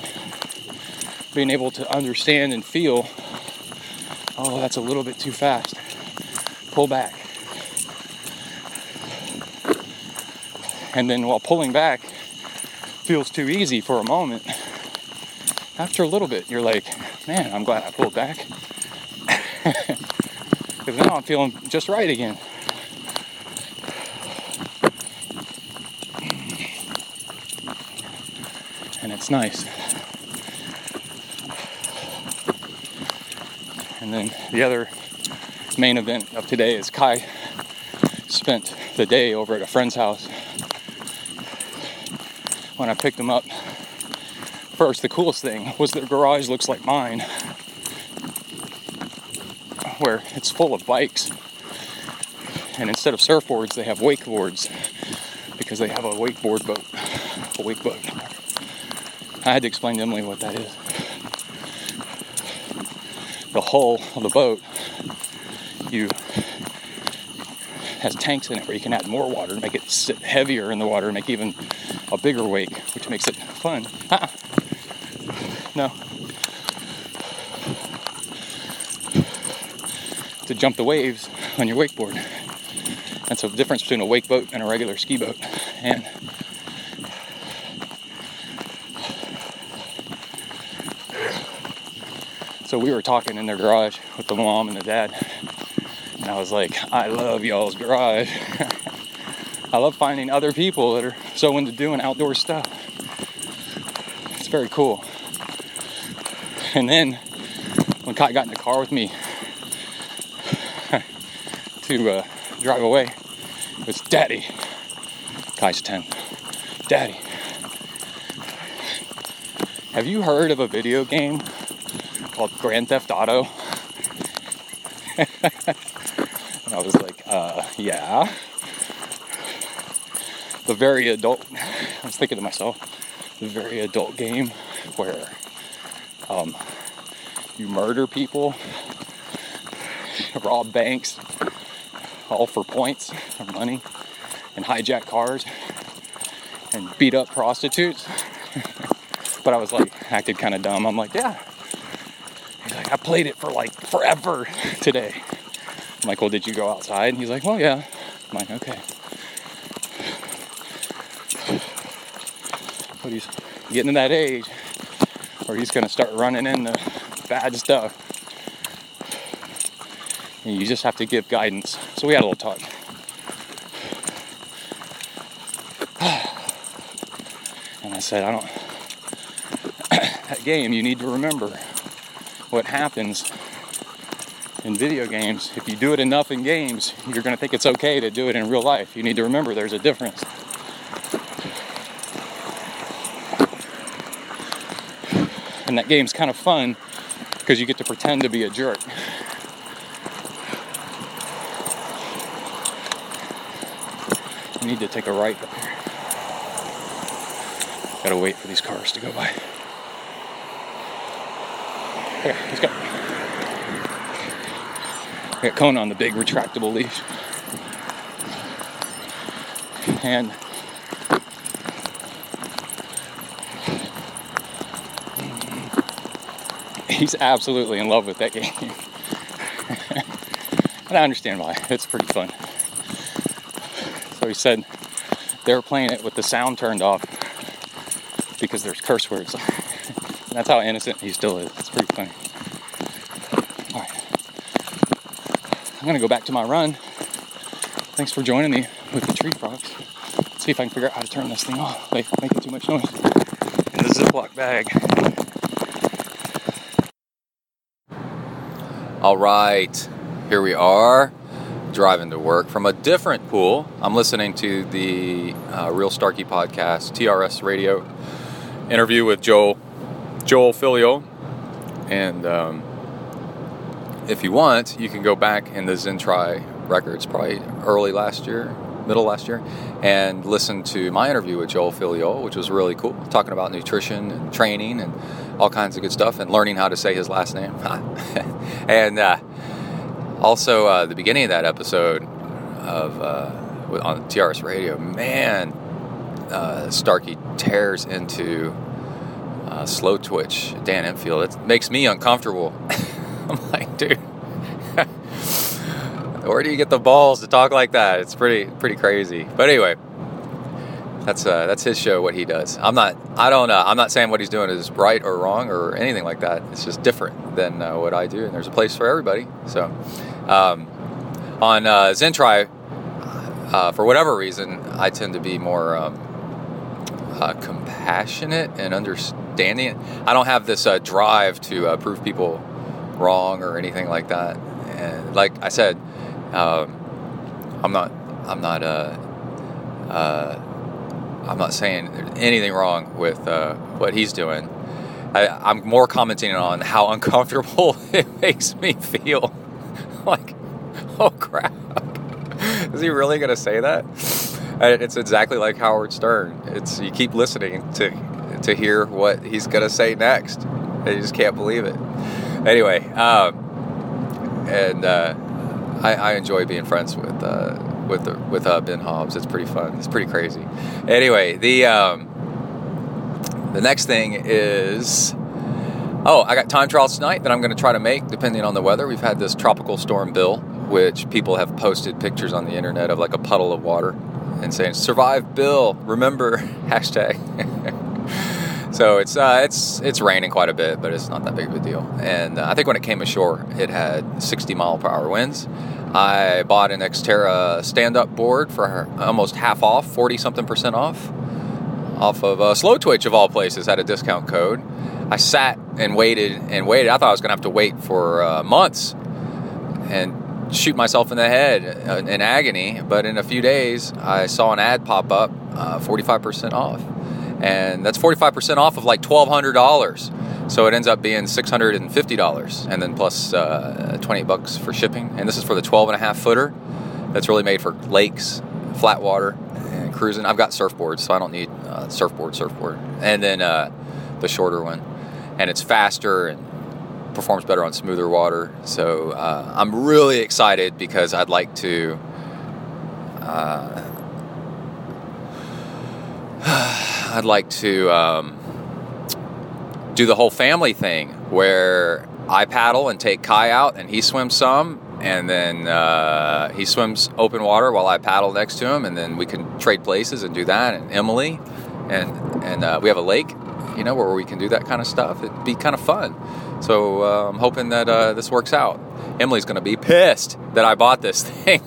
being able to understand and feel oh that's a little bit too fast. Pull back. And then while pulling back feels too easy for a moment. After a little bit you're like man i'm glad i pulled back. Because now i'm feeling just right again nice. And then the other main event of today is Kai spent the day over at a friend's house. When I picked him up, first, the coolest thing was their garage looks like mine, where it's full of bikes. And instead of surfboards, they have wakeboards because they have a wakeboard boat, a wake boat. I had to explain to Emily what that is. The hull of the boat, you has tanks in it where you can add more water to make it sit heavier in the water and make even a bigger wake, which makes it fun. Ah. No. To jump the waves on your wakeboard. That's the difference between a wake boat and a regular ski boat. And So we were talking in their garage with the mom and the dad. And I was like, I love y'all's garage. I love finding other people that are so into doing outdoor stuff. It's very cool. And then when Kai got in the car with me to uh, drive away, it was Daddy. Kai's 10. Daddy. Have you heard of a video game called Grand Theft Auto. and I was like, uh, yeah. The very adult, I was thinking to myself, the very adult game where um, you murder people, rob banks, all for points or money, and hijack cars and beat up prostitutes. but I was like, acted kind of dumb. I'm like, yeah, I played it for like forever today. I'm like, well, did you go outside? And he's like, well, yeah. I'm like, okay. But he's getting to that age where he's going to start running into bad stuff. And you just have to give guidance. So we had a little talk. And I said, I don't, that game, you need to remember what happens in video games. If you do it enough in games, you're going to think it's okay to do it in real life. You need to remember there's a difference. And that game's kind of fun because you get to pretend to be a jerk. We need to take a right up here. Gotta wait for these cars to go by. Okay, let's go. We got Kona on the big retractable leash. And he's absolutely in love with that game. and I understand why. It's pretty fun. So he said they were playing it with the sound turned off because there's curse words. That's how innocent he still is. It's pretty funny. All right. I'm gonna go back to my run. Thanks for joining me with the tree frogs. Let's see if I can figure out how to turn this thing off. Like making too much noise. In the Ziploc bag. All right, here we are, driving to work from a different pool. I'm listening to the uh, Real Starky podcast, TRS Radio interview with Joel Joel Filliol, and um, if you want, you can go back in the ZenTri records, probably early last year, middle last year, and listen to my interview with Joel Filliol, which was really cool, talking about nutrition and training and all kinds of good stuff, and learning how to say his last name. and uh, also, uh, the beginning of that episode of uh, on TRS Radio, man, uh, Starky tears into uh, Slowtwitch Dan Empfield. It makes me uncomfortable. I'm like, dude, where do you get the balls to talk like that? It's pretty pretty crazy. But anyway, that's uh, that's his show. What he does. I'm not. I don't. Uh, I'm not saying what he's doing is right or wrong or anything like that. It's just different than uh, what I do, and there's a place for everybody. So, um, on uh, ZenTri, uh, for whatever reason, I tend to be more. Um, uh, compassionate and understanding. I don't have this uh, drive to uh, prove people wrong or anything like that. And like I said, um, I'm not. I'm not. Uh, uh, I'm not saying anything wrong with uh, what he's doing. I, I'm more commenting on how uncomfortable it makes me feel. like, oh crap! Is he really going to say that? It's exactly like Howard Stern. It's you keep listening to to hear what he's gonna say next, you just can't believe it. Anyway, um, and uh, I, I, enjoy being friends with uh, with the, with uh, Ben Hobbs. It's pretty fun. It's pretty crazy. Anyway, the um, the next thing is. Oh, I got time trials tonight that I'm going to try to make depending on the weather. We've had this tropical storm Bill, which people have posted pictures on the internet of like a puddle of water and saying "Survive, Bill." Remember hashtag. so it's uh, it's it's raining quite a bit, but it's not that big of a deal. And uh, I think when it came ashore, it had 60 mile per hour winds. I bought an Xterra stand-up board for almost half off, 40 something percent off, off of uh, Slowtwitch of all places had a discount code. I sat and waited and waited. I thought I was going to have to wait for uh, months and shoot myself in the head uh, in agony. But in a few days, I saw an ad pop up, uh, 45% off. And that's 45% off of like $1,200. So it ends up being $650 and then plus uh, 20 bucks for shipping. And this is for the 12 and a half footer that's really made for lakes, flat water, and cruising. I've got surfboards, so I don't need uh, surfboard, surfboard. And then uh, the shorter one. And it's faster and performs better on smoother water. So uh, I'm really excited because I'd like to. Uh, I'd like to um, do the whole family thing where I paddle and take Kai out and he swims some, and then uh, he swims open water while I paddle next to him, and then we can trade places and do that. And Emily, and and uh, we have a lake, you know, where we can do that kind of stuff. It'd be kind of fun So uh, I'm hoping that uh, this works out. Emily's going to be pissed that I bought this thing,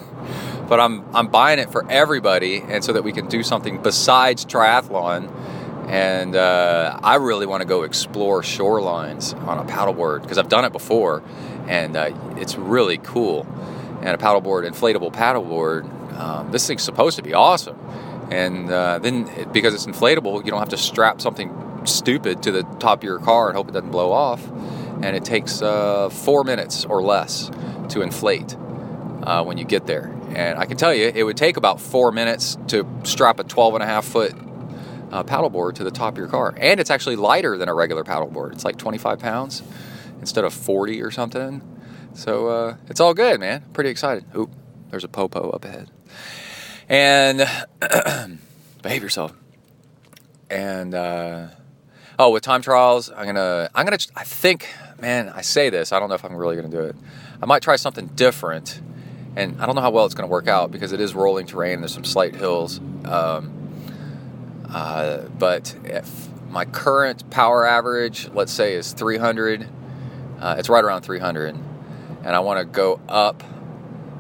but I'm I'm buying it for everybody, and so that we can do something besides triathlon. And uh, I really want to go explore shorelines on a paddleboard because I've done it before, and uh, it's really cool. And a paddleboard, inflatable paddleboard, um, this thing's supposed to be awesome. And uh, then because it's inflatable, you don't have to strap something stupid to the top of your car and hope it doesn't blow off. And it takes uh, four minutes or less to inflate uh, when you get there. And I can tell you, it would take about four minutes to strap a 12 and a half foot uh, paddleboard to the top of your car. And it's actually lighter than a regular paddleboard. It's like 25 pounds instead of 40 or something. So uh, it's all good, man. Pretty excited. Oop, there's a popo up ahead. And behave yourself. And uh, oh, with time trials, I'm gonna, I'm gonna, I think, man, I say this, I don't know if I'm really gonna do it. I might try something different, and I don't know how well it's gonna work out because it is rolling terrain. There's some slight hills, um, uh, but if my current power average, let's say, is 300, uh, it's right around 300, and I want to go up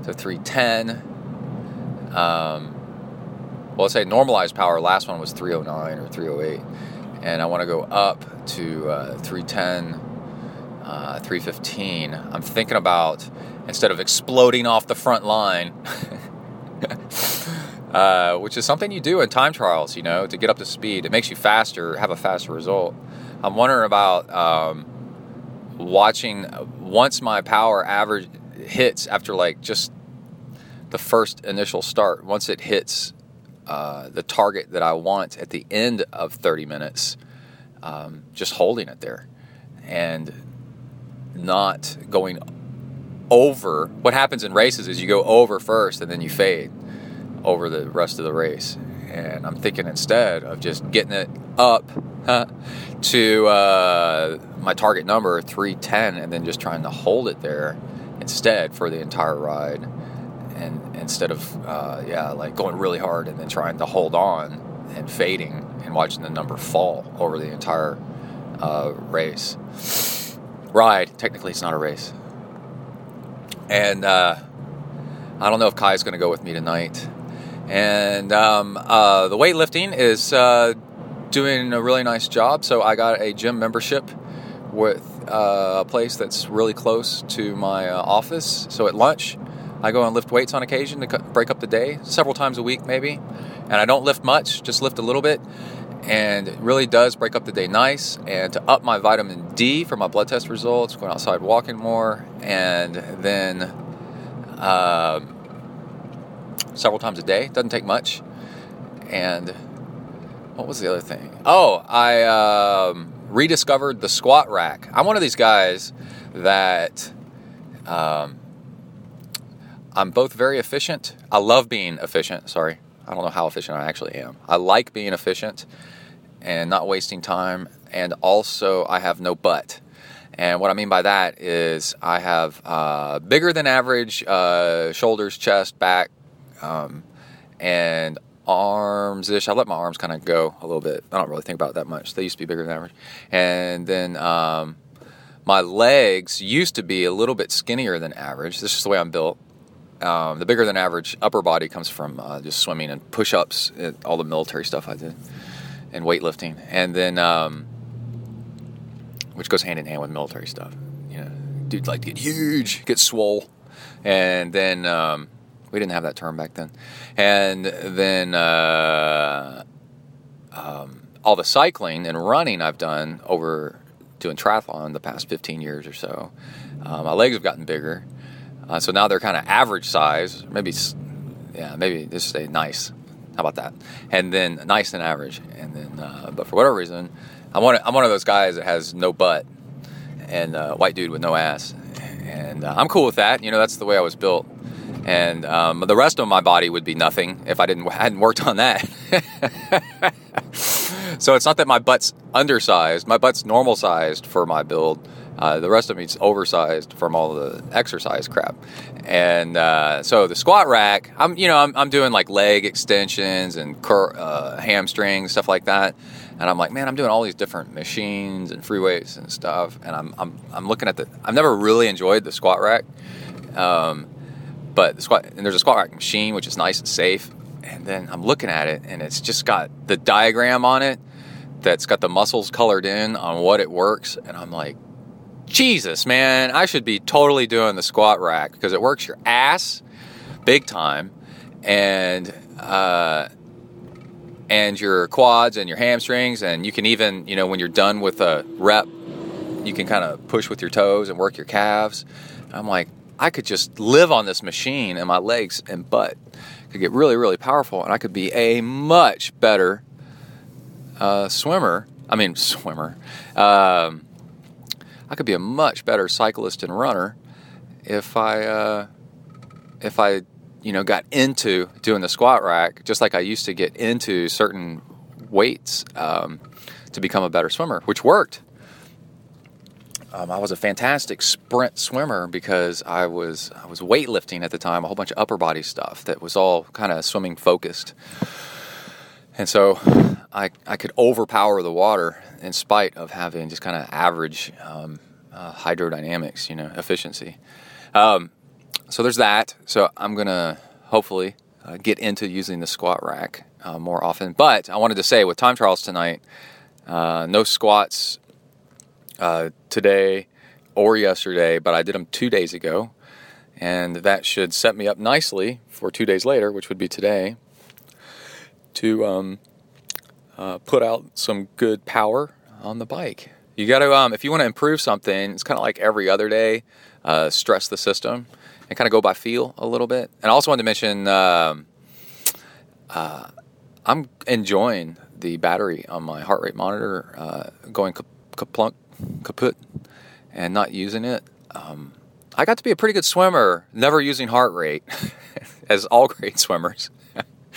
to 310. Um, well, let's say normalized power. Last one was 309 or 308, and I want to go up to uh, 310, uh, 315. I'm thinking about instead of exploding off the front line, uh, which is something you do in time trials, you know, to get up to speed. It makes you faster, have a faster result. I'm wondering about um, watching once my power average hits after like just the first initial start. Once it hits uh, the target that I want at the end of 30 minutes, um, just holding it there and not going over. What happens in races is you go over first and then you fade over the rest of the race. And I'm thinking instead of just getting it up huh, to uh, my target number, 310, and then just trying to hold it there instead for the entire ride. And instead of, uh, yeah, like going really hard and then trying to hold on and fading and watching the number fall over the entire uh, race. Ride, technically, it's not a race. And uh, I don't know if Kai's going to go with me tonight. And um, uh, the weightlifting is uh, doing a really nice job. So I got a gym membership with uh, a place that's really close to my uh, office. So at lunch, I go and lift weights on occasion to break up the day, several times a week maybe. And I don't lift much, just lift a little bit. And it really does break up the day nice. And to up my vitamin D for my blood test results, going outside walking more, and then um, several times a day. Doesn't take much. And what was the other thing? Oh, I um, rediscovered the squat rack. I'm one of these guys that um, I'm both very efficient. I love being efficient. Sorry, I don't know how efficient I actually am. I like being efficient and not wasting time. And also, I have no butt. And what I mean by that is I have uh, bigger than average uh, shoulders, chest, back, um, and arms ish. I let my arms kind of go a little bit. I don't really think about it that much. They used to be bigger than average. And then um, my legs used to be a little bit skinnier than average. This is the way I'm built. Um, the bigger than average upper body comes from uh, just swimming and push ups, all the military stuff I did, and weightlifting. And then, um, which goes hand in hand with military stuff. You know, dudes like to get huge, get swole. And then, um, we didn't have that term back then. And then uh, um, all the cycling and running I've done over doing triathlon the past 15 years or so. Uh, my legs have gotten bigger. Uh, so now they're kind of average size, maybe, yeah, maybe just say nice. How about that? And then nice and average. And then, uh, but for whatever reason, I'm one, I'm one of those guys that has no butt and uh, white dude with no ass. And uh, I'm cool with that. You know, that's the way I was built and um, the rest of my body would be nothing if I didn't hadn't worked on that. so it's not that my butt's undersized; my butt's normal sized for my build, Uh, the rest of me's oversized from all the exercise crap, and uh, so the squat rack, I'm you know I'm, I'm doing like leg extensions and cur- uh, hamstrings stuff like that, and I'm like man I'm doing all these different machines and free weights and stuff, and I'm I'm, I'm looking at the I've never really enjoyed the squat rack, um, but the squat and there's a squat rack machine which is nice and safe, and then I'm looking at it and it's just got the diagram on it that's got the muscles colored in on what it works, and I'm like Jesus, man, I should be totally doing the squat rack because it works your ass big time, and uh, and your quads and your hamstrings, and you can even, you know, when you're done with a rep, you can kind of push with your toes and work your calves. I'm like, I could just live on this machine, and my legs and butt could get really, really powerful, and I could be a much better uh, swimmer. I mean, swimmer. Um, I could be a much better cyclist and runner if I uh, if I you know got into doing the squat rack just like I used to get into certain weights um, to become a better swimmer, which worked. Um, I was a fantastic sprint swimmer because I was I was weightlifting at the time, a whole bunch of upper body stuff that was all kind of swimming focused, and so I I could overpower the water in spite of having just kind of average um, uh, hydrodynamics, you know, efficiency. Um, so there's that. So I'm gonna hopefully uh, get into using the squat rack uh, more often. But I wanted to say with time trials tonight, uh, no squats uh, today or yesterday, but I did them two days ago, and that should set me up nicely for two days later, which would be today, to um, uh, put out some good power on the bike. You got to, um, if you want to improve something, it's kind of like every other day, uh, stress the system and kind of go by feel a little bit. And I also wanted to mention, um, uh, I'm enjoying the battery on my heart rate monitor uh, going kaplunk, kaput, and not using it. Um, I got to be a pretty good swimmer, never using heart rate, as all great swimmers.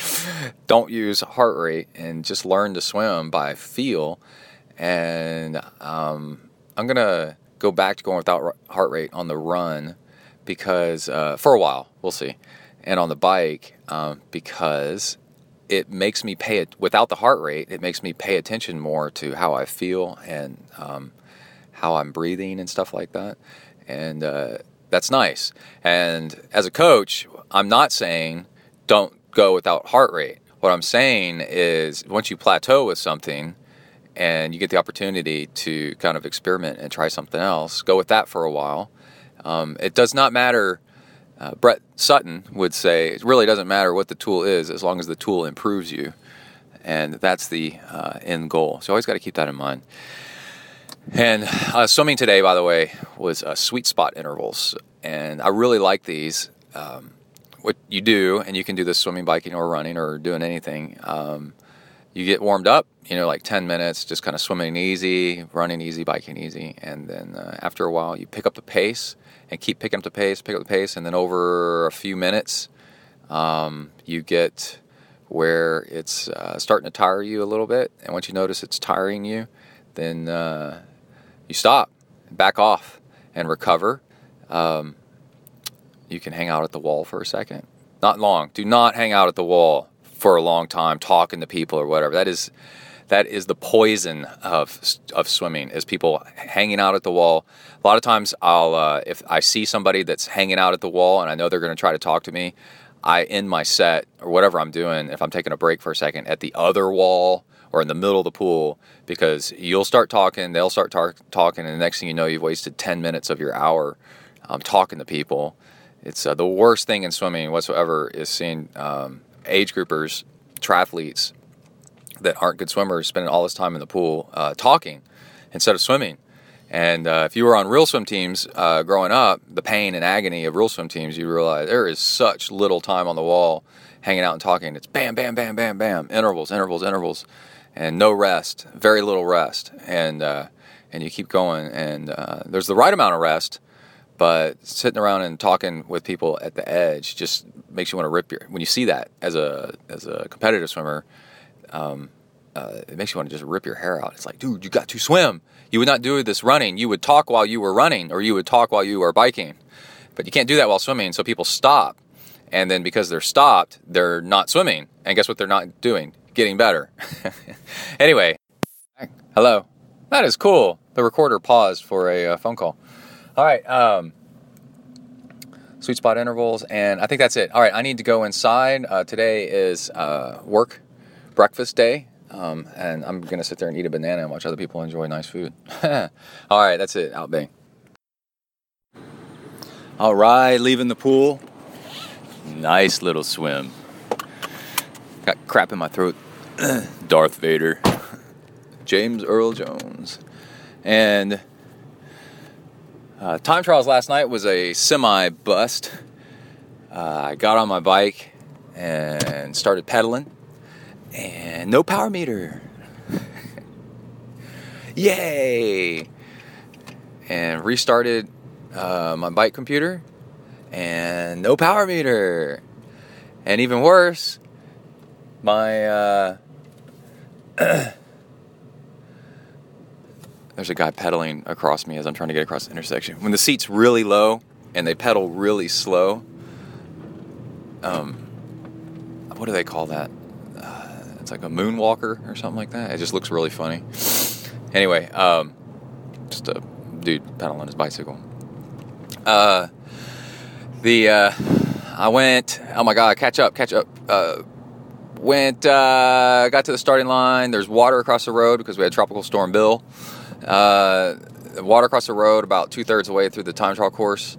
Don't use heart rate and just learn to swim by feel and um, I'm gonna go back to going without heart rate on the run because uh, for a while we'll see, and on the bike um, because it makes me pay it without the heart rate. It makes me pay attention more to how I feel and um, how I'm breathing and stuff like that, and uh, that's nice. And as a coach, I'm not saying don't go without heart rate. What I'm saying is once you plateau with something and you get the opportunity to kind of experiment and try something else, go with that for a while. Um, it does not matter. Uh, Brett Sutton would say it really doesn't matter what the tool is as long as the tool improves you, and that's the uh, end goal. So always got to keep that in mind. And uh, swimming today, by the way, was uh, sweet spot intervals, and I really like these. Um, what you do, and you can do this swimming, biking, or running, or doing anything. Um, you get warmed up, you know, like 10 minutes, just kind of swimming easy, running easy, biking easy. And then uh, after a while, you pick up the pace and keep picking up the pace, pick up the pace. And then over a few minutes, um, you get where it's uh, starting to tire you a little bit. And once you notice it's tiring you, then uh, you stop, back off, and recover. Um, you can hang out at the wall for a second. Not long. Do not hang out at the wall for a long time talking to people or whatever. That is that is the poison of of swimming is people hanging out at the wall. A lot of times I'll uh, if I see somebody that's hanging out at the wall and I know they're going to try to talk to me, I end my set or whatever I'm doing if I'm taking a break for a second at the other wall or in the middle of the pool because you'll start talking, they'll start tar- talking, and the next thing you know, you've wasted 10 minutes of your hour um, talking to people. It's uh, the worst thing in swimming whatsoever is seeing um, age groupers, triathletes that aren't good swimmers spending all this time in the pool uh, talking instead of swimming. And uh, if you were on real swim teams uh, growing up, the pain and agony of real swim teams, you realize there is such little time on the wall hanging out and talking. It's bam, bam, bam, bam, bam, intervals, intervals, intervals, and no rest, very little rest. And, uh, and you keep going. And uh, there's the right amount of rest, but sitting around and talking with people at the edge just makes you want to rip your when you see that as a as a competitive swimmer um, uh, it makes you want to just rip your hair out. It's like, dude, you got to swim. You would not do this running. You would talk while you were running, or you would talk while you were biking. But you can't do that while swimming. So people stop, and then because they're stopped, they're not swimming. And guess what? They're not doing getting better. anyway, hello. That is cool. The recorder paused for a uh, phone call. All right. Um, sweet spot intervals, and I think that's it. All right, I need to go inside. Uh, today is uh, work breakfast day, um, and I'm gonna sit there and eat a banana and watch other people enjoy nice food. All right, that's it. Out bang. All right, leaving the pool. Nice little swim. Got crap in my throat. Darth Vader. James Earl Jones. And uh, time trials last night was a semi bust. Uh, I got on my bike and started pedaling, and no power meter. Yay! And restarted uh, my bike computer, and no power meter. And even worse, my uh, there's a guy pedaling across me as I'm trying to get across the intersection. When the seat's really low and they pedal really slow, um, what do they call that? Uh, it's like a moonwalker or something like that. It just looks really funny. Anyway, um, just a dude pedaling his bicycle. Uh, the uh, I went. Oh my god! Catch up! Catch up! Uh, went. Uh, got to the starting line. There's water across the road because we had Tropical Storm Bill. Uh, water across the road about two thirds way through the time trial course,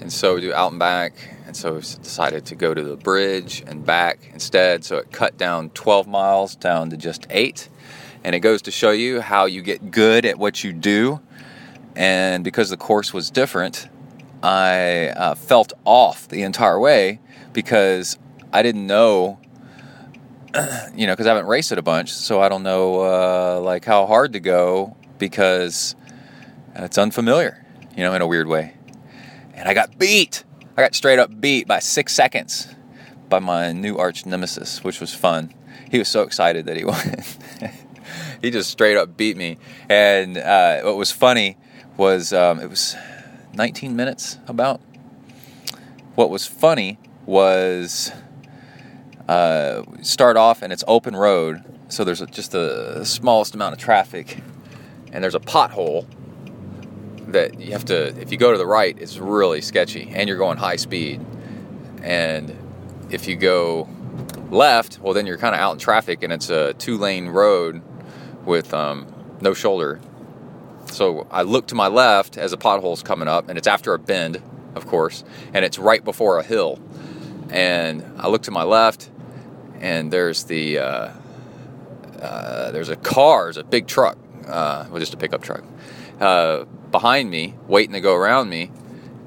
and so we do out and back. And so we decided to go to the bridge and back instead. So it cut down 12 miles down to just eight. And it goes to show you how you get good at what you do. And because the course was different, I uh, felt off the entire way because I didn't know you know, because I haven't raced it a bunch, so I don't know uh, like how hard to go because it's unfamiliar, you know, in a weird way. And I got beat. I got straight up beat by six seconds by my new arch nemesis, which was fun. He was so excited that he won. he just straight up beat me. And uh, what was funny was um, it was 19 minutes about. What was funny was uh, start off and it's open road, so there's just the smallest amount of traffic, and there's a pothole that you have to. If you go to the right, it's really sketchy, and you're going high speed, and if you go left, well, then you're kind of out in traffic, and it's a two-lane road with um, no shoulder. So I look to my left as a pothole's coming up, and it's after a bend, of course, and it's right before a hill. And I look to my left, and there's the uh, uh, there's a car, there's a big truck, uh, well, just a pickup truck, uh, behind me, waiting to go around me,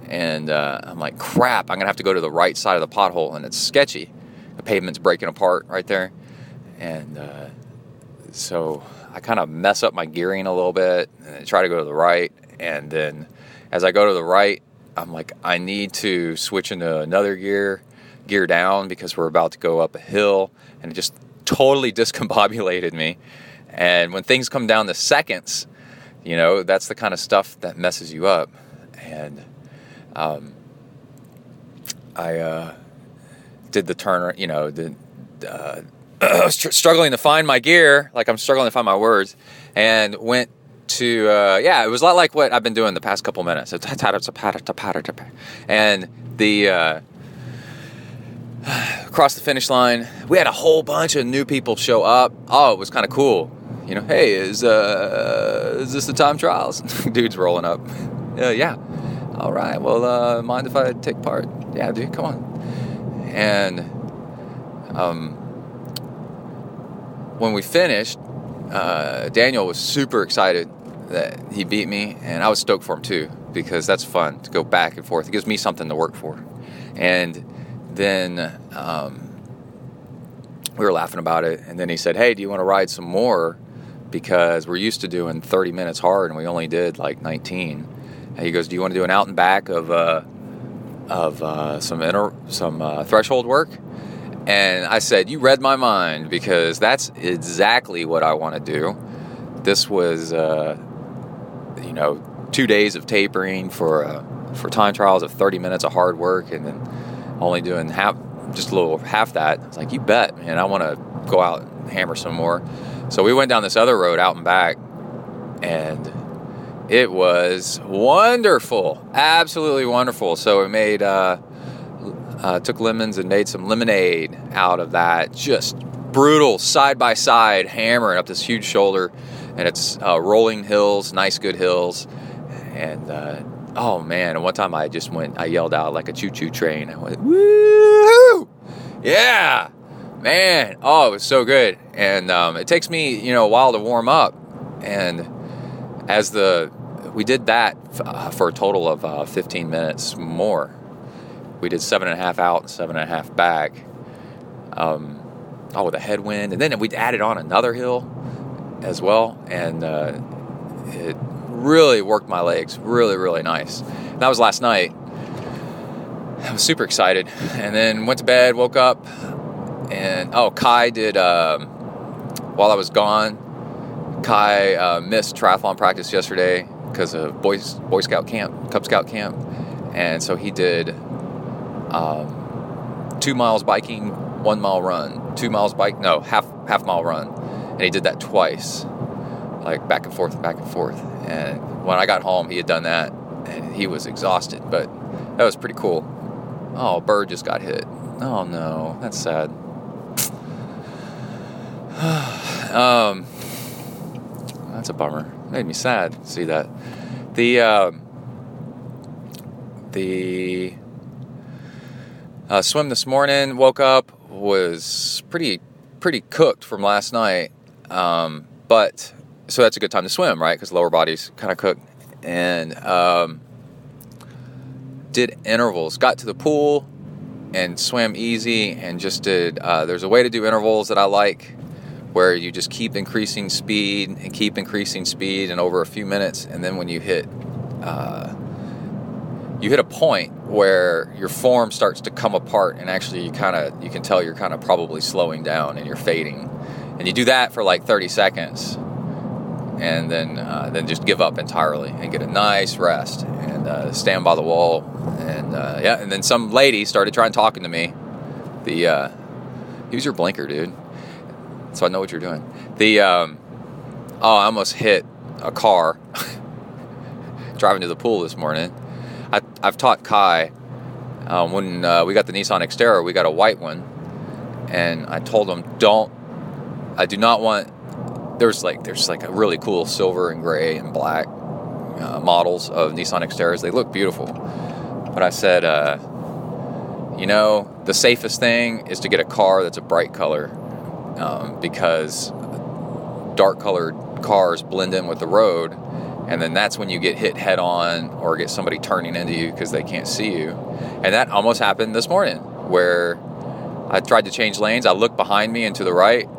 and uh, I'm like, crap, I'm gonna have to go to the right side of the pothole, and it's sketchy. The pavement's breaking apart right there, and uh, so I kind of mess up my gearing a little bit, and try to go to the right, and then as I go to the right, I'm like, I need to switch into another gear gear down because we're about to go up a hill and it just totally discombobulated me. And when things come down to seconds, you know, that's the kind of stuff that messes you up. And um, I uh, did the turn, you know, uh, struggling to find my gear, like I'm struggling to find my words, and went to, uh, yeah, it was a lot like what I've been doing the past couple minutes. And the, uh, across the finish line. We had a whole bunch of new people show up. Oh, it was kind of cool. You know, hey, is uh, is this the time trials? Dude's rolling up. Uh, yeah. All right. Well, uh, mind if I take part? Yeah, dude, come on. And um, when we finished, uh, Daniel was super excited that he beat me, and I was stoked for him too because that's fun to go back and forth. It gives me something to work for, and then um, we were laughing about it. And then he said, Hey, do you want to ride some more? Because we're used to doing 30 minutes hard and we only did like 19. And he goes, Do you want to do an out and back of, uh, of uh, some, inter- some uh, threshold work? And I said, You read my mind because that's exactly what I want to do. This was, uh, you know, two days of tapering for uh, for time trials of 30 minutes of hard work and then only doing half, just a little half that. It's like, You bet, man, I want to go out and hammer some more. So we went down this other road out and back and it was wonderful, absolutely wonderful. So we made, uh, uh, took lemons and made some lemonade out of that. Just brutal, side by side, hammering up this huge shoulder, and it's uh, rolling hills, nice, good hills, and uh, oh man! And one time I just went, I yelled out like a choo-choo train. I went, woo! Yeah, man! Oh, it was so good. And um, it takes me, you know, a while to warm up, and as the we did that uh, for a total of uh, 15 minutes more. We did seven and a half out and seven and a half back. Um, oh, with a headwind, and then we added on another hill as well, and uh, it really worked my legs. Really, really nice. And that was last night. I was super excited, and then went to bed, woke up, and oh, Kai did. Um, while I was gone, Kai uh, missed triathlon practice yesterday because of Boy, Boy Scout camp, Cub Scout camp. And so he did um, two miles biking, one mile run, two miles bike, no, half half mile run. And he did that twice, like back and forth and back and forth. And when I got home, he had done that and he was exhausted, but that was pretty cool. Oh, bird just got hit. Oh no, that's sad. um, that's a bummer. It Made me sad to see that. The um, the uh, swim this morning. Woke up was pretty pretty cooked from last night, um, but so that's a good time to swim, right? Because lower body's kind of cooked, and um, did intervals. Got to the pool and swam easy, and just did. Uh, there's a way to do intervals that I like where you just keep increasing speed and keep increasing speed and over a few minutes and then when you hit uh, you hit a point where your form starts to come apart and actually you kind of you can tell you're kind of probably slowing down and you're fading. And you do that for like 30 seconds and then uh, then just give up entirely and get a nice rest and uh, stand by the wall. And uh, yeah and then some lady started trying talking to me. The uh, use your blinker dude so I know what you're doing. The um, oh, I almost hit a car driving to the pool this morning. I, have taught Kai um, when uh, we got the Nissan Xterra, we got a white one, and I told him don't. I do not want. There's like there's like a really cool silver and gray and black uh, models of Nissan Xterras. They look beautiful, but I said, uh, you know, the safest thing is to get a car that's a bright color um, because dark colored cars blend in with the road and then that's when you get hit head on or get somebody turning into you because they can't see you. And that almost happened this morning where i tried to change lanes. I looked behind me and to the right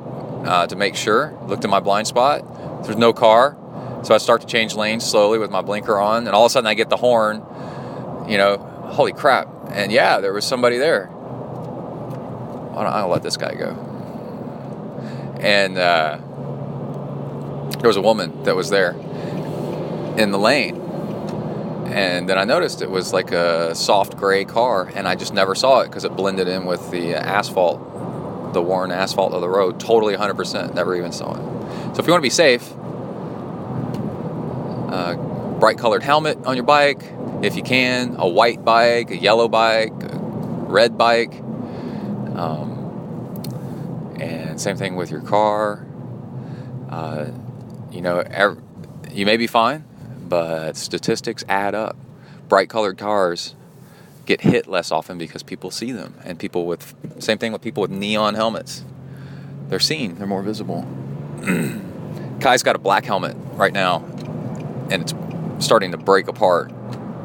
uh, to make sure looked in my blind spot. There's no car so i start to change lanes slowly with my blinker on and all of a sudden i get the horn you know holy crap. And yeah there was somebody there. I'll let this guy go and uh, there was a woman that was there in the lane. And then I noticed it was like a soft gray car, and I just never saw it because it blended in with the asphalt, the worn asphalt of the road, totally 100%. Never even saw it. So if you want to be safe, uh, bright colored helmet on your bike, if you can, a white bike, a yellow bike, a red bike. Um, same thing with your car. Uh, you know, every, you may be fine, but statistics add up. Bright colored cars get hit less often because people see them, and people with same thing with people with neon helmets. They're seen, they're more visible. Kai's got a black helmet right now, and it's starting to break apart.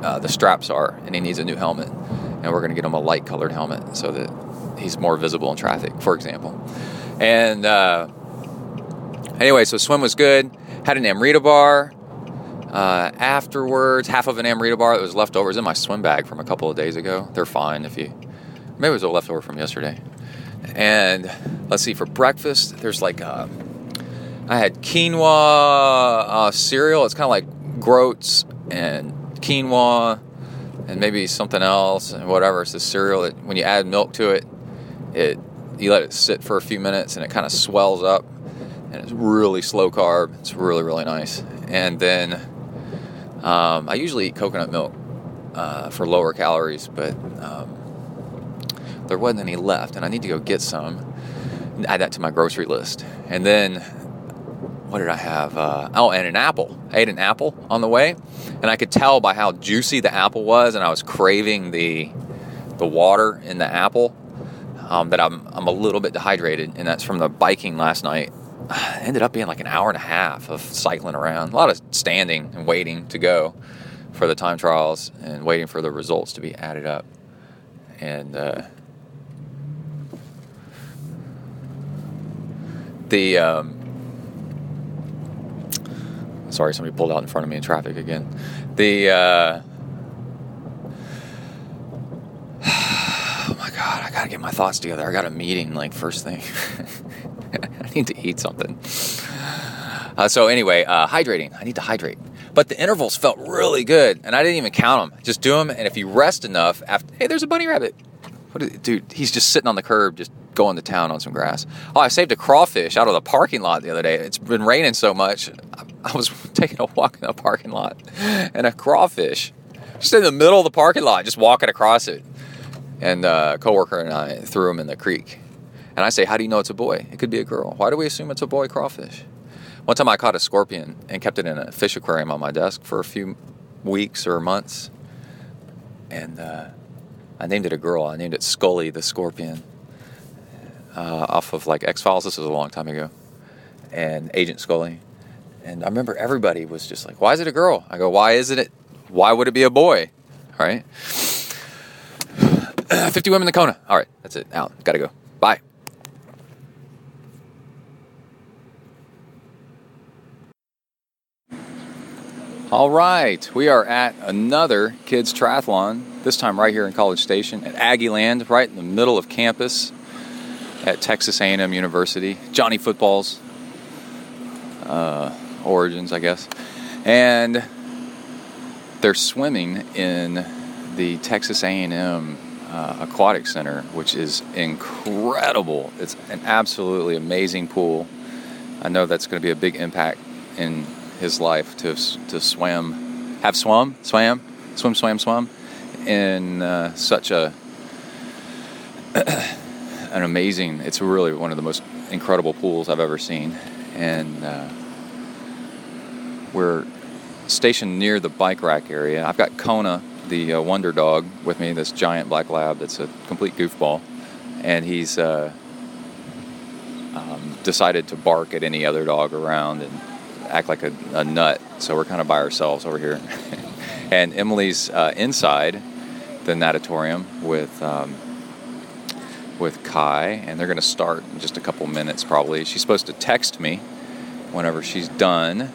Uh, the straps are, and he needs a new helmet. And we're going to get him a light colored helmet so that he's more visible in traffic, for example. And uh, anyway, so swim was good. Had an Amrita bar. Uh, afterwards, half of an Amrita bar that was left over in my swim bag from a couple of days ago. They're fine if you. Maybe it was a leftover from yesterday. And let's see, for breakfast, there's like uh, I had quinoa uh, cereal. It's kind of like groats and quinoa and maybe something else and whatever. It's a cereal that when you add milk to it, it you let it sit for a few minutes and it kind of swells up and it's really slow carb. It's really really nice. And then um, I usually eat coconut milk uh, for lower calories, but um, there wasn't any left, and I need to go get some. Add that to my grocery list, and then what did I have? Uh, oh, and an apple. I ate an apple on the way, and I could tell by how juicy the apple was, and I was craving the the water in the apple. Um, that I'm I'm a little bit dehydrated, and that's from the biking last night. Ended up being like an hour and a half of cycling around, a lot of standing and waiting to go for the time trials, and waiting for the results to be added up, and. Uh, the um, sorry, somebody pulled out in front of me in traffic again. The uh, oh my god, I gotta get my thoughts together. I got a meeting like first thing. I need to eat something. Uh, so anyway, uh, hydrating. I need to hydrate. But the intervals felt really good, and I didn't even count them. Just do them, and if you rest enough, after hey, there's a bunny rabbit. Dude? He's just sitting on the curb, just going to town on some grass. Oh, I saved a crawfish out of the parking lot the other day. It's been raining so much. I was taking a walk in the parking lot, and a crawfish, just in the middle of the parking lot, just walking across it. And uh, a coworker and I threw him in the creek. And I say, "How do you know it's a boy? It could be a girl. Why do we assume it's a boy crawfish?" One time I caught a scorpion and kept it in a fish aquarium on my desk for a few weeks or months. And uh, I named it a girl. I named it Scully the scorpion. Uh, off of like X Files. This was a long time ago. And Agent Scully. And I remember everybody was just like, why is it a girl? I go, why isn't it? Why would it be a boy? Right? 50 women in the Kona. All right, that's it. Out. Gotta go. Bye. All right, we are at another kids triathlon. This time right here in College Station at Aggie Land, right in the middle of campus at Texas A&M University. Johnny Football's uh, origins, I guess, and they're swimming in the Texas A&M uh, Aquatic Center, which is incredible. It's an absolutely amazing pool. I know that's going to be a big impact in his life to to swim, have swum, swam, swim, swam, swum in uh, such a an amazing. It's really one of the most incredible pools I've ever seen, and uh, we're stationed near the bike rack area. I've got Kona, the uh, Wonder Dog, with me. This giant black lab that's a complete goofball, and he's uh, um, decided to bark at any other dog around and act like a, a nut. So we're kind of by ourselves over here. and Emily's uh, inside the natatorium with um, with Kai, and they're going to start in just a couple minutes probably. She's supposed to text me whenever she's done,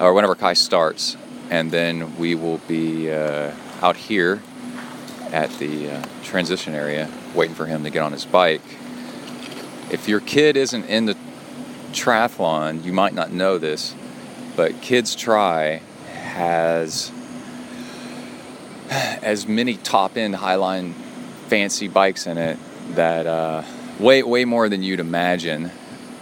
or whenever Kai starts, and then we will be uh, out here at the uh, transition area waiting for him to get on his bike. If your kid isn't in the triathlon, you might not know this, but Kids Tri has as many top end Highline fancy bikes in it that uh, way way more than you'd imagine,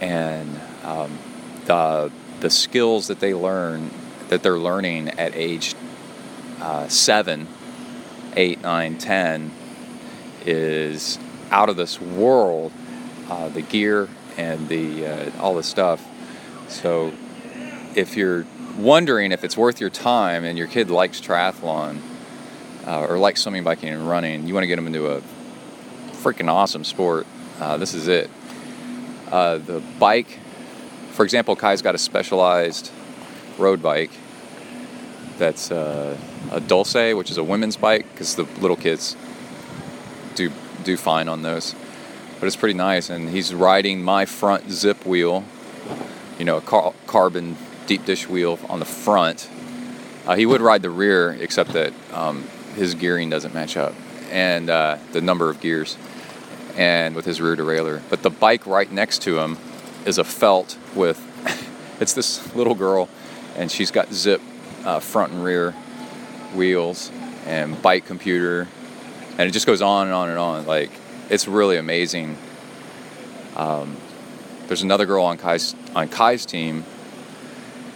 and um, the the skills that they learn that they're learning at age uh, seven, eight, nine, ten is out of this world. Uh, the gear and the uh, all the stuff. So if you're wondering if it's worth your time and your kid likes triathlon uh, or likes swimming, biking, and running, you want to get them into a freaking awesome sport. Uh, this is it. Uh, the bike, for example, Kai's got a specialized road bike that's uh, a Dolce, which is a women's bike because the little kids do do fine on those but it's pretty nice. And he's riding my front Zipp wheel, you know, a car- carbon deep dish wheel on the front. Uh, he would ride the rear, except that um, his gearing doesn't match up, and uh, the number of gears. and with his rear derailleur. But the bike right next to him is a felt with it's this little girl, and she's got Zipp uh, front and rear wheels and bike computer, and it just goes on and on and on. Like it's really amazing. Um, there's another girl on Kai's on Kai's team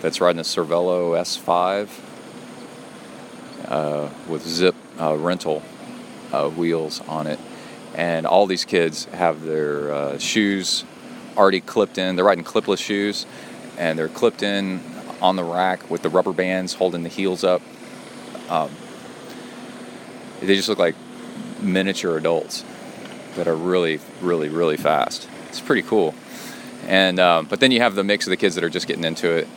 that's riding a Cervelo S5 uh, with Zipp uh, rental uh, wheels on it, and all these kids have their uh, shoes already clipped in. They're riding clipless shoes, and they're clipped in on the rack with the rubber bands holding the heels up. Um, they just look like miniature adults that are really, really, really fast. It's pretty cool. And um, but then you have the mix of the kids that are just getting into it,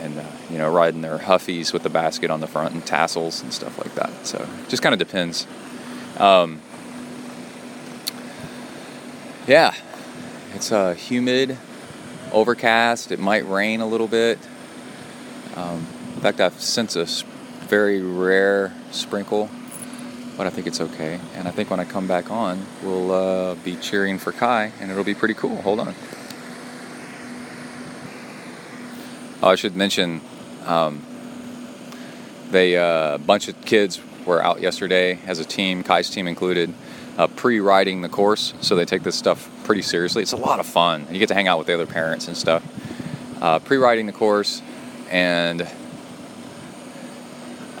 and uh, you know, riding their huffies with the basket on the front and tassels and stuff like that. So it just kind of depends. Um, yeah, it's uh, humid, overcast. It might rain a little bit. Um, in fact, I've sensed a very rare sprinkle, but I think it's okay. And I think when I come back on, we'll uh, be cheering for Kai, and it'll be pretty cool. Hold on. Oh, I should mention, um, they uh, a bunch of kids were out yesterday as a team, Kai's team included, uh, pre-riding the course. So they take this stuff pretty seriously. It's a lot of fun. You get to hang out with the other parents and stuff. Uh, pre-riding the course, and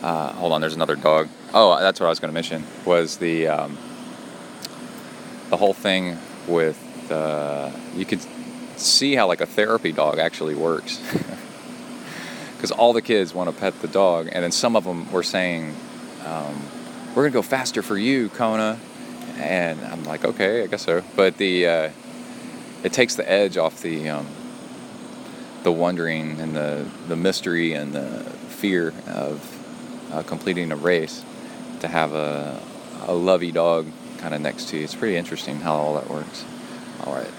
uh, hold on, there's another dog. Oh, that's what I was going to mention. Was the um, the whole thing with uh, you could see how like a therapy dog actually works. because all the kids want to pet the dog, and then some of them were saying, um, "We're gonna go faster for you, Kona," and I'm like, "Okay, I guess so." But the uh, it takes the edge off the um, the wondering and the the mystery and the fear of uh, completing a race to have a a lovey dog kind of next to you. It's pretty interesting how all that works. All right.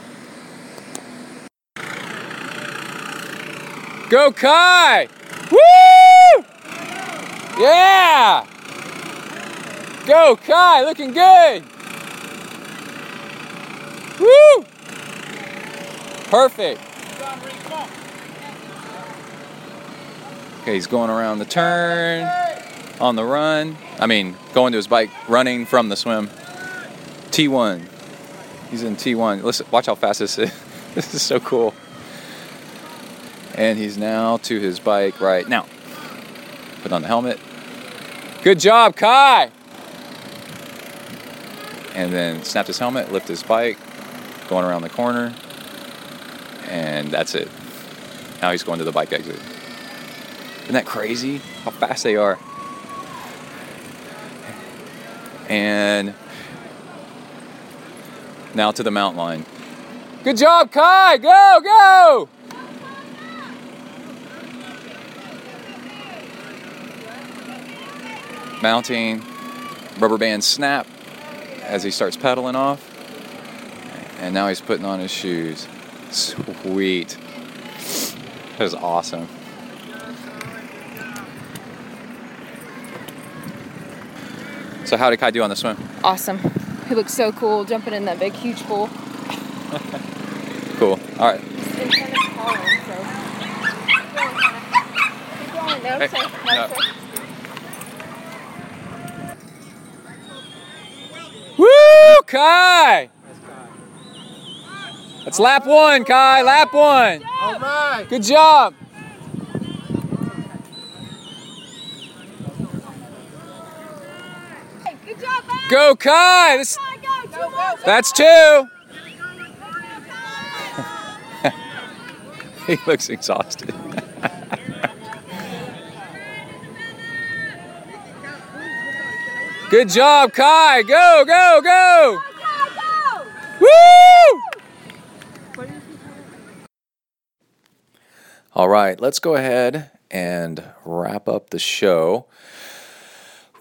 Go Kai! Woo! Yeah! Go Kai, looking good! Woo! Perfect. Okay, he's going around the turn, on the run. I mean, going to his bike, running from the swim. T1. He's in T1. Listen, watch how fast this is. This is so cool. And he's now to his bike right now. Put on the helmet. Good job, Kai! And then snapped his helmet, lift his bike, going around the corner, and that's it. Now he's going to the bike exit. Isn't that crazy? How fast they are. And now to the mount line. Good job, Kai! Go, go! Mounting, rubber band snap as he starts pedaling off. And now he's putting on his shoes. Sweet. That is awesome. So how did Kai do on the swim? Awesome. He looks so cool jumping in that big, huge pool. Cool. All right. In front of Colin, so. Keep going. No, Hey, no. No. Woo, Kai! That's lap one, Kai. Lap one. All right. Good job. Good job, bud. Go, Kai. This, Go, go, go. that's two. he looks exhausted. Good job, Kai. Go, go, go. Woo! All right, let's go ahead and wrap up the show.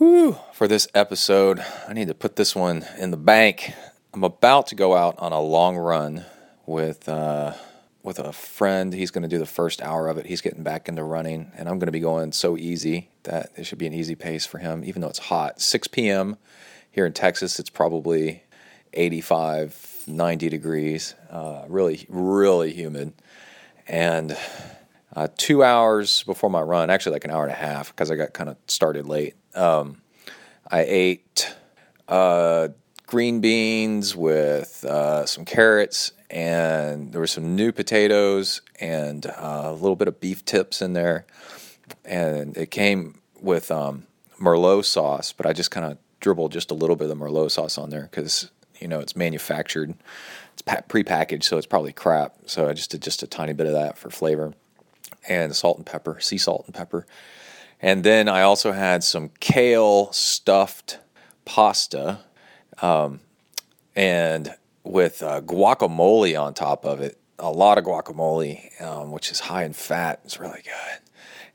Whew, for this episode, I need to put this one in the bank. I'm about to go out on a long run with uh, with a friend. He's going to do the first hour of it. He's getting back into running, and I'm going to be going so easy that it should be an easy pace for him, even though it's hot. 6 p.m. here in Texas. It's probably 85, 90 degrees, uh, really, really humid. And uh, two hours before my run, actually like an hour and a half, because I got kind of started late. Um, I ate uh, green beans with uh, some carrots, and there were some new potatoes and uh, a little bit of beef tips in there. And it came with um, Merlot sauce, but I just kind of dribbled just a little bit of the Merlot sauce on there because you know it's manufactured, it's pre-packaged, so it's probably crap. So I just did just a tiny bit of that for flavor, and salt and pepper, sea salt and pepper. And then I also had some kale stuffed pasta, um, and with uh, guacamole on top of it. A lot of guacamole, um, which is high in fat. It's really good,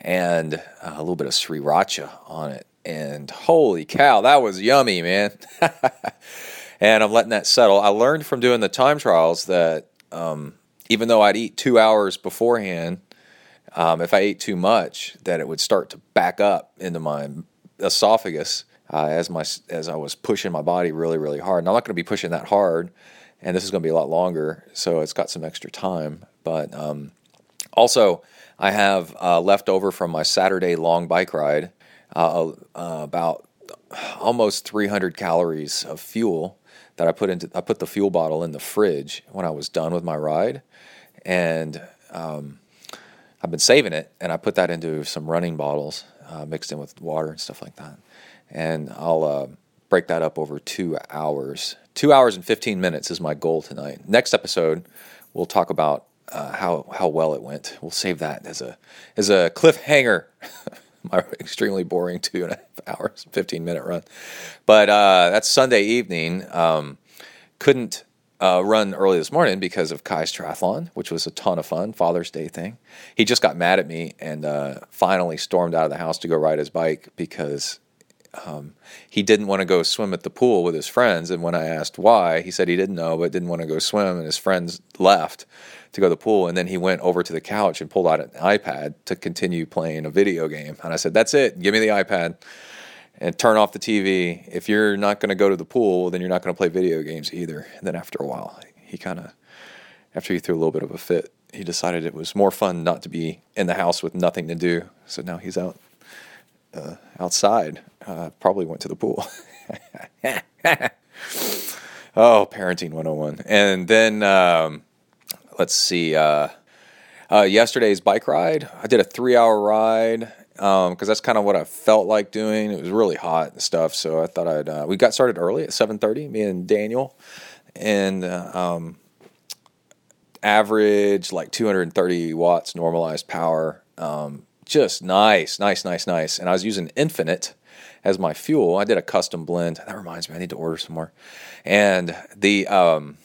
and uh, a little bit of sriracha on it. And holy cow, that was yummy, man! and I'm letting that settle. I learned from doing the time trials that um, even though I'd eat two hours beforehand, um, if I ate too much, that it would start to back up into my esophagus uh, as my as I was pushing my body really really hard. And I'm not going to be pushing that hard, and this is going to be a lot longer, so it's got some extra time. But um, also, I have uh, left over from my Saturday long bike ride uh, uh about almost 300 calories of fuel that I put into. I put the fuel bottle in the fridge when I was done with my ride, and um, I've been saving it, and I put that into some running bottles uh, mixed in with water and stuff like that. And I'll uh, break that up over two hours. Two hours and 15 minutes is my goal tonight. Next episode, we'll talk about uh, how how well it went. We'll save that as a as a cliffhanger. my extremely boring two and a half hours, 15 minute run. But uh, that's Sunday evening. Um, couldn't uh, run early this morning because of Kai's triathlon, which was a ton of fun, Father's Day thing. He just got mad at me and uh, finally stormed out of the house to go ride his bike because um, he didn't want to go swim at the pool with his friends. And when I asked why, he said he didn't know, but didn't want to go swim. And his friends left to go to the pool. And then he went over to the couch and pulled out an iPad to continue playing a video game. And I said, That's it. Give me the iPad and turn off the TV. If you're not going to go to the pool, then you're not going to play video games either. And then after a while, he kind of, after he threw a little bit of a fit, he decided it was more fun not to be in the house with nothing to do. So now he's out uh, outside. Uh, probably went to the pool. oh, parenting 101. And then um, let's see. Uh, uh, yesterday's bike ride, I did a three hour ride because um, that's kind of what I felt like doing. It was really hot and stuff, so I thought I'd. Uh, we got started early at seven thirty. Me and Daniel, and uh, um, average like two hundred and thirty watts normalized power. Um, just nice, nice, nice, nice. And I was using Infinit as my fuel. I did a custom blend. That reminds me, I need to order some more. And the um,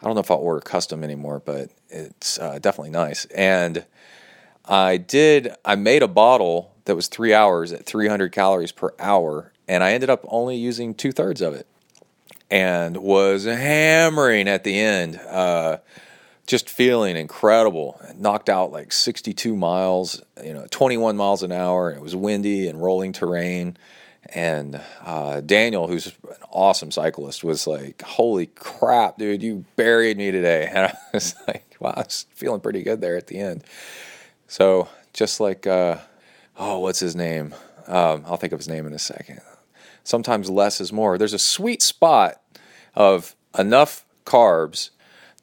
I don't know if I'll order custom anymore, but it's uh, definitely nice. And I did, I made a bottle that was three hours at 300 calories per hour, and I ended up only using two thirds of it and was hammering at the end. Uh, just feeling incredible. Knocked out like 62 miles, you know, 21 miles an hour. It was windy and rolling terrain. And uh, Daniel, who's an awesome cyclist, was like, "Holy crap, dude! You buried me today." And I was like, "Wow, I was feeling pretty good there at the end." So just like, uh, oh, what's his name? Um, I'll think of his name in a second. Sometimes less is more. There's a sweet spot of enough carbs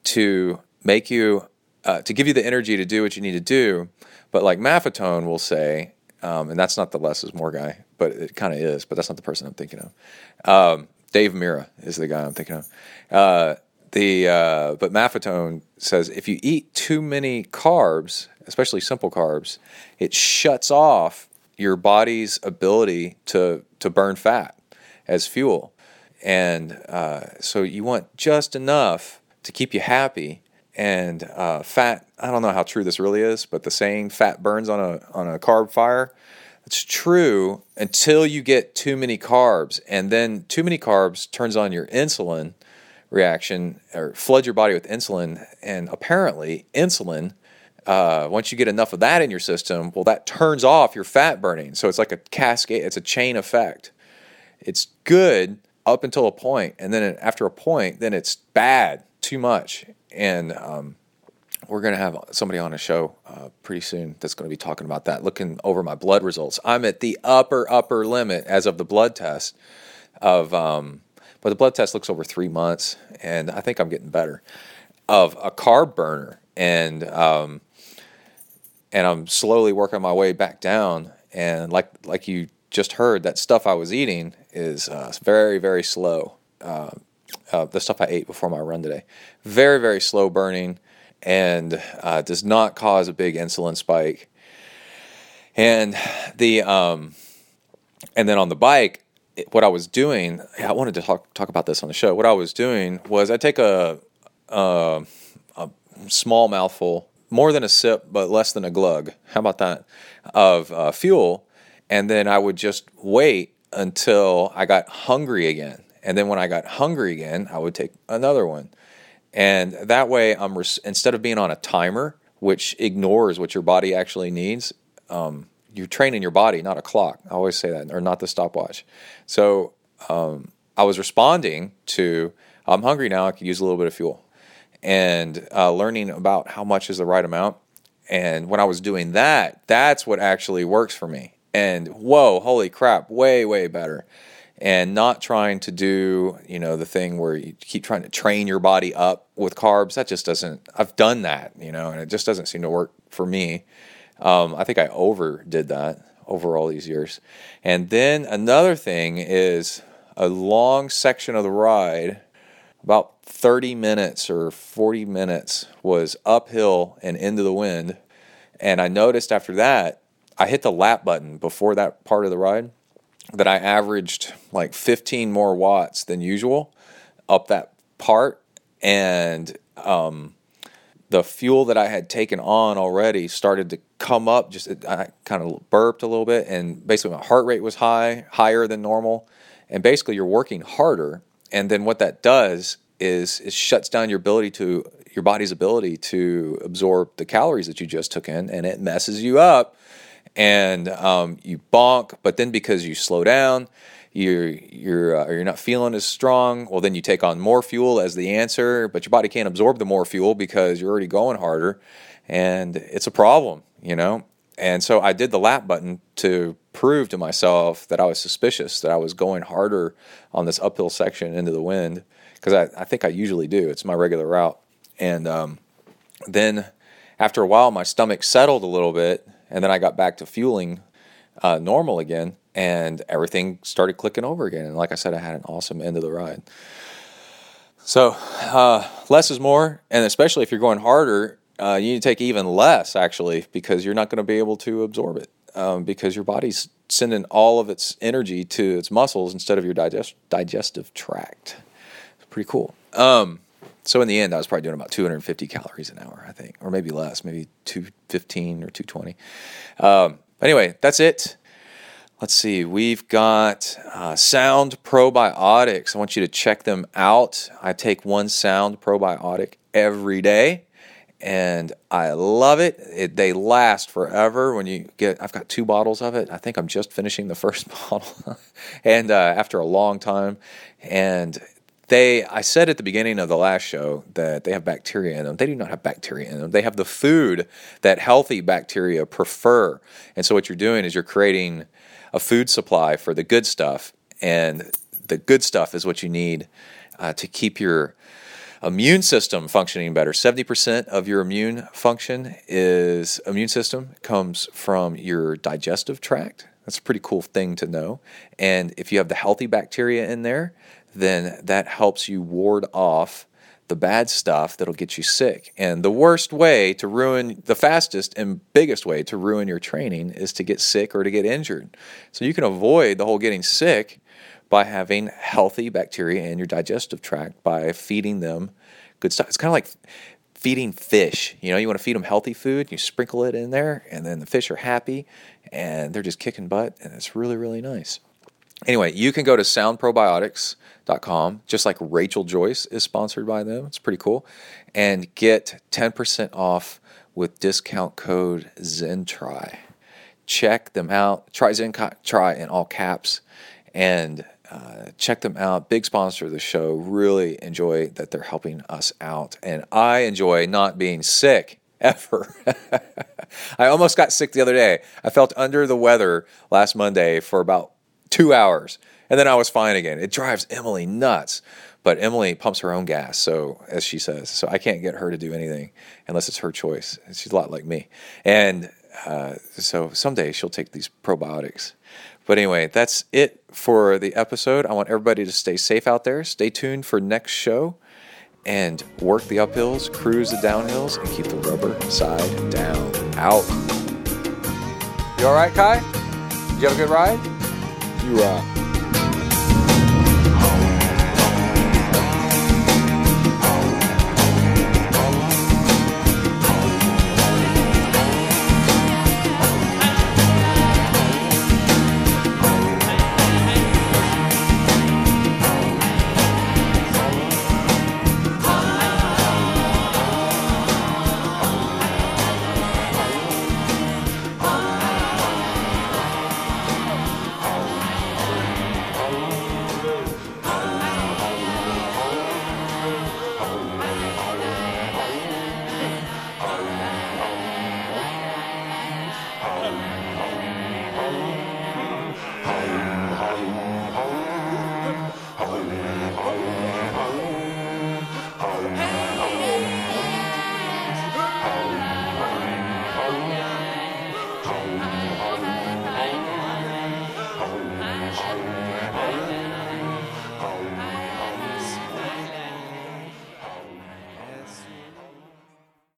to make you, uh, to give you the energy to do what you need to do. But like Maffetone will say, um, and that's not the less is more guy, but it kind of is, but that's not the person I'm thinking of. Um, Dave Mirra is the guy I'm thinking of. Uh, the uh, but Maffetone says if you eat too many carbs, especially simple carbs, it shuts off your body's ability to to burn fat as fuel, and uh, so you want just enough to keep you happy. And uh, fat, I don't know how true this really is, but the saying "fat burns on a on a carb fire." It's true until you get too many carbs, and then too many carbs turns on your insulin reaction or flood your body with insulin. And apparently, insulin, uh, once you get enough of that in your system, well, that turns off your fat burning. So it's like a cascade, it's a chain effect. It's good up until a point, and then after a point, then it's bad, too much, and um, we're going to have somebody on a show uh, pretty soon that's going to be talking about that, looking over my blood results. I'm at the upper upper limit as of the blood test of, um, but the blood test looks over three months, and I think I'm getting better of a carb burner, and um, and I'm slowly working my way back down. And like like you just heard, that stuff I was eating is uh, very very slow. Uh, uh, the stuff I ate before my run today, very very slow burning, and uh, does not cause a big insulin spike. And the um, and then on the bike, what I was doing, I wanted to talk talk about this on the show. What I was doing was I take a, a, a small mouthful more than a sip, but less than a glug. How about that? Of uh, fuel. And then I would just wait until I got hungry again. And then when I got hungry again, I would take another one. And that way, I'm res- instead of being on a timer, which ignores what your body actually needs, um, you're training your body, not a clock. I always say that, or not the stopwatch. So um, I was responding to, I'm hungry now, I could use a little bit of fuel and uh, learning about how much is the right amount. And when I was doing that, that's what actually works for me. And whoa, holy crap, way, way better. And not trying to do, you know, the thing where you keep trying to train your body up with carbs. That just doesn't, I've done that, you know, and it just doesn't seem to work for me. Um, I think I overdid that over all these years. And then another thing is a long section of the ride about 30 minutes or 40 minutes was uphill and into the wind. And I noticed after that, I hit the lap button before that part of the ride that I averaged like 15 more watts than usual up that part. And um, the fuel that I had taken on already started to come up. Just I kind of burped a little bit, and basically my heart rate was high, higher than normal. And basically, you're working harder and then what that does is it shuts down your ability to your body's ability to absorb the calories that you just took in, and it messes you up, and um, you bonk. But then because you slow down, you're you're uh, you're not feeling as strong. Well, then you take on more fuel as the answer, but your body can't absorb the more fuel because you're already going harder, and it's a problem, you know. And so I did the lap button to prove to myself that I was suspicious, that I was going harder on this uphill section into the wind, because I, I, think I usually do. It's my regular route. And um, then after a while, my stomach settled a little bit, and then I got back to fueling uh, normal again, and everything started clicking over again. And like I said, I had an awesome end of the ride. So uh, less is more, and especially if you're going harder, uh, you need to take even less actually because you're not going to be able to absorb it um, because your body's sending all of its energy to its muscles instead of your digest- digestive tract. It's pretty cool. Um, so in the end, I was probably doing about 250 calories an hour, I think, or maybe less, maybe 215 or 220. Um, anyway, that's it. Let's see. We've got uh, Sound Probiotics. I want you to check them out. I take one Sound Probiotic every day and I love it. it. They last forever. When you get, I've got two bottles of it. I think I'm just finishing the first bottle, and uh, after a long time, and they, I said at the beginning of the last show that they have bacteria in them. They do not have bacteria in them. They have the food that healthy bacteria prefer, and so what you're doing is you're creating a food supply for the good stuff, and the good stuff is what you need uh, to keep your immune system functioning better. 70% of your immune function is immune system comes from your digestive tract. That's a pretty cool thing to know. And if you have the healthy bacteria in there, then that helps you ward off the bad stuff that'll get you sick. And the worst way to ruin, the fastest and biggest way to ruin your training is to get sick or to get injured. So you can avoid the whole getting sick by having healthy bacteria in your digestive tract by feeding them good stuff. It's kind of like feeding fish. You know, you want to feed them healthy food, you sprinkle it in there, and then the fish are happy and they're just kicking butt, and it's really, really nice. Anyway, you can go to soundprobiotics.com, just like Rachel Joyce is sponsored by them. It's pretty cool. And get 10% off with discount code ZenTri. Check them out. Try ZenTri in all caps and Uh, check them out. Big sponsor of the show. Really enjoy that they're helping us out. And I enjoy not being sick ever. I almost got sick the other day. I felt under the weather last Monday for about two hours, and then I was fine again. It drives Emily nuts. But Emily pumps her own gas, so as she says, so I can't get her to do anything unless it's her choice. She's a lot like me, and uh, so someday she'll take these probiotics. But anyway, that's it for the episode. I want everybody to stay safe out there. Stay tuned for next show and work the uphills, cruise the downhills, and keep the rubber side down. Out. You all right, Kai? Did you have a good ride? You rock.